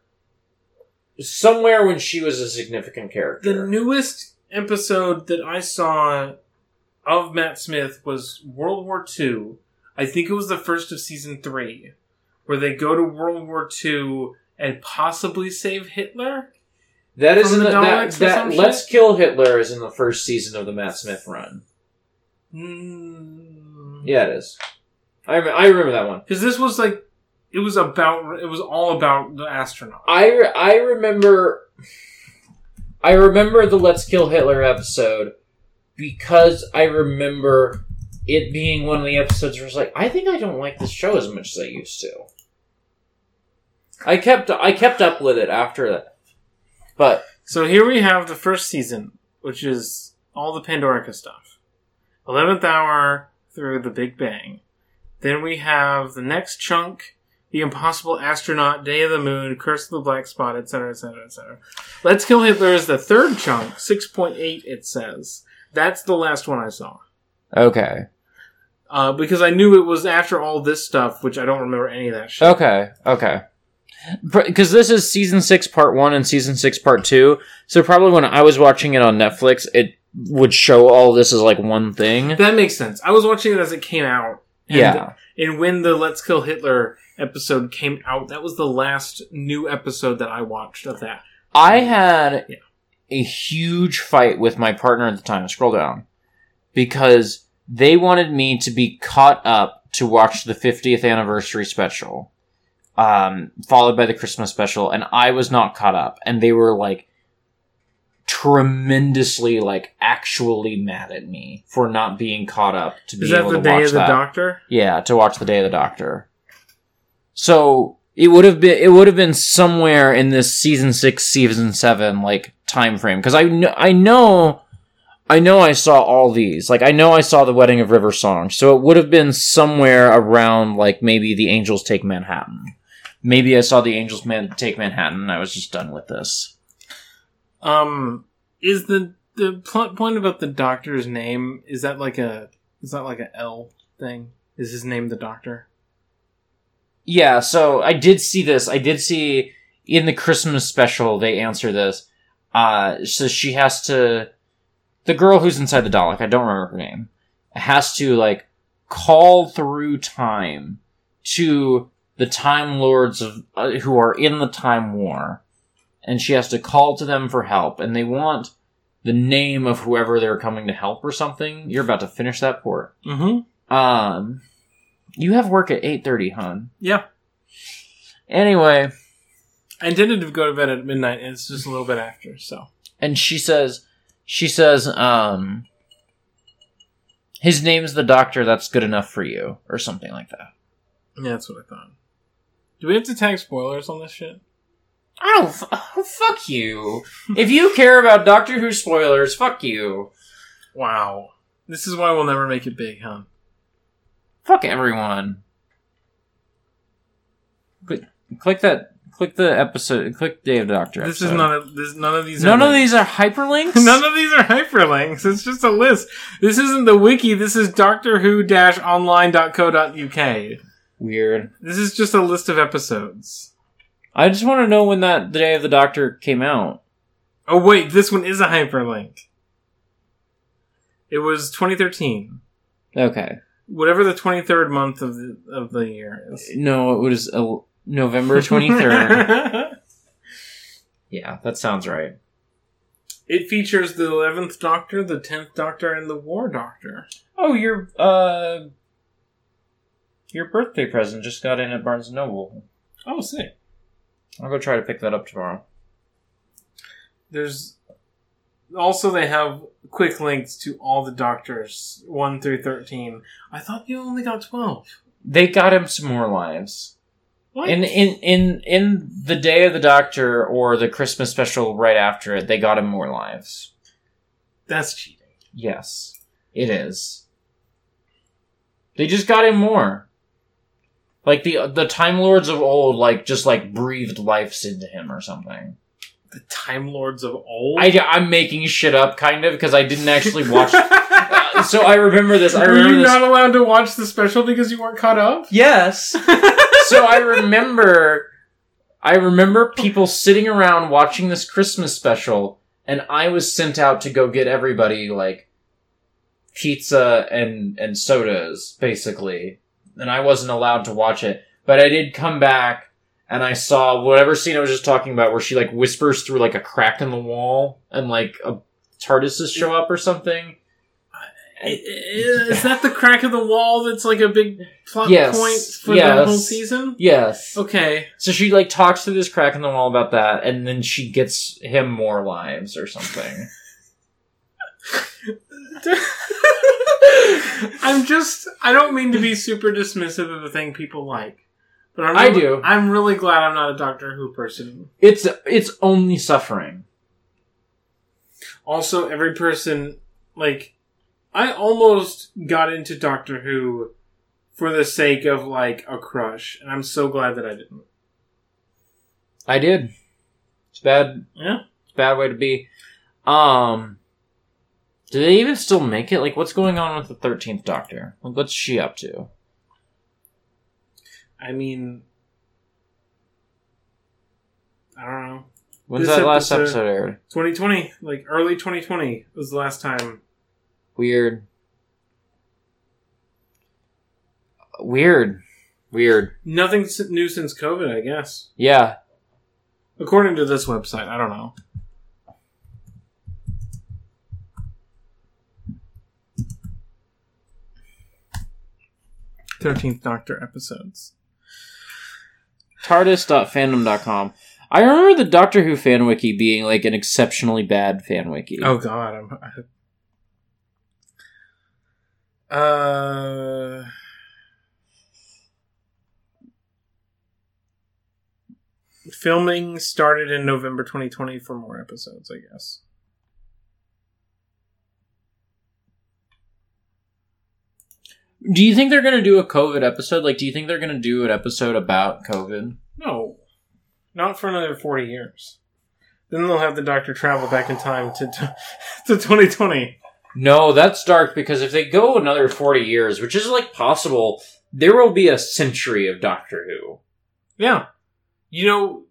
somewhere when she was a significant character. The newest episode that I saw of Matt Smith was World War II. I think it was the first of season three, where they go to World War II and possibly save Hitler. that is in the the, that, that Let's? Kill Hitler is in the first season of the Matt Smith run. Mm. Yeah, it is. I I remember that one. Because this was like, it was about, it was all about the astronaut. I re- I remember I remember the Let's Kill Hitler episode because I remember it being one of the episodes where it's like I think I don't like this show as much as I used to. I kept I kept up with it after that, but So here we have the first season, which is all the Pandorica stuff. Eleventh hour through the Big Bang. Then we have the next chunk, the Impossible Astronaut, Day of the Moon, Curse of the Black Spot, etc., etc., etc. Let's Kill Hitler is the third chunk, six point eight. It says that's the last one I saw. okay, Uh, because I knew it was after all this stuff, which I don't remember any of that shit. okay, okay. Because this is season six, part one, and season six, part two. So probably when I was watching it on Netflix, it would show all this as like one thing. That makes sense. I was watching it as it came out. Yeah. And when the Let's Kill Hitler episode came out, that was the last new episode that I watched of that. I had Yeah. a huge fight with my partner at the time. Scroll down. Because they wanted me to be caught up to watch the 50th anniversary special, um, followed by the Christmas special, and I was not caught up. And they were like tremendously, like, actually mad at me for not being caught up to be Is that able the to day watch of the that. doctor? Yeah, to watch the Day of the Doctor. So it would have been it would have been somewhere in this season six, season seven like time frame because I know I know I know I saw all these like I know I saw the Wedding of River Song, so it would have been somewhere around like maybe the Angels Take Manhattan. Maybe I saw the Angels Man Take Manhattan. and I was just done with this. Um, is the the plot point about the doctor's name is that like a is that like a L thing? Is his name the doctor? Yeah, so I did see this. I did see in the Christmas special they answer this. Uh, so she has to, the girl who's inside the Dalek, I don't remember her name, has to like call through time to the Time Lords of uh, who are in the Time War, and she has to call to them for help, and they want the name of whoever they're coming to help or something. You're about to finish that port. Mm-hmm. Um, you have work at eight thirty, hon. Yeah. Anyway, I intended to go to bed at midnight, and it's just a little bit after. So and she says, she says, um, his name's the doctor. That's good enough for you, or something like that. yeah, that's what I thought. Do we have to tag spoilers on this shit? Oh, f- oh, fuck you! if you care about Doctor Who spoilers, fuck you. Wow. This is why we'll never make it big, huh? Fuck everyone. Click, click that. Click the episode. Click Day of the Doctor. This episode. is not a. This, none of these. None are of links. these are hyperlinks. None of these are hyperlinks. It's just a list. This isn't the wiki. This is Doctor Who online.co.uk. Weird. This is just a list of episodes. I just want to know when that the Day of the Doctor came out. Oh wait, this one is a hyperlink. It was 2013. Okay. Whatever the 23rd month of the of the year is. No, it was uh, November 23rd. yeah, that sounds right. it features the 11th Doctor, the 10th Doctor, and the War Doctor. Oh, your uh your birthday present just got in at Barnes & Noble. Oh, sick. I'll go try to pick that up tomorrow. There's also they have quick links to all the Doctors, 1 through 13. I thought you only got 12. They got him some more lives. What? In in in in the Day of the Doctor or the Christmas special right after it, they got him more lives. That's cheating. Yes, it is. They just got him more. Like the the Time Lords of old, like just like breathed life into him or something. The Time Lords of old? I I'm making shit up kind of because I didn't actually watch. uh, so I remember this. I Were you this. not allowed to watch the special because you weren't caught up? yes. so I remember I remember people sitting around watching this Christmas special and I was sent out to go get everybody like pizza and and sodas basically. And I wasn't allowed to watch it, but I did come back and I saw whatever scene I was just talking about where she like whispers through like a crack in the wall and like a TARDISes show up or something. Is that the crack of the wall that's like a big plot Yes. point for the whole season? Yes. Okay. So she like talks through this crack in the wall about that, and then she gets him more lives or something. I'm just I don't mean to be super dismissive of a thing people like. But I'm I do. I'm really glad I'm not a Doctor Who person. It's it's only suffering. Also, every person like I almost got into Doctor Who for the sake of like a crush, and I'm so glad that I didn't. I did. It's bad. Yeah. It's a bad way to be. Um, do they even still make it? Like, what's going on with the Thirteenth Doctor? Like, what's she up to? I mean I don't know. When's This that last episode- episode aired? 2020, like early 2020 was the last time. Weird. Weird. Weird. Nothing new since COVID, I guess. Yeah. According to this website, I don't know. Thirteenth Doctor episodes. TARDIS.fandom.com. I remember the Doctor Who fan wiki being like an exceptionally bad fan wiki. Oh God, I'm. I, uh, filming started in November 2020 for more episodes, I guess. Do you think they're going to do a COVID episode? Like, do you think they're going to do an episode about COVID? No, not for another 40 years. Then they'll have the Doctor travel back in time to to, to 2020. No, that's dark because if they go another 40 years, which is like possible, there will be a century of Doctor Who. Yeah, you know,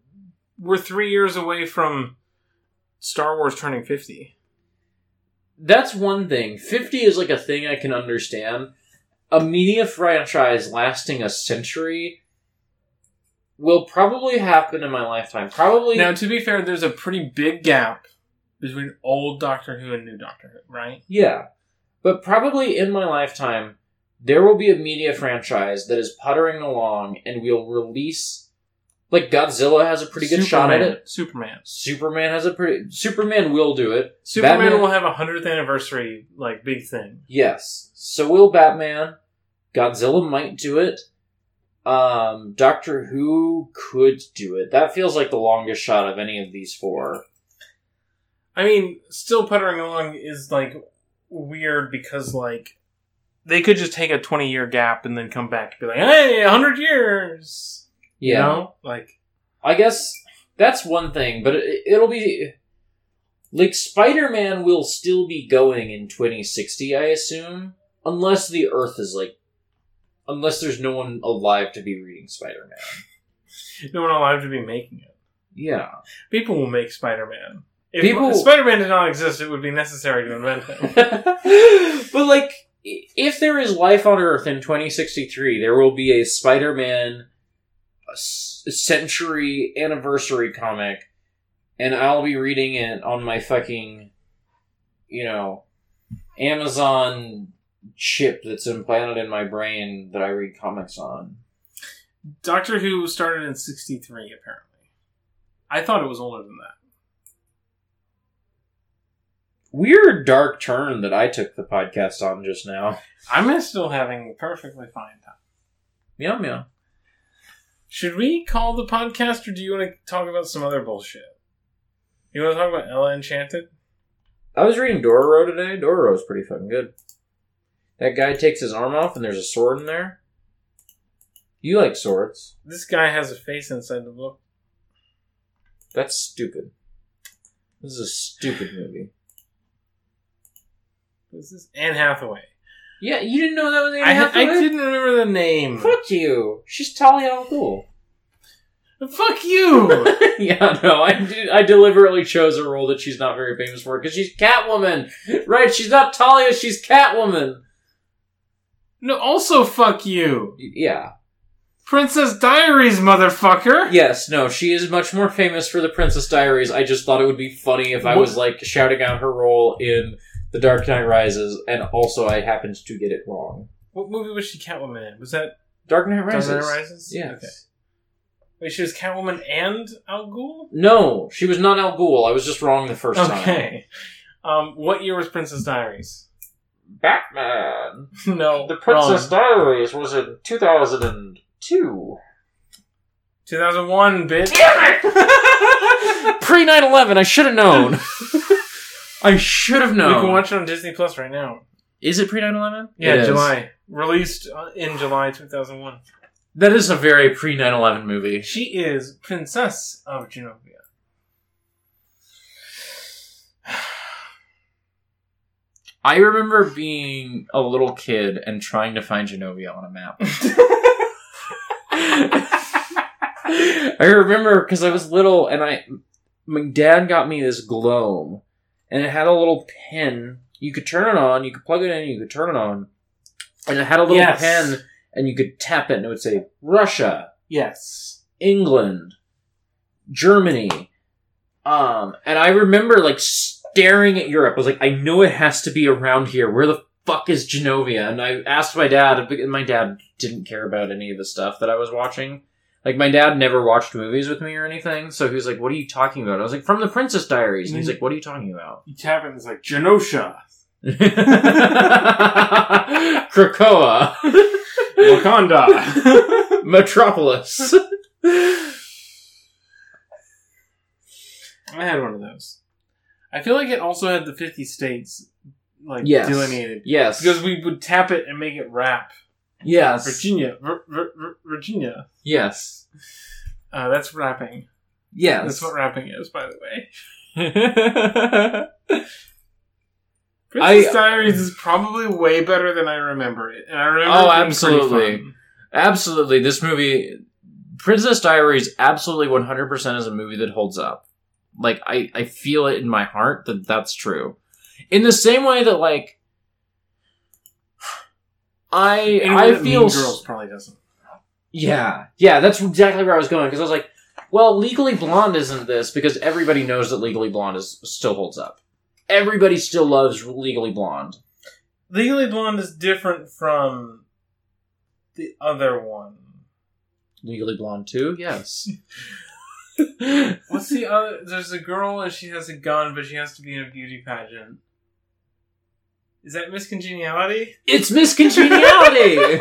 we're three years away from Star Wars turning 50. That's one thing. 50 is like a thing I can understand. A media franchise lasting a century will probably happen in my lifetime. Probably. Now, to be fair, there's a pretty big gap between old Doctor Who and new Doctor Who, right? Yeah. But probably in my lifetime, there will be a media franchise that is puttering along and we'll release. Like, Godzilla has a pretty good shot at Superman- it. Superman. Superman has a pretty. Superman will do it. Superman Batman- will have a hundredth anniversary like big thing. Yes. So will Batman. Godzilla might do it. Um, Doctor Who could do it. That feels like the longest shot of any of these four. I mean, still puttering along is like weird because like they could just take a twenty year gap and then come back and be like, "Hey, hundred years." You Yeah. know? like I guess that's one thing, but it, it'll be like Spider-Man will still be going in 2060, I assume, unless the Earth is like, unless there's no one alive to be reading Spider-Man. no one alive to be making it. Yeah, People will make Spider Man. If People- Spider Man did not exist, it would be necessary to invent him. but like, if there is life on Earth in 2063, there will be a Spider-Man uh, s- century anniversary comic, and I'll be reading it on my fucking, you know, Amazon chip that's implanted in my brain that I read comics on. Doctor Who started in '63, apparently. I thought it was older than that. Weird dark turn that I took the podcast on just now. I'm still having a perfectly fine time. Meow meow. Should we call the podcast, or do you want to talk about some other bullshit? You want to talk about Ella Enchanted? I was reading Dororo today. Dororo's pretty fucking good. That guy takes his arm off and there's a sword in there. You like swords. This guy has a face inside the book. That's stupid. This is a stupid movie. This is Anne Hathaway. Yeah, you didn't know that was Anne I, I didn't remember the name. Fuck you. She's Talia al Ghul. Fuck you! yeah, no, I did, I deliberately chose a role that she's not very famous for because she's Catwoman, right? She's not Talia, she's Catwoman. no, also fuck you. Yeah, Princess Diaries, motherfucker! yes, no, she is much more famous for the Princess Diaries. I just thought it would be funny if I was like shouting out her role in The Dark Knight Rises, and also I happened to get it wrong. What movie was she Catwoman in? Was that Dark Knight Dark Rises. Knight Rises? Yes. Okay. Wait, she was Catwoman and Al Ghul? No, she was not Al Ghul. I was just wrong the first time. Okay. Um, what year was Princess Diaries? Batman. no. The Princess wrong. Diaries was in 2002. 2001, bitch. Pre 9 11, I should have known. I should have known. You can watch it on Disney Plus right now. Is it pre 9 11? Yeah, July. Released uh, in July 2001. That is a very pre 9 11 movie. She is Princess of Genovia. I remember being a little kid and trying to find Genovia on a map. I remember because I was little and I, my dad got me this globe and it had a little pin. You could turn it on, you could plug it in, you could turn it on, and it had a little Yes. pen and you could tap it and it would say Russia, yes. England, Germany. Um, and I remember like staring at Europe. I was like, I know it has to be around here. Where the fuck is Genovia? And I asked my dad, and my dad didn't care about any of the stuff that I was watching. Like my dad never watched movies with me or anything, so he was like, "What are you talking about?" I was like, "From the Princess Diaries." And he's mm-hmm. like, "What are you talking about?" You tap it and it's like, Genosha. Krakoa, Wakanda. Metropolis. I had one of those. I feel like it also had the 50 states, like, Yes. delineated. yes, Because we would tap it and make it rap. Yes, Virginia. Vir- vir- vir- Virginia. yes, Uh, that's rapping. yes. That's what rapping is, by the way. I- Princess Diaries is probably way better than I remember it. And I remember Oh, absolutely. absolutely, this movie, Princess Diaries, absolutely one hundred percent is a movie that holds up. Like I, I feel it in my heart that that's true. In the same way that like, I In a way I feel Mean Girls probably doesn't. Yeah, yeah, that's exactly where I was going because I was like, well, Legally Blonde isn't this because everybody knows that Legally Blonde is still holds up. Everybody still loves Legally Blonde. Legally Blonde is different from the other one. Legally Blonde too, yes. What's the other? There's a girl and she has a gun, but she has to be in a beauty pageant. Is that Miss Congeniality? it's Miss Congeniality.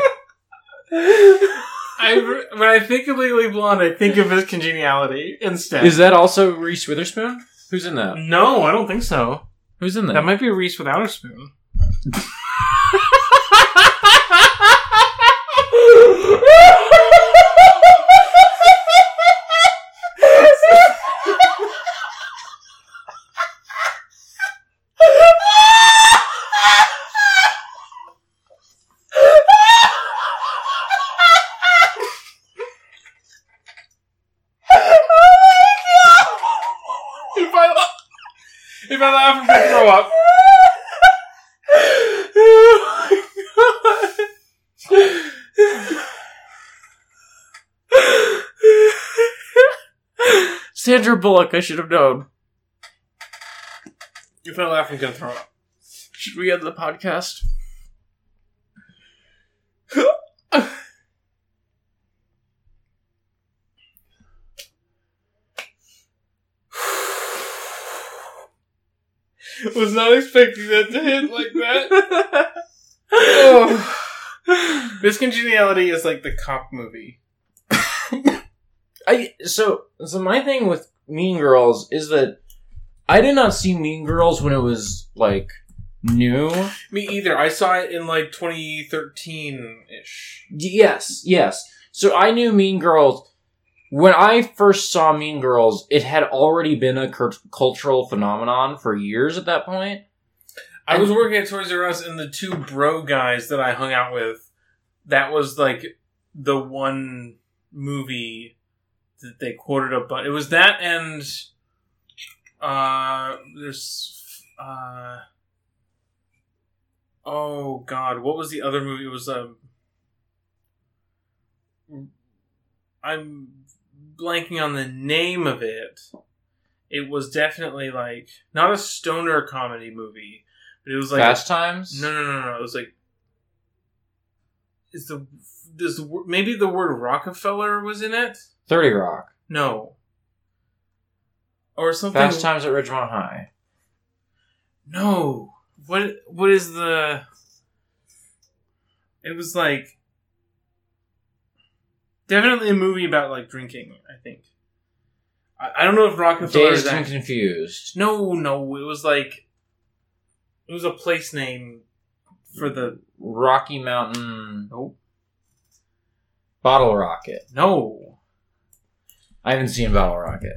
I re- when I think of Legally Blonde, I think of Miss Congeniality instead. Is that also Reese Witherspoon? Who's in that? No, I don't think so. Who's in that? That might be Reese without a spoon. If I la- if I laugh, I'm gonna throw up. Sandra Bullock, I should have known. If I laugh, I'm gonna throw up. Should we end the podcast? Was not expecting that to hit like that. oh. Miss Congeniality is like the cop movie. I so so my thing with Mean Girls is that I did not see Mean Girls when it was like new. Me either. I saw it in like 2013 ish. Yes, yes. So I knew Mean Girls when I first saw Mean Girls. It had already been a cultural phenomenon for years at that point. I was working at Toys R Us, and the two bro guys that I hung out with, that was like the one movie that they quoted a bunch. It was that and uh, there's uh, oh god, what was the other movie? It was um, I'm blanking on the name of it. It was definitely like not a stoner comedy movie, but it was like Fast Times. no, no, no, no. It was like is the does the maybe the word Rockefeller was in it? Thirty Rock. No, or something. Fast Times at Ridgemont High. No, what what is the? It was like definitely a movie about like drinking. I think. I, I don't know if Rockefeller is and. Confused. No, no, it was like it was a place name for the Rocky Mountain. Nope. Bottle Rocket. no. I haven't seen Bottle Rocket.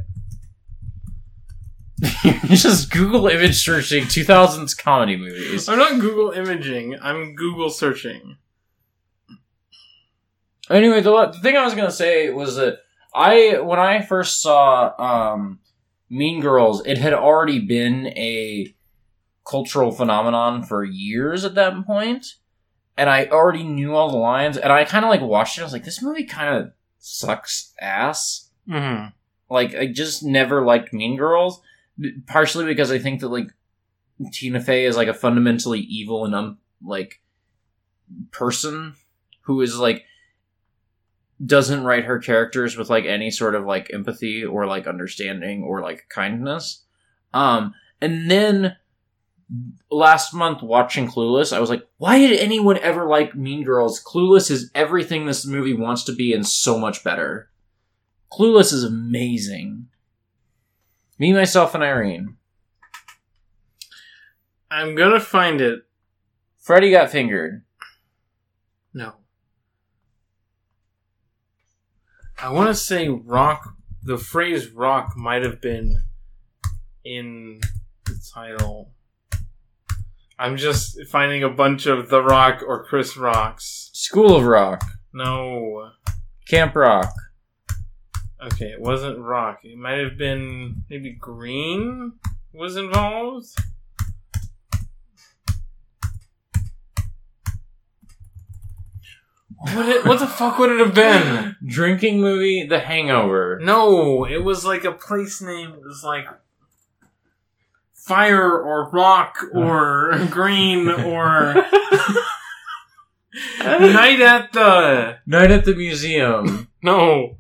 Just Google image searching 2000s comedy movies. I'm not Google imaging. I'm Google searching. Anyway, the, the thing I was gonna say was that I, when I first saw um, Mean Girls, it had already been a cultural phenomenon for years at that point, and I already knew all the lines, and I kind of like watched it. I was like, this movie kind of sucks ass. Mm-hmm. Like, I just never liked Mean Girls, partially because I think that like Tina Fey is like a fundamentally evil and um like person who is like doesn't write her characters with like any sort of like empathy or like understanding or like kindness. Um, and then last month watching Clueless, I was like, why did anyone ever like Mean Girls? Clueless is everything this movie wants to be and so much better. Clueless is amazing. Me, myself, and Irene. I'm gonna find it. Freddy got fingered. No. I want to say rock. The phrase rock might have been in the title. I'm just finding a bunch of The Rock or Chris Rocks. School of Rock. No. Camp Rock. Okay, it wasn't rock. It might have been maybe green was involved. What, it, what the fuck would it have been? Drinking movie The Hangover. No, it was like a place name. It was like fire or rock or green or night at the Night at the Museum. no.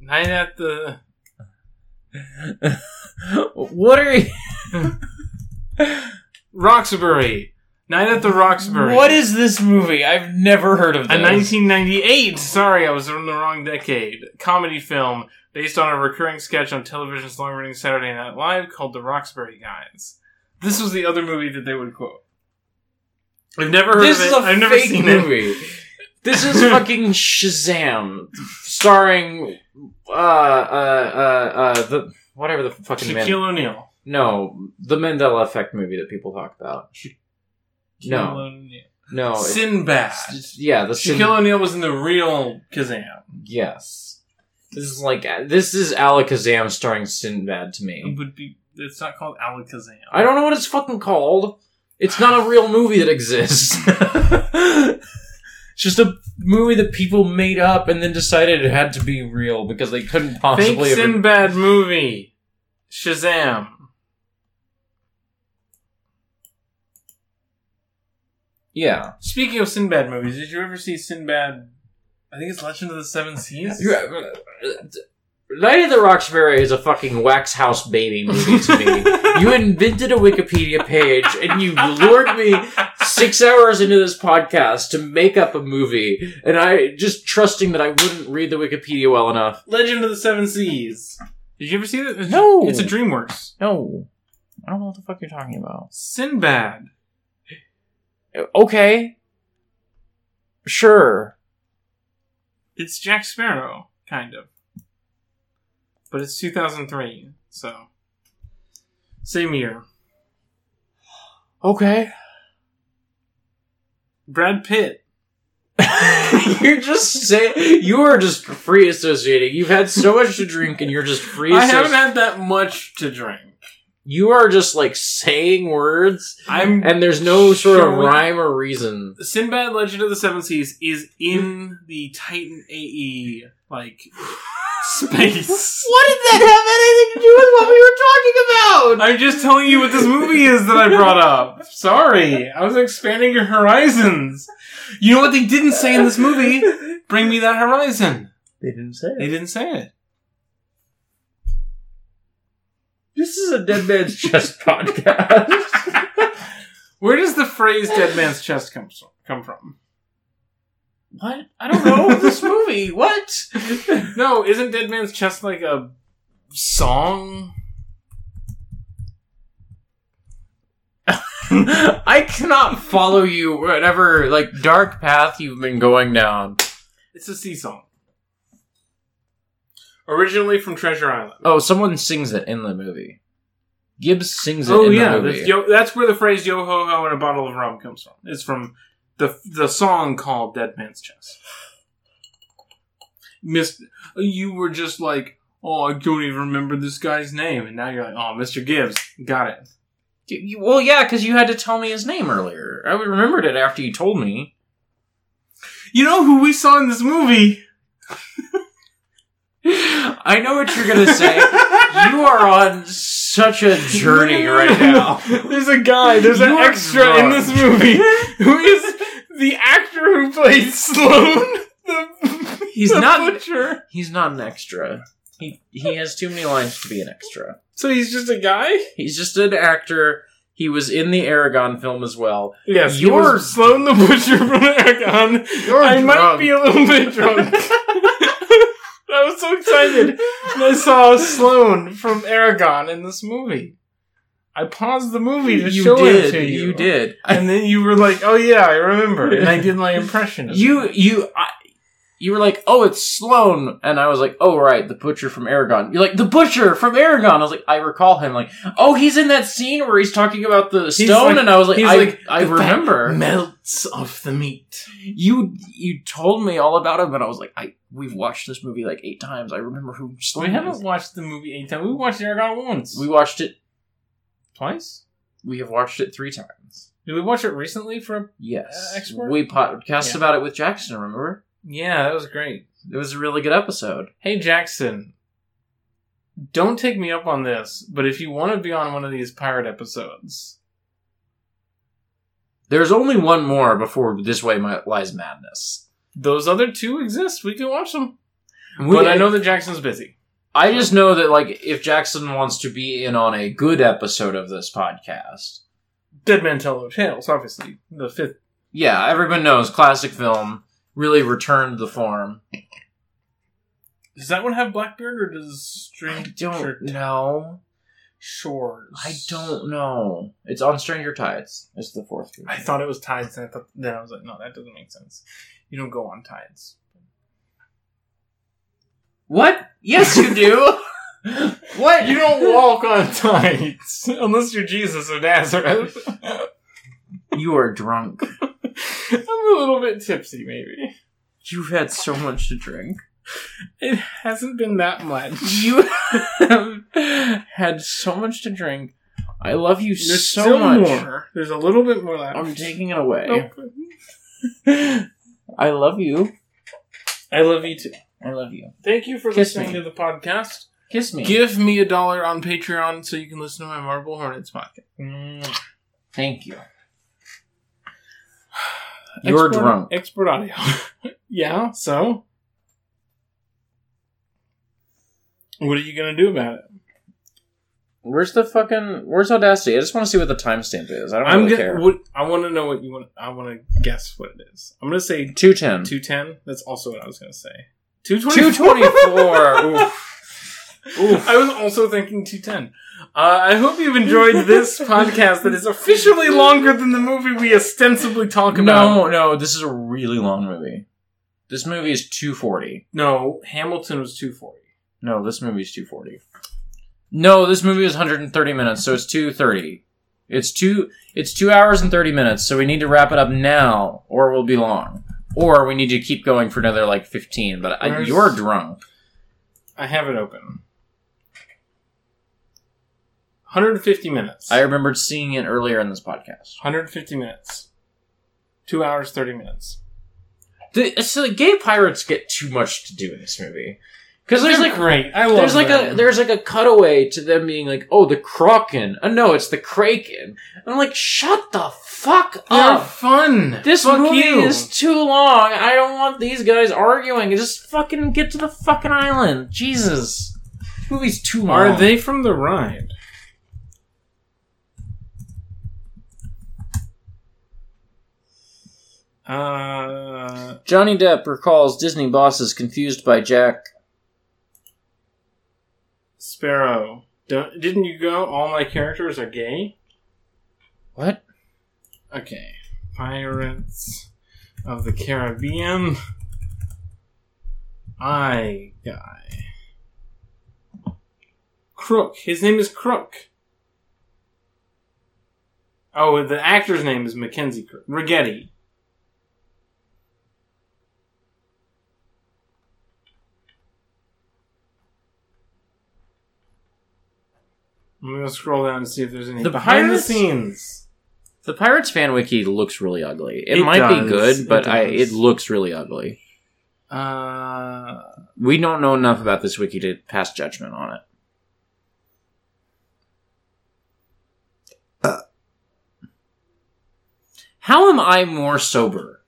Night at the what are you? Roxbury. Night at the Roxbury. What is this movie? I've never heard of A this. 1998. Sorry, I was in the wrong decade. Comedy film based on a recurring sketch on television's long-running Saturday Night Live called The Roxbury Guys. This was the other movie that they would quote. I've never heard This of is it. a I've never fake seen it. movie. This is fucking Shazam, starring uh uh uh uh the whatever the fucking man. Shaquille O'Neal. No, the Mandela Effect movie that people talk about. Shaquille No. O'Neal. No, it- Sinbad. it's- yeah, the Sin- Shaquille O'Neal was in the real Kazam. Yes, this is like this is Alakazam starring Sinbad to It me. would be. It's not called Alakazam. I don't know what it's fucking called. It's not a real movie that exists. it's just a movie that people made up and then decided it had to be real because they couldn't Fake possibly. have Sinbad movie. Shazam. yeah. Speaking of Sinbad movies, did you ever see Sinbad? I think it's Legend of the Seven Seas. Night of the Roxbury is a fucking wax house baby movie to me. you invented a Wikipedia page and you lured me six hours into this podcast to make up a movie, and I just trusting that I wouldn't read the Wikipedia well enough. Legend of the Seven Seas. Did you ever see that? It's- No. It's a DreamWorks. No, I don't know what the fuck you're talking about. Sinbad. Okay, sure. It's Jack Sparrow, kind of. But it's 2003, so. Same year. Okay. Brad Pitt. you're just saying you are just free associating. You've had so much to drink, and you're just free. I haven't had that much to drink. you are just like saying words, I'm. and there's no sort of Showing- rhyme or reason. Sinbad Legend of the Seven Seas is in the Titan AE, like, space. What did that have anything to do with what we were talking about? I'm just telling you what this movie is that I brought up. Sorry. I was expanding your horizons. You know what they didn't say in this movie? Bring me that horizon. They didn't say it. They didn't say it. This is a dead man's chest podcast. Where does the phrase "dead man's chest" come come from? Come from? what? I don't know this movie. What? No, isn't "dead man's chest" like a song? I cannot follow you whatever like dark path you've been going down. It's a sea song. Originally from Treasure Island. Oh, someone sings it in the movie. Gibbs sings it Oh in yeah, the movie. that's, yo, that's where the phrase "yo ho ho" and a bottle of rum comes from. It's from the the song called "Dead Man's Chest." Miss, you were just like, "Oh, I don't even remember this guy's name," and now you're like, "Oh, Mr. Gibbs, got it." You- well, yeah, because you had to tell me his name earlier. I remembered it after you told me. You know who we saw in this movie? I know what you're gonna say. you are on such a journey right now. There's a guy. There's You an extra in this movie who is the actor who played Sloane. The, He's the not- butcher. He's not an extra. He he has too many lines to be an extra. So he's just a guy. He's just an actor. He was in the Eragon film as well. Yes, You're- Sloane the butcher from Eragon. You're I might be a little bit drunk. I was so excited when I saw Sloane from Eragon in this movie. I paused the movie to you show did. it to you. You did. And then you were like, "Oh yeah, I remember," and I did my impression. Of You it. you I, you were like, oh, it's Sloane, and I was like, oh, right, the butcher from Eragon. You're like, the butcher from Eragon. I was like, I recall him. Like, oh, he's in that scene where he's talking about the stone, like- and I was like, I, like, I "The fat remember. melts off the meat. You you told me all about him, and I was like, I we've watched this movie like eight times. I remember who Sloane We haven't watched the movie eight times. We watched Eragon once. We watched it. Twice. We have watched it three times. Did we watch it recently? For Yes, Uh, expert? we podcast Yeah. about it with Jackson. Remember? yeah, that was great. It was a really good episode. Hey Jackson, don't take me up on this, but if you want to be on one of these pirate episodes, There's only one more before this way lies madness. those other two exist. We can watch them. We- but I know that Jackson's busy. I just know that like if Jackson wants to be in on a good episode of this podcast, Dead Man Tell No Tales, obviously the fifth. yeah, everyone knows classic film really returned the form. Does that one have Blackbeard or does I Stranger don't know. Shores? I don't know. It's on Stranger Tides. It's the fourth. movie. I thought it was Tides, and I thought then I was like, no, that doesn't make sense. You don't go on Tides. What? Yes, you do. what? You don't walk on tights unless you're Jesus of Nazareth. You are drunk. I'm a little bit tipsy, maybe. You've had so much to drink. It hasn't been that much. You have had so much to drink. I love you There's so much. more. There's a little bit more left. I'm taking it away. Oh, nope. I love you. I love you too. I love you. Thank you for Kiss listening me. to the podcast. Kiss me. Give me a dollar on Patreon so you can listen to my Marble Hornets podcast. Mm. Thank you. You're Export- drunk. Export audio. yeah, so? What are you going to do about it? Where's the fucking? Where's Audacity? I just want to see what the timestamp is. I don't really gonna, care. what, I want to know what you want. I want to guess what it is. I'm going to say Two ten. 210. That's also what I was going to say. 224. Two twenty four. Oof. I was also thinking 210. Uh, I hope you've enjoyed this podcast that is officially longer than the movie we ostensibly talk about. No, no, this is a really long movie. This movie is 240. No, Hamilton was 240. No, this movie is 240. No, this movie is 130 minutes, so it's 230. It's two. It's two hours and 30 minutes, so we need to wrap it up now, or we'll be long. Or we need to keep going for another like 15. But I, Where's- you're drunk. I have it open. 150 minutes. I remembered seeing it earlier in this podcast. 150 minutes. 2 hours, 30 minutes. The, so the gay pirates get too much to do in this movie because there's like great. I love there's like them. a there's like a cutaway to them being like, oh, the Kraken. Oh no, it's the Kraken. I'm like, shut the fuck They're up. fun. This Fuck movie you. is too long. I don't want these guys arguing. Just fucking get to the fucking island. Jesus. This movie's too long. Are they from the ride? Uh, Johnny Depp recalls Disney bosses confused by Jack. Sparrow. Don't, didn't you go? All my characters are gay. What? Okay. Pirates of the Caribbean. I guy. Crook. His name is Crook. Oh, the actor's name is Mackenzie Crook. Ragetti. I'm gonna scroll down and see if there's any The behind pirates? the scenes. The Pirates fan wiki looks really ugly. It, It might does. be good, but It I it looks really ugly. Uh, We don't know enough about this wiki to pass judgment on it. Uh. How am I more sober?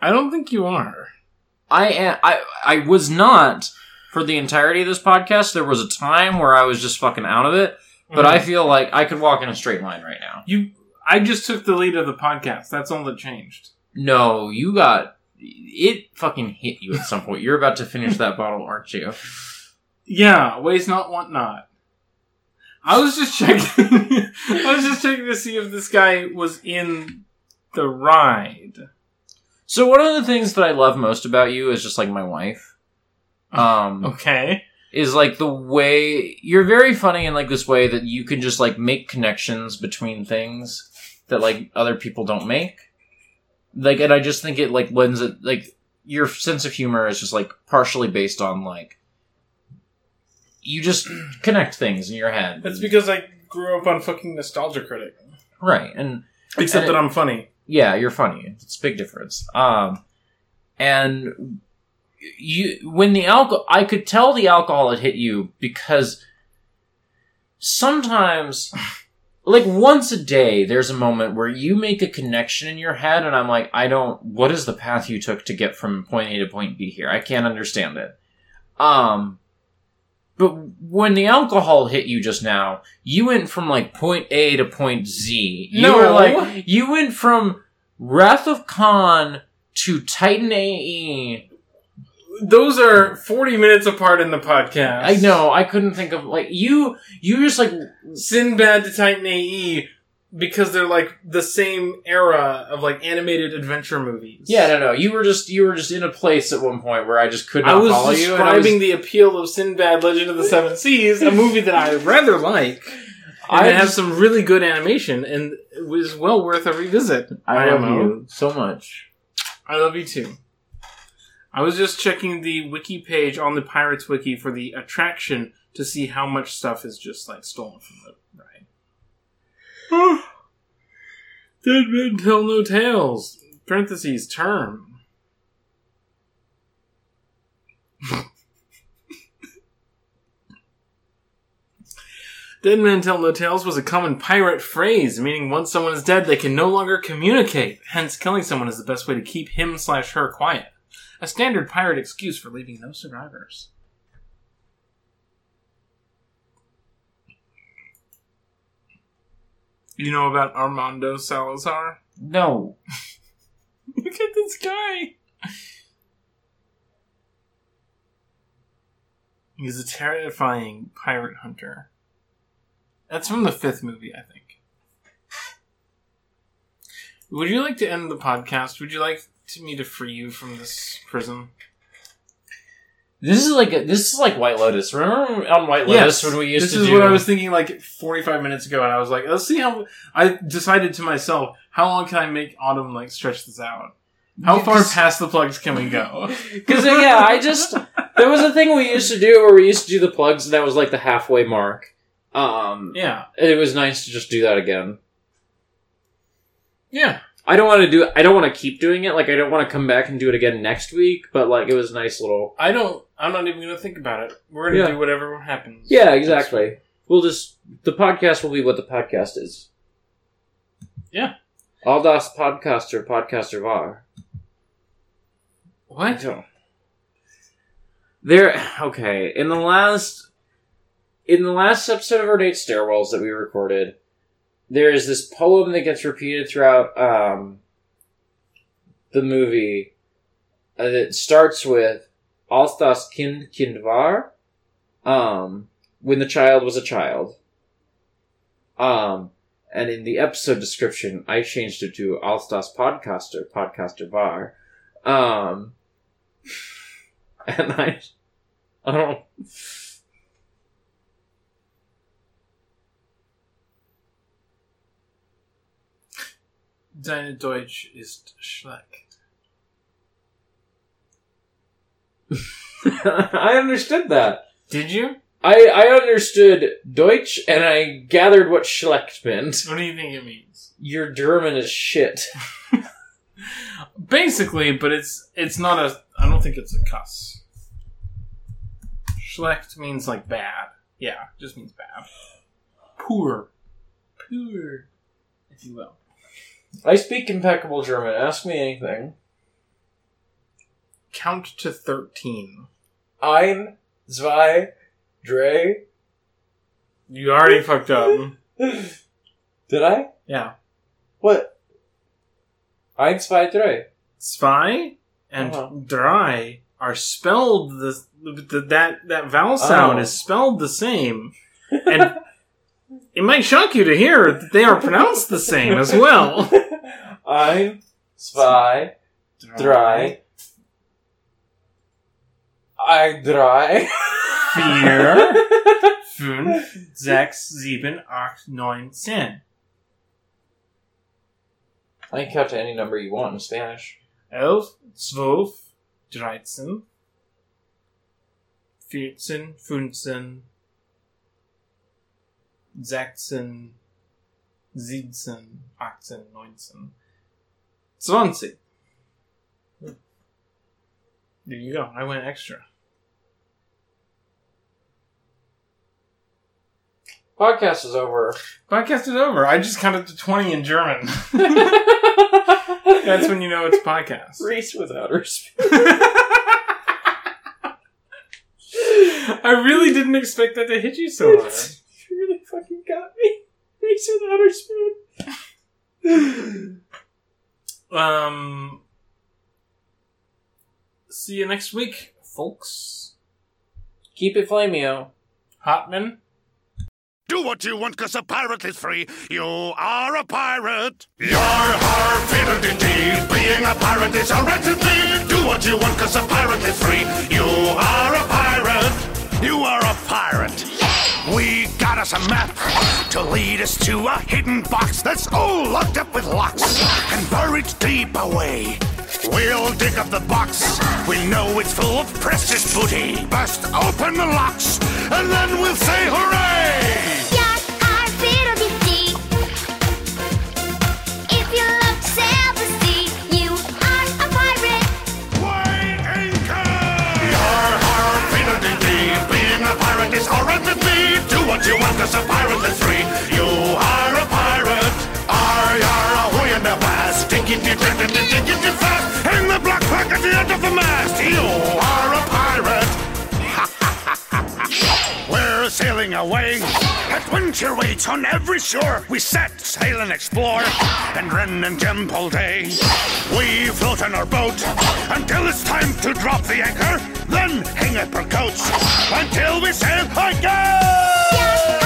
I don't think you are. I am. I I was not for the entirety of this podcast. There was a time where I was just fucking out of it, but Mm. I feel like I could walk in a straight line right now. you, I just took the lead of the podcast. That's all that changed. No, you got it. Fucking hit you at some point. You're about to finish that bottle, aren't you? Yeah, waste not, want not. I was just checking. I was just checking to see if this guy was in the ride. So one of the things that I love most about you is just like my wife. Um, Okay. is like the way you're very funny in like this way that you can just like make connections between things that like other people don't make. Like, and I just think it like lends it like your sense of humor is just like partially based on like you just connect things in your head. That's because I grew up on fucking Nostalgia Critic. right, and Except And that I'm funny. yeah, you're funny. It's a big difference. Um, and you, when the alcohol, I could tell the alcohol had hit you because sometimes, like once a day, there's a moment where you make a connection in your head, and I'm like, I don't. What is the path you took to get from point A to point B here? I can't understand it. Um. But when the alcohol hit you just now, you went from like point A to point Z. You No. were like you went from Wrath of Khan to Titan AE. Those are 40 minutes apart in the podcast. I know, I couldn't think of like you you just like Sinbad to Titan AE because they're like the same era of like animated adventure movies. Yeah, no no. You were just you were just in a place at one point where I just could I not was follow you I was, describing the appeal of Sinbad Legend of the Seven Seas, a movie that I rather like. And I it has just- some really good animation and it was well worth a revisit. I love IMO. you so much. I love you too. I was just checking the wiki page on the Pirates wiki for the attraction to see how much stuff is just like stolen from the ride. Dead men tell no tales. Parentheses term. Dead men tell no tales was a common pirate phrase, meaning once someone is dead, they can no longer communicate. Hence, killing someone is the best way to keep him slash her quiet. A standard pirate excuse for leaving no survivors. You know about Armando Salazar? No. Look at this guy. He's a terrifying pirate hunter. That's from the fifth movie, I think. Would you like to end the podcast? Would you like to me to free you from this prison? This is like a, this is like White Lotus. Remember on White Lotus when we used this to is do what I was thinking like 45 minutes ago, and I was like, let's see how. I decided to myself, how long can I make Autumn like stretch this out? How far past the plugs can we go? Because yeah, I just there was a thing we used to do where we used to do the plugs, and that was like the halfway mark. Um, yeah, and it was nice to just do that again. yeah. I don't want to do. I don't want to keep doing it. Like I don't want to come back and do it again next week. But like it was a nice little. I don't. I'm not even gonna think about it. We're gonna Yeah. do whatever happens. Yeah, exactly. We'll just the podcast will be what the podcast is. Yeah. All das podcaster podcaster var. What? There. Okay. In the last, in the last episode of our date stairwells that we recorded, there is this poem that gets repeated throughout um, the movie. Uh, that starts with "Als das Kind Kind war," um, when the child was a child. Um, and in the episode description, I changed it to "Als das Podcaster Podcaster war." Um, and I, I don't. Deine Deutsch ist schlecht. I understood that. Did you? I I understood Deutsch, and I gathered what schlecht meant. What do you think it means? Your German is shit. Basically, but it's it's not a. I don't think it's a cuss. Schlecht means like bad. Yeah, just means bad. Poor, poor, if you will. I speak impeccable German. Ask me anything. Count to thirteen. Ein, zwei, drei. You already fucked up. Did I? Yeah, What? Ein, zwei, drei. zwei and Uh-huh. drei are spelled the, the that that vowel sound Oh. is spelled the same, and it might shock you to hear that they are pronounced the same as well. Ein, zwei, drei. Ein, drei. Vier, fünf, sechs, sieben, acht, neun, zehn. I can count to any number you want in Spanish. Elf, zwölf, dreizehn, vierzehn, fünfzehn, sechzehn, siebzehn, achtzehn, neunzehn, zwanzig. There you go. I went extra. Podcast is over. Podcast is over. I just counted to 20 in German. That's when you know it's podcast. Reese without her spoon. I really didn't expect that to hit you so hard. You really fucking got me. Reese without her spoon. Um, see you next week, folks. Keep it flameo. Hotman. Do what you want, cause a pirate is free. You are a pirate. You're har fiddle-dee-dee. Being a pirate is a recipe. Do what you want, cause a pirate is free. You are a pirate. You are a pirate. We got us a map to lead us to a hidden box that's all locked up with locks and buried deep away. We'll dig up the box. We know it's full of precious booty. Bust open the locks, and then we'll say hooray! Jag you want, cause a pirate is free. You are a pirate. Ar, yar, ahoy in the past. blast. Diggity, diggity, diggity fast. In the black flag at the end of the mast. You sailing away. Adventure waits on every shore. We set sail and explore, and Ren and Jem all day. We float in our boat until it's time to drop the anchor. Then hang up our coats until we sail again. Jag